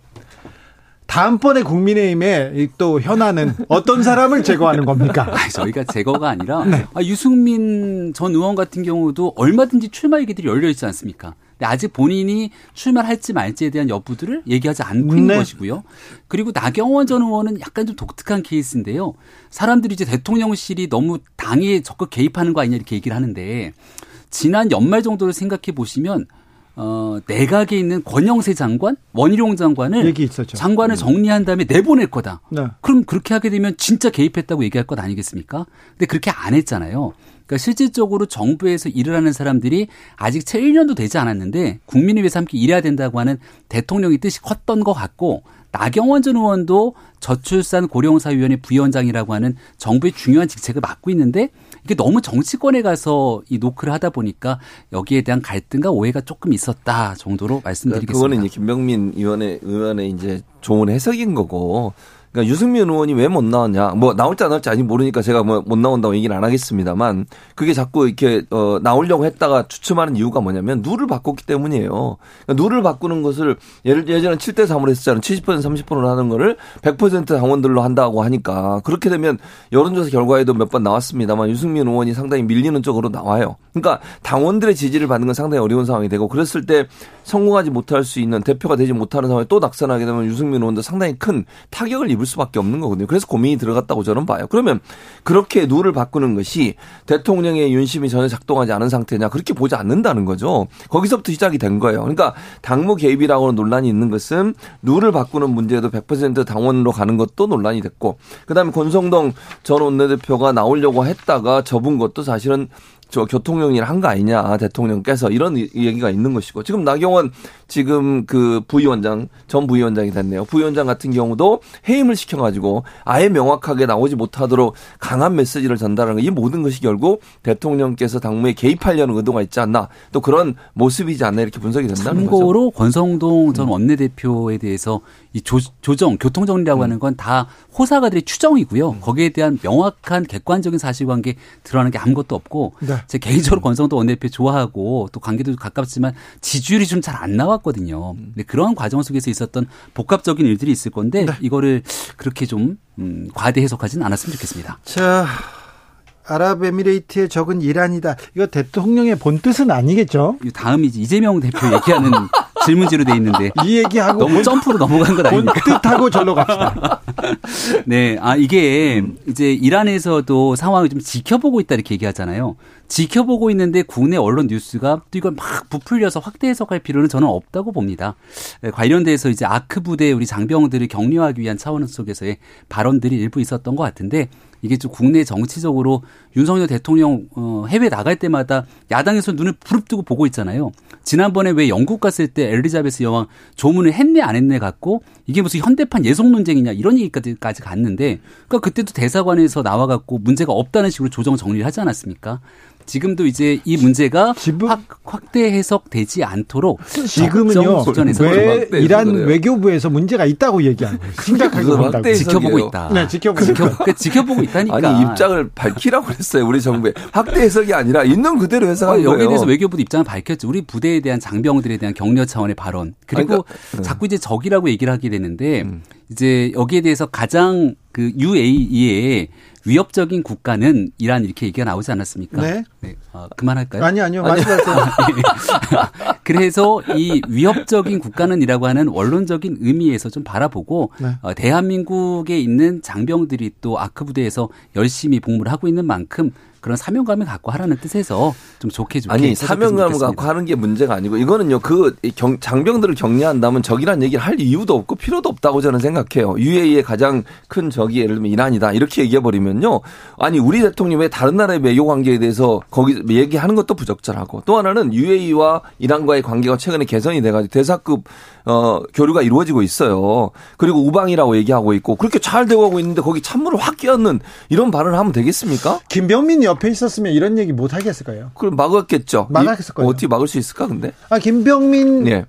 다음번에 국민의힘에 또 현안은 어떤 사람을 제거하는 겁니까? 아니, 저희가 제거가 아니라 네. 아, 유승민 전 의원 같은 경우도 얼마든지 출마 얘기들이 열려 있지 않습니까? 근데 아직 본인이 출마를 할지 말지에 대한 여부들을 얘기하지 않고 있는 네. 것이고요. 그리고 나경원 전 의원은 약간 좀 독특한 케이스인데요. 사람들이 이제 대통령실이 너무 당에 적극 개입하는 거 아니냐 이렇게 얘기를 하는데 지난 연말 정도를 생각해 보시면 어, 내각에 있는 권영세 장관, 원희룡 장관을 장관을 음. 정리한 다음에 내보낼 거다. 네. 그럼 그렇게 하게 되면 진짜 개입했다고 얘기할 것 아니겠습니까? 근데 그렇게 안 했잖아요. 그러니까 실질적으로 정부에서 일을 하는 사람들이 아직 채 1년도 되지 않았는데 국민을 위해서 함께 일해야 된다고 하는 대통령의 뜻이 컸던 것 같고 나경원 전 의원도 저출산 고령사위원회 부위원장이라고 하는 정부의 중요한 직책을 맡고 있는데 이게 너무 정치권에 가서 이 노크를 하다 보니까 여기에 대한 갈등과 오해가 조금 있었다 정도로 말씀드리겠습니다. 그거는 이제 김병민 의원의 의원의 이제 좋은 해석인 거고 그러니까 유승민 의원이 왜 못 나왔냐. 뭐 나올지 안 나올지 아직 모르니까 제가 뭐 못 나온다고 얘기는 안 하겠습니다만 그게 자꾸 이렇게 어 나오려고 했다가 추첨하는 이유가 뭐냐면 누를 바꿨기 때문이에요. 그러니까 누를 바꾸는 것을 예를 예전에 7대 3으로 했었잖아요. 70% 30%로 하는 거를 100% 당원들로 한다고 하니까 그렇게 되면 여론조사 결과에도 몇 번 나왔습니다만 유승민 의원이 상당히 밀리는 쪽으로 나와요. 그러니까 당원들의 지지를 받는 건 상당히 어려운 상황이 되고 그랬을 때 성공하지 못할 수 있는 대표가 되지 못하는 상황에 또 낙선하게 되면 유승민 의원도 상당히 큰 타격을 입을 수밖에 없는 거거든요. 그래서 고민이 들어갔다고 저는 봐요. 그러면 그렇게 룰을 바꾸는 것이 대통령의 윤심이 전혀 작동하지 않은 상태냐 그렇게 보지 않는다는 거죠. 거기서부터 시작이 된 거예요. 그러니까 당무 개입이라고는 논란이 있는 것은 룰을 바꾸는 문제도 100% 당원으로 가는 것도 논란이 됐고 그다음에 권성동 전 원내대표가 나오려고 했다가 접은 것도 사실은 저 교통령리를 한거 아니냐 대통령께서 이런 얘기가 있는 것이고 지금 나경원 지금 그 부위원장 전 부위원장이 됐네요. 부위원장 같은 경우도 해임을 시켜가지고 아예 명확하게 나오지 못하도록 강한 메시지를 전달하는 이 모든 것이 결국 대통령께서 당무에 개입하려는 의도가 있지 않나 또 그런 모습이지 않나 이렇게 분석이 된다는 거죠. 참고로 권성동 전 원내대표에 대해서 이 조, 조정 교통 정리라고 음. 하는 건 다 호사가들의 추정이고요. 음. 거기에 대한 명확한 객관적인 사실관계 드러나는 게 아무것도 없고 네. 제 개인적으로 권성동 원내대표 좋아하고 또 관계도 가깝지만 지지율이 좀 잘 안 나왔거든요. 음. 근데 그런 과정 속에서 있었던 복합적인 일들이 있을 건데 네. 이거를 그렇게 좀 음, 과대 해석하지는 않았으면 좋겠습니다. 자. 아랍에미레이트의 적은 이란이다. 이거 대통령의 본 뜻은 아니겠죠? 다음이 이재명 대표 얘기하는 질문지로 돼 있는데 이 얘기하고 너무 점프로 넘어간 것 아닙니까? 뜻하고 절로 갑시다. 네, 아 이게 이제 이란에서도 상황을 좀 지켜보고 있다 이렇게 얘기하잖아요. 지켜보고 있는데 국내 언론 뉴스가 또 이걸 막 부풀려서 확대 해석할 필요는 저는 없다고 봅니다. 네, 관련돼서 이제 아크 부대 우리 장병들을 격려하기 위한 차원 속에서의 발언들이 일부 있었던 것 같은데 이게 좀 국내 정치적으로 윤석열 대통령 어 해외 나갈 때마다 야당에서 눈을 부릅뜨고 보고 있잖아요. 지난번에 왜 영국 갔을 때 엘리자베스 여왕 조문을 했네 안 했네 갖고 이게 무슨 현대판 예속 논쟁이냐 이런 얘기까지 갔는데 그러니까 그때도 대사관에서 나와 갖고 문제가 없다는 식으로 조정 정리를 하지 않았습니까? 지금도 이제 이 문제가 확, 확대 해석되지 않도록 지금은요 왜 이란 외교부에서 문제가 있다고 얘기하는 거예요. 심각하게 지켜보고 있다. 네, 지켜보고 지켜, 그러니까 지켜보고 있다니까. 아니 입장을 밝히라고 그랬어요. 우리 정부에 확대 해석이 아니라 있는 그대로 해석한 거예요. 여기에 대해서 외교부도 입장을 밝혔죠. 우리 부대에 대한 장병들에 대한 격려 차원의 발언 그리고 그러니까, 자꾸 이제 적이라고 얘기를 하게 되는데 음. 이제 여기에 대해서 가장 그 UAE의 위협적인 국가는 이란 이렇게 얘기가 나오지 않았습니까? 네. 네. 아, 그만할까요? 아니 아니요. 말씀하세요. 그래서 이 위협적인 국가는이라고 하는 원론적인 의미에서 좀 바라보고 네. 어, 대한민국에 있는 장병들이 또 아크 부대에서 열심히 복무를 하고 있는 만큼 그런 사명감을 갖고 하라는 뜻에서 좀 좋게 좋게 아니 사명감을 갖고 하는 게 문제가 아니고 이거는요 그 경, 장병들을 격려한다면 적이란 얘기를 할 이유도 없고 필요도 없다고 저는 생각해요. UAE의 가장 큰 적이 예를 들면 이란이다 이렇게 얘기해 버리면요 아니 우리 대통령이 왜 다른 나라의 외교 관계에 대해서 거기 얘기하는 것도 부적절하고 또 하나는 UAE와 이란과의 관계가 최근에 개선이 돼가지고 대사급 어, 교류가 이루어지고 있어요. 그리고 우방이라고 얘기하고 있고 그렇게 잘 되고 가고 있는데 거기 찬물을 확 끼얹는 이런 발언을 하면 되겠습니까? 김병민 옆에 있었으면 이런 얘기 못 하겠을까요? 그럼 막았겠죠. 막았을 거예요. 어떻게 막을 수 있을까 근데? 아 김병민 예.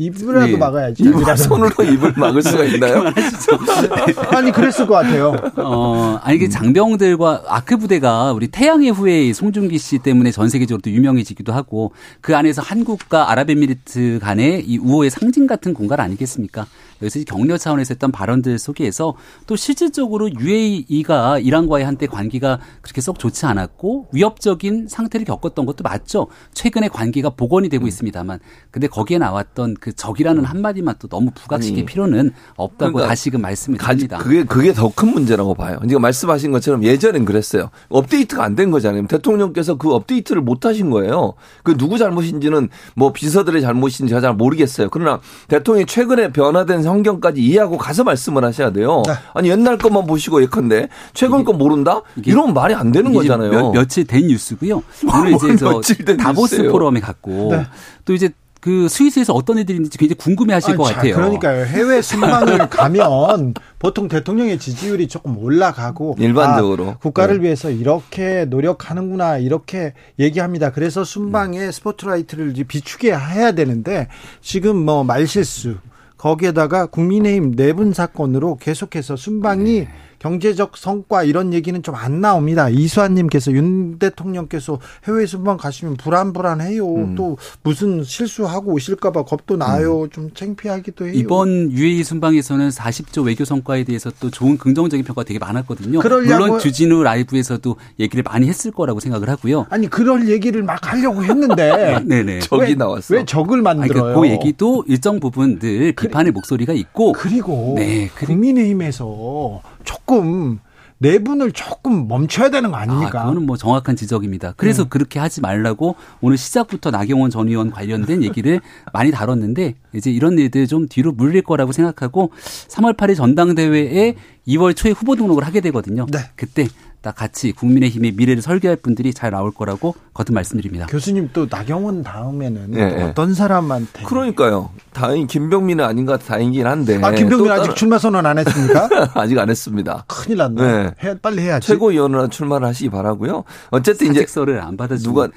입이라도 네. 막아야지. 입으로 손으로 입을 막을 수가 있나요? 아니 그랬을 것 같아요. 어, 아니 이게 장병들과 아크 부대가 우리 태양의 후예 송중기 씨 때문에 전 세계적으로 또 유명해지기도 하고 그 안에서 한국과 아랍에미리트 간의 이 우호의 상징 같은 공간 아니겠습니까? 여기서 격려 차원에서 했던 발언들 속에서 또 실질적으로 UAE가 이란과의 한때 관계가 그렇게 썩 좋지 않았고 위협적인 상태를 겪었던 것도 맞죠. 최근에 관계가 복원이 되고 음. 있습니다만 근데 거기에 나왔던 그 적이라는 한마디만 또 너무 부각시킬 필요는 없다고 그러니까 다시금 말씀을 드립니다. 그게 그게 더 큰 문제라고 봐요. 그러니까 말씀하신 것처럼 예전엔 그랬어요. 업데이트가 안 된 거잖아요. 대통령께서 그 업데이트를 못 하신 거예요. 그 누구 잘못인지는 뭐 비서들의 잘못인지 제가 잘 모르겠어요. 그러나 대통령이 최근에 변화된 성경까지 이해하고 가서 말씀을 하셔야 돼요. 네. 아니 옛날 것만 보시고 예컨대 최근 거 모른다? 이러면 말이 안 되는 거잖아요. 며, 칠 된 뉴스고요. 오늘 이제 저 다보스 뉴스예요. 포럼에 갔고 네. 또 이제 그 스위스에서 어떤 애들이 있는지 굉장히 궁금해하실 아, 것 같아요. 그러니까요. 해외 순방을 가면 보통 대통령의 지지율이 조금 올라가고 일반적으로 아, 국가를 네. 위해서 이렇게 노력하는구나 이렇게 얘기합니다. 그래서 순방에 음. 스포트라이트를 비추게 해야 되는데 지금 뭐 말실수 거기에다가 국민의힘 내분 사건으로 계속해서 순방이 네. 경제적 성과 이런 얘기는 좀 안 나옵니다. 이수환님께서 윤 대통령께서 해외 순방 가시면 불안불안해요. 음. 또 무슨 실수하고 오실까봐 겁도 나요. 음. 좀 창피하기도 해요. 이번 UAE 순방에서는 40조 외교 성과에 대해서 또 좋은 긍정적인 평가 가 되게 많았거든요. 물론 주진우 라이브에서도 얘기를 많이 했을 거라고 생각을 하고요. 아니 그럴 얘기를 막 하려고 했는데 네네 적이 나왔어. 왜 적을 만들어요? 아니, 그, 그 얘기도 일정 부분 늘 비판의 목소리가 있고 그리고 네, 국민의힘에서 조금 내분을 조금 멈춰야 되는 거 아닙니까? 아, 그거는 뭐 정확한 지적입니다. 그래서 네. 그렇게 하지 말라고 오늘 시작부터 나경원 전 의원 관련된 얘기를 많이 다뤘는데 이제 이런 일들 좀 뒤로 물릴 거라고 생각하고 3월 8일 전당대회에 2월 초에 후보 등록을 하게 되거든요. 네. 그때 다 같이 국민의힘의 미래를 설계할 분들이 잘 나올 거라고 거듭 말씀드립니다. 교수님 또 나경원 다음에는 네. 어떤 사람한테? 그러니까요. 다행히 김병민은 아닌가 다행이긴 한데. 아 김병민 아직 출마 선언 안 했습니까? 아직 안 했습니다. 큰일 났네. 네. 해, 빨리 해야지. 최고위원으로 출마를 하시기 바라고요. 어쨌든 이제 사직서를 안 받아주 누가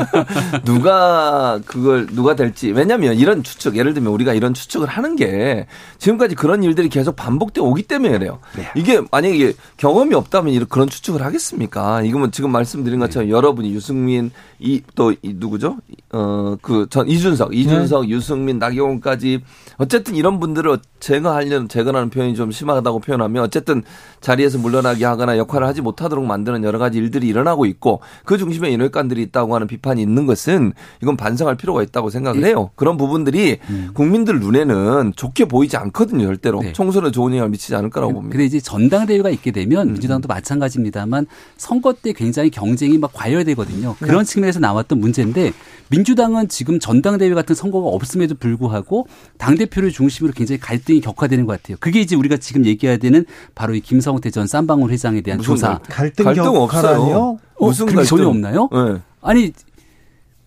누가 그걸 누가 될지 왜냐하면 이런 추측 예를 들면 우리가 이런 추측을 하는 게 지금까지 그런 일들이 계속 반복돼 오기 때문에 그래요. 네. 이게 만약에 경험이 없다면 이런 그런 추측 추측을 하겠습니까? 이거면 지금 말씀드린 것처럼 네. 여러분이 유승민 이또이 누구죠? 어 그 전 이준석, 이준석, 네. 유승민, 나경원까지 어쨌든 이런 분들을 제거하려는 제거하는 표현이 좀 심하다고 표현하면 어쨌든 자리에서 물러나게 하거나 역할을 하지 못하도록 만드는 여러 가지 일들이 일어나고 있고 그 중심에 인월관들이 있다고 하는 비판이 있는 것은 이건 반성할 필요가 있다고 생각을 예. 해요. 그런 부분들이 음. 국민들 눈에는 좋게 보이지 않거든요, 절대로. 네. 총선에 좋은 영향을 미치지 않을 거라고 봅니다. 근데 이제 전당대회가 있게 되면 음. 민주당도 마찬가지입니다 만 선거 때 굉장히 경쟁이 막 과열되거든요. 그런 네. 측면에서 나왔던 문제인데 민주당은 지금 전당대회 같은 선거가 없음에도 불구하고 있고 당 대표를 중심으로 굉장히 갈등이 격화되는 것 같아요. 그게 이제 우리가 지금 얘기해야 되는 바로 이 김성태 전 쌈방울 회장에 대한 조사. 갈등, 갈등 격화라니요? 어, 무슨 갈등? 전혀 없나요? 네. 아니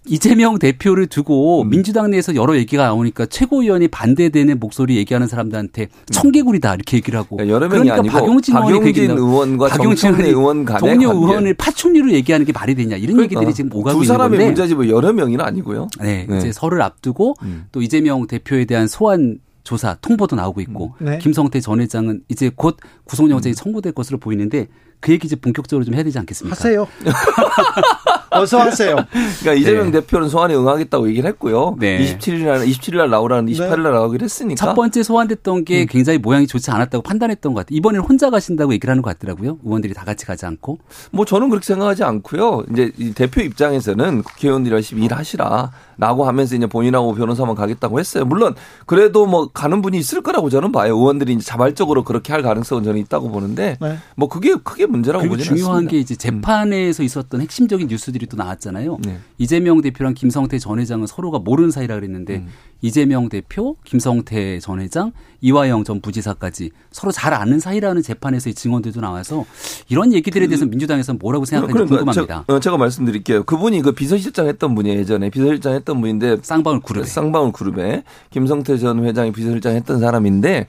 이재명 대표를 두고 음. 민주당 내에서 여러 얘기가 나오니까 최고위원이 반대되는 목소리 얘기하는 사람들한테 청개구리다 이렇게 얘기를 하고 그러니까 여러 명이 그러니까 아니고 박용진, 박용진 의원과 박용진 의원 간의 동료 관계. 의원을 파충류로 얘기하는 게 말이 되냐 이런 그러니까. 얘기들이 지금 오가고 있는 건데 두 사람의 문제지 뭐 여러 명이는 아니고요. 네, 네. 이제 설을 앞두고 음. 또 이재명 대표에 대한 소환 조사 통보도 나오고 있고 음. 네. 김성태 전 회장은 이제 곧 구속영장이 음. 청구될 것으로 보이는데 그 얘기 이제 본격적으로 좀 해야 되지 않겠습니까? 하세요. 어서 하세요. 그러니까 이재명 네. 대표는 소환에 응하겠다고 얘기를 했고요. 네. 27일 날 27일 날 나오라는 28일 날 나오기로 했으니까. 첫 번째 소환됐던 게 음. 굉장히 모양이 좋지 않았다고 판단했던 것 같아요. 이번에는 혼자 가신다고 얘기를 하는 것 같더라고요. 의원들이 다 같이 가지 않고. 뭐 저는 그렇게 생각하지 않고요. 이제 대표 입장에서는 국회의원들이 열심히 일하시라. 라고 하면서 이제 본인하고 변호사만 가겠다고 했어요. 물론 그래도 뭐 가는 분이 있을 거라고 저는 봐요. 의원들이 이제 자발적으로 그렇게 할 가능성은 저는 있다고 보는데 네. 뭐 그게 크게 문제라고 보지는 중요한 않습니다. 게 이제 재판에서 있었던 핵심적인 뉴스들이 또 나왔잖아요. 네. 이재명 대표랑 김성태 전 회장은 서로가 모르는 사이라 그랬는데 음. 이재명 대표, 김성태 전 회장, 이화영 전 부지사까지 서로 잘 아는 사이라는 재판에서의 증언들도 나와서 이런 얘기들에 대해서 그, 민주당에서는 뭐라고 생각하는지 궁금합니다. 제가, 어, 제가, 말씀드릴게요. 그분이 그 비서실장 했던 분이 예전에 비서실장 했던 분인데 쌍방울 그룹에 쌍방울 그룹에 김성태 전 회장이 비서실장 했던 사람인데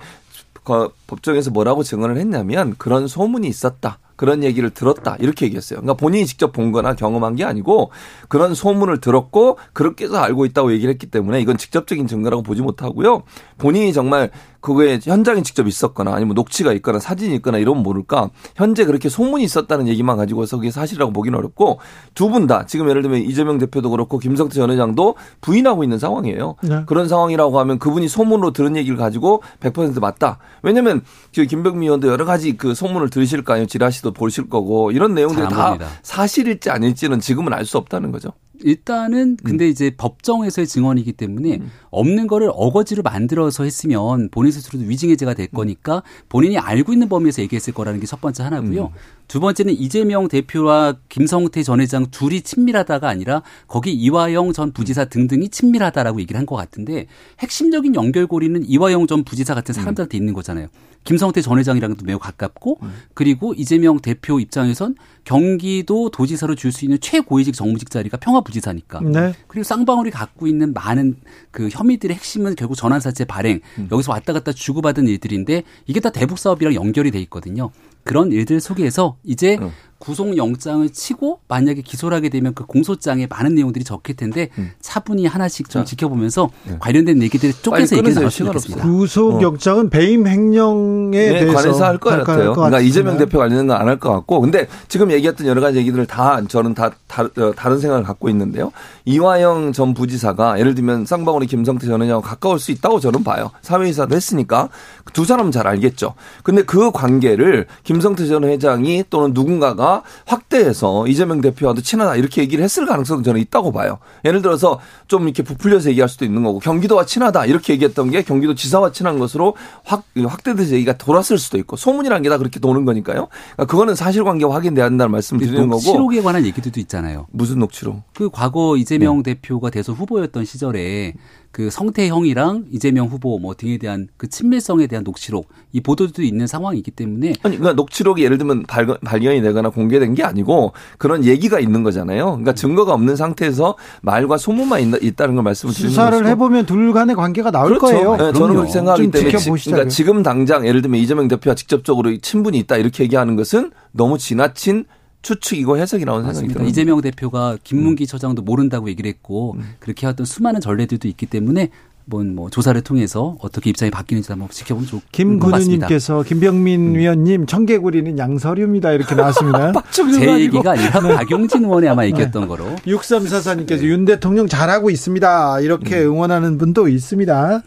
그 법정에서 뭐라고 증언을 했냐면 그런 소문이 있었다. 그런 얘기를 들었다 이렇게 얘기했어요. 그러니까 본인이 직접 본 거나 경험한 게 아니고 그런 소문을 들었고 그렇게 해서 알고 있다고 얘기를 했기 때문에 이건 직접적인 증거라고 보지 못하고요. 본인이 정말 그거에 현장에 직접 있었거나 아니면 녹취가 있거나 사진이 있거나 이러면 모를까 현재 그렇게 소문이 있었다는 얘기만 가지고서 그게 사실이라고 보기는 어렵고 두 분 다 지금 예를 들면 이재명 대표도 그렇고 김성태 전 회장도 부인하고 있는 상황이에요. 네. 그런 상황이라고 하면 그분이 소문으로 들은 얘기를 가지고 100% 맞다. 왜냐면 김병미 의원도 여러 가지 그 소문을 들으실 거 아니에요. 지라시도 보실 거고 이런 내용들이 다 사실일지 아닐지는 지금은 알 수 없다는 거죠. 일단은 근데 음. 이제 법정에서의 증언이기 때문에 음. 없는 거를 어거지로 만들어서 했으면 본인 스스로도 위증해제가 될 음. 거니까 본인이 알고 있는 범위에서 얘기했을 거라는 게 첫 번째 하나고요. 음. 두 번째는 이재명 대표와 김성태 전 회장 둘이 친밀하다가 아니라 거기 이화영 전 부지사 등등이 친밀하다라고 얘기를 한 것 같은데 핵심적인 연결고리는 이화영 전 부지사 같은 사람들한테 있는 거잖아요. 김성태 전 회장이랑도 매우 가깝고 음. 그리고 이재명 대표 입장에선 경기도 도지사로 줄 수 있는 최고위직 정무직 자리가 평화부 지사니까. 네. 그리고 쌍방울이 갖고 있는 많은 그 혐의들의 핵심은 결국 전환사채 발행 음. 여기서 왔다 갔다 주고받은 일들인데 이게 다 대북 사업이랑 연결이 돼 있거든요. 그런 일들 속에서 이제 음. 구속영장을 치고 만약에 기소를 하게 되면 그 공소장에 많은 내용들이 적힐 텐데 음. 차분히 하나씩 좀 자. 지켜보면서 네. 관련된 얘기들을 쪼개서 얘기 나눴으면 좋겠습니다. 구속영장은 어. 배임 횡령에 네, 대해서 관해서 할 것 같아요. 그러니까 이재명 대표 관련된 건안할 것 같고 근데 지금 얘기했던 여러 가지 얘기들을 다 저는 다, 다 어, 다른 생각을 갖고 있는데요. 이화영 전 부지사가 예를 들면 쌍방울이 김성태 전 의장과 가까울 수 있다고 저는 봐요. 사회이사도 했으니까 두 사람은 잘 알겠죠. 근데 그 관계를 김성태 전 회장이 또는 누군가가 확대해서 이재명 대표와도 친하다 이렇게 얘기를 했을 가능성도 저는 있다고 봐요. 예를 들어서 좀 이렇게 부풀려서 얘기할 수도 있는 거고 경기도와 친하다 이렇게 얘기했던 게 경기도 지사와 친한 것으로 확 확대돼서 얘기가 돌았을 수도 있고 소문이란 게 다 그렇게 도는 거니까요. 그러니까 그거는 사실관계가 확인돼야 한다는 말씀을 드리는 거고. 녹취록에 관한 얘기들도 있잖아요. 무슨 녹취록? 그 과거 이재명 네. 대표가 대선 후보였던 시절에 그 성태형이랑 이재명 후보 뭐 등에 대한 그 친밀성에 대한 녹취록 이 보도도 있는 상황이기 때문에 아니 그러니까 녹취록이 예를 들면 발견, 발견이 되거나 공개된 게 아니고 그런 얘기가 있는 거잖아요. 그러니까 증거가 없는 상태에서 말과 소문만 있, 다는걸 말씀을 드리는 수사를 것이고. 해보면 둘 간의 관계가 나올 그렇죠. 거예요. 네, 저는 그렇게 생각하기 때문에 지, 그러니까 지금 당장 예를 들면 이재명 대표와 직접적으로 친분이 있다 이렇게 얘기하는 것은 너무 지나친 추측이고 해석이라고 생각이 듭니다. 이재명 대표가 김문기 음. 처장도 모른다고 얘기를 했고 음. 그렇게 해왔던 수많은 전례들도 있기 때문에 뭐 조사를 통해서 어떻게 입장이 바뀌는지 한번 지켜보면 좋을 김근우님께서 김병민 음. 위원님 청개구리는 양서류입니다 이렇게 나왔습니다. 제 얘기가 아니라 네. 박용진 의원이 아마 얘기했던 네. 거로. 6344님께서 네. 윤 대통령 잘하고 있습니다. 이렇게 음. 응원하는 분도 있습니다.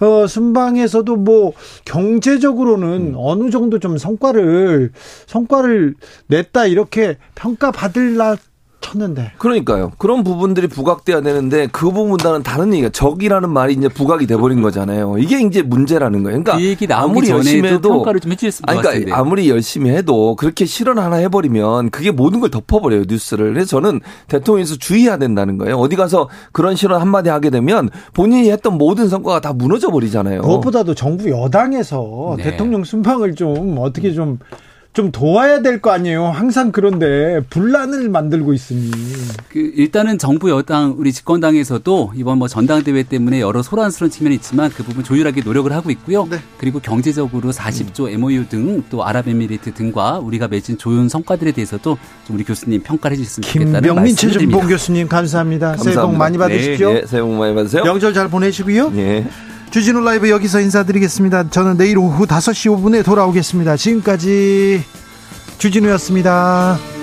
어, 순방에서도 뭐 경제적으로는 음. 어느 정도 좀 성과를 성과를 냈다 이렇게 평가 받을 쳤는데. 그러니까요. 그런 부분들이 부각돼야 되는데 그 부분과는 다른 얘기가 적이라는 말이 이제 부각이 돼버린 거잖아요. 이게 이제 문제라는 거예요. 그러니까 그 얘기 아무리 열심히 해도 평가를 좀 해주셨으면 아니, 그러니까 아무리 열심히 해도 그렇게 실언 하나 해버리면 그게 모든 걸 덮어버려요 뉴스를. 그래서 저는 대통령에서 주의해야 된다는 거예요. 어디 가서 그런 실언 한 마디 하게 되면 본인이 했던 모든 성과가 다 무너져 버리잖아요. 무엇보다도 정부 여당에서 네. 대통령 순방을 좀 어떻게 좀 좀 도와야 될 거 아니에요. 항상 그런데 분란을 만들고 있으니. 그 일단은 정부 여당 우리 집권당에서도 이번 뭐 전당대회 때문에 여러 소란스러운 측면이 있지만 그 부분 조율하게 노력을 하고 있고요. 네. 그리고 경제적으로 40조 음. MOU 등 또 아랍에미리트 등과 우리가 맺은 조율 성과들에 대해서도 좀 우리 교수님 평가를 해주셨으면 좋겠다는 김명민 최준봉 교수님 감사합니다. 감사합니다. 새해 복 많이 받으십시오. 네, 네, 새해 복 많이 받으세요. 명절 잘 보내시고요. 네. 주진우 라이브 여기서 인사드리겠습니다. 저는 내일 오후 5시 5분에 돌아오겠습니다. 지금까지 주진우였습니다.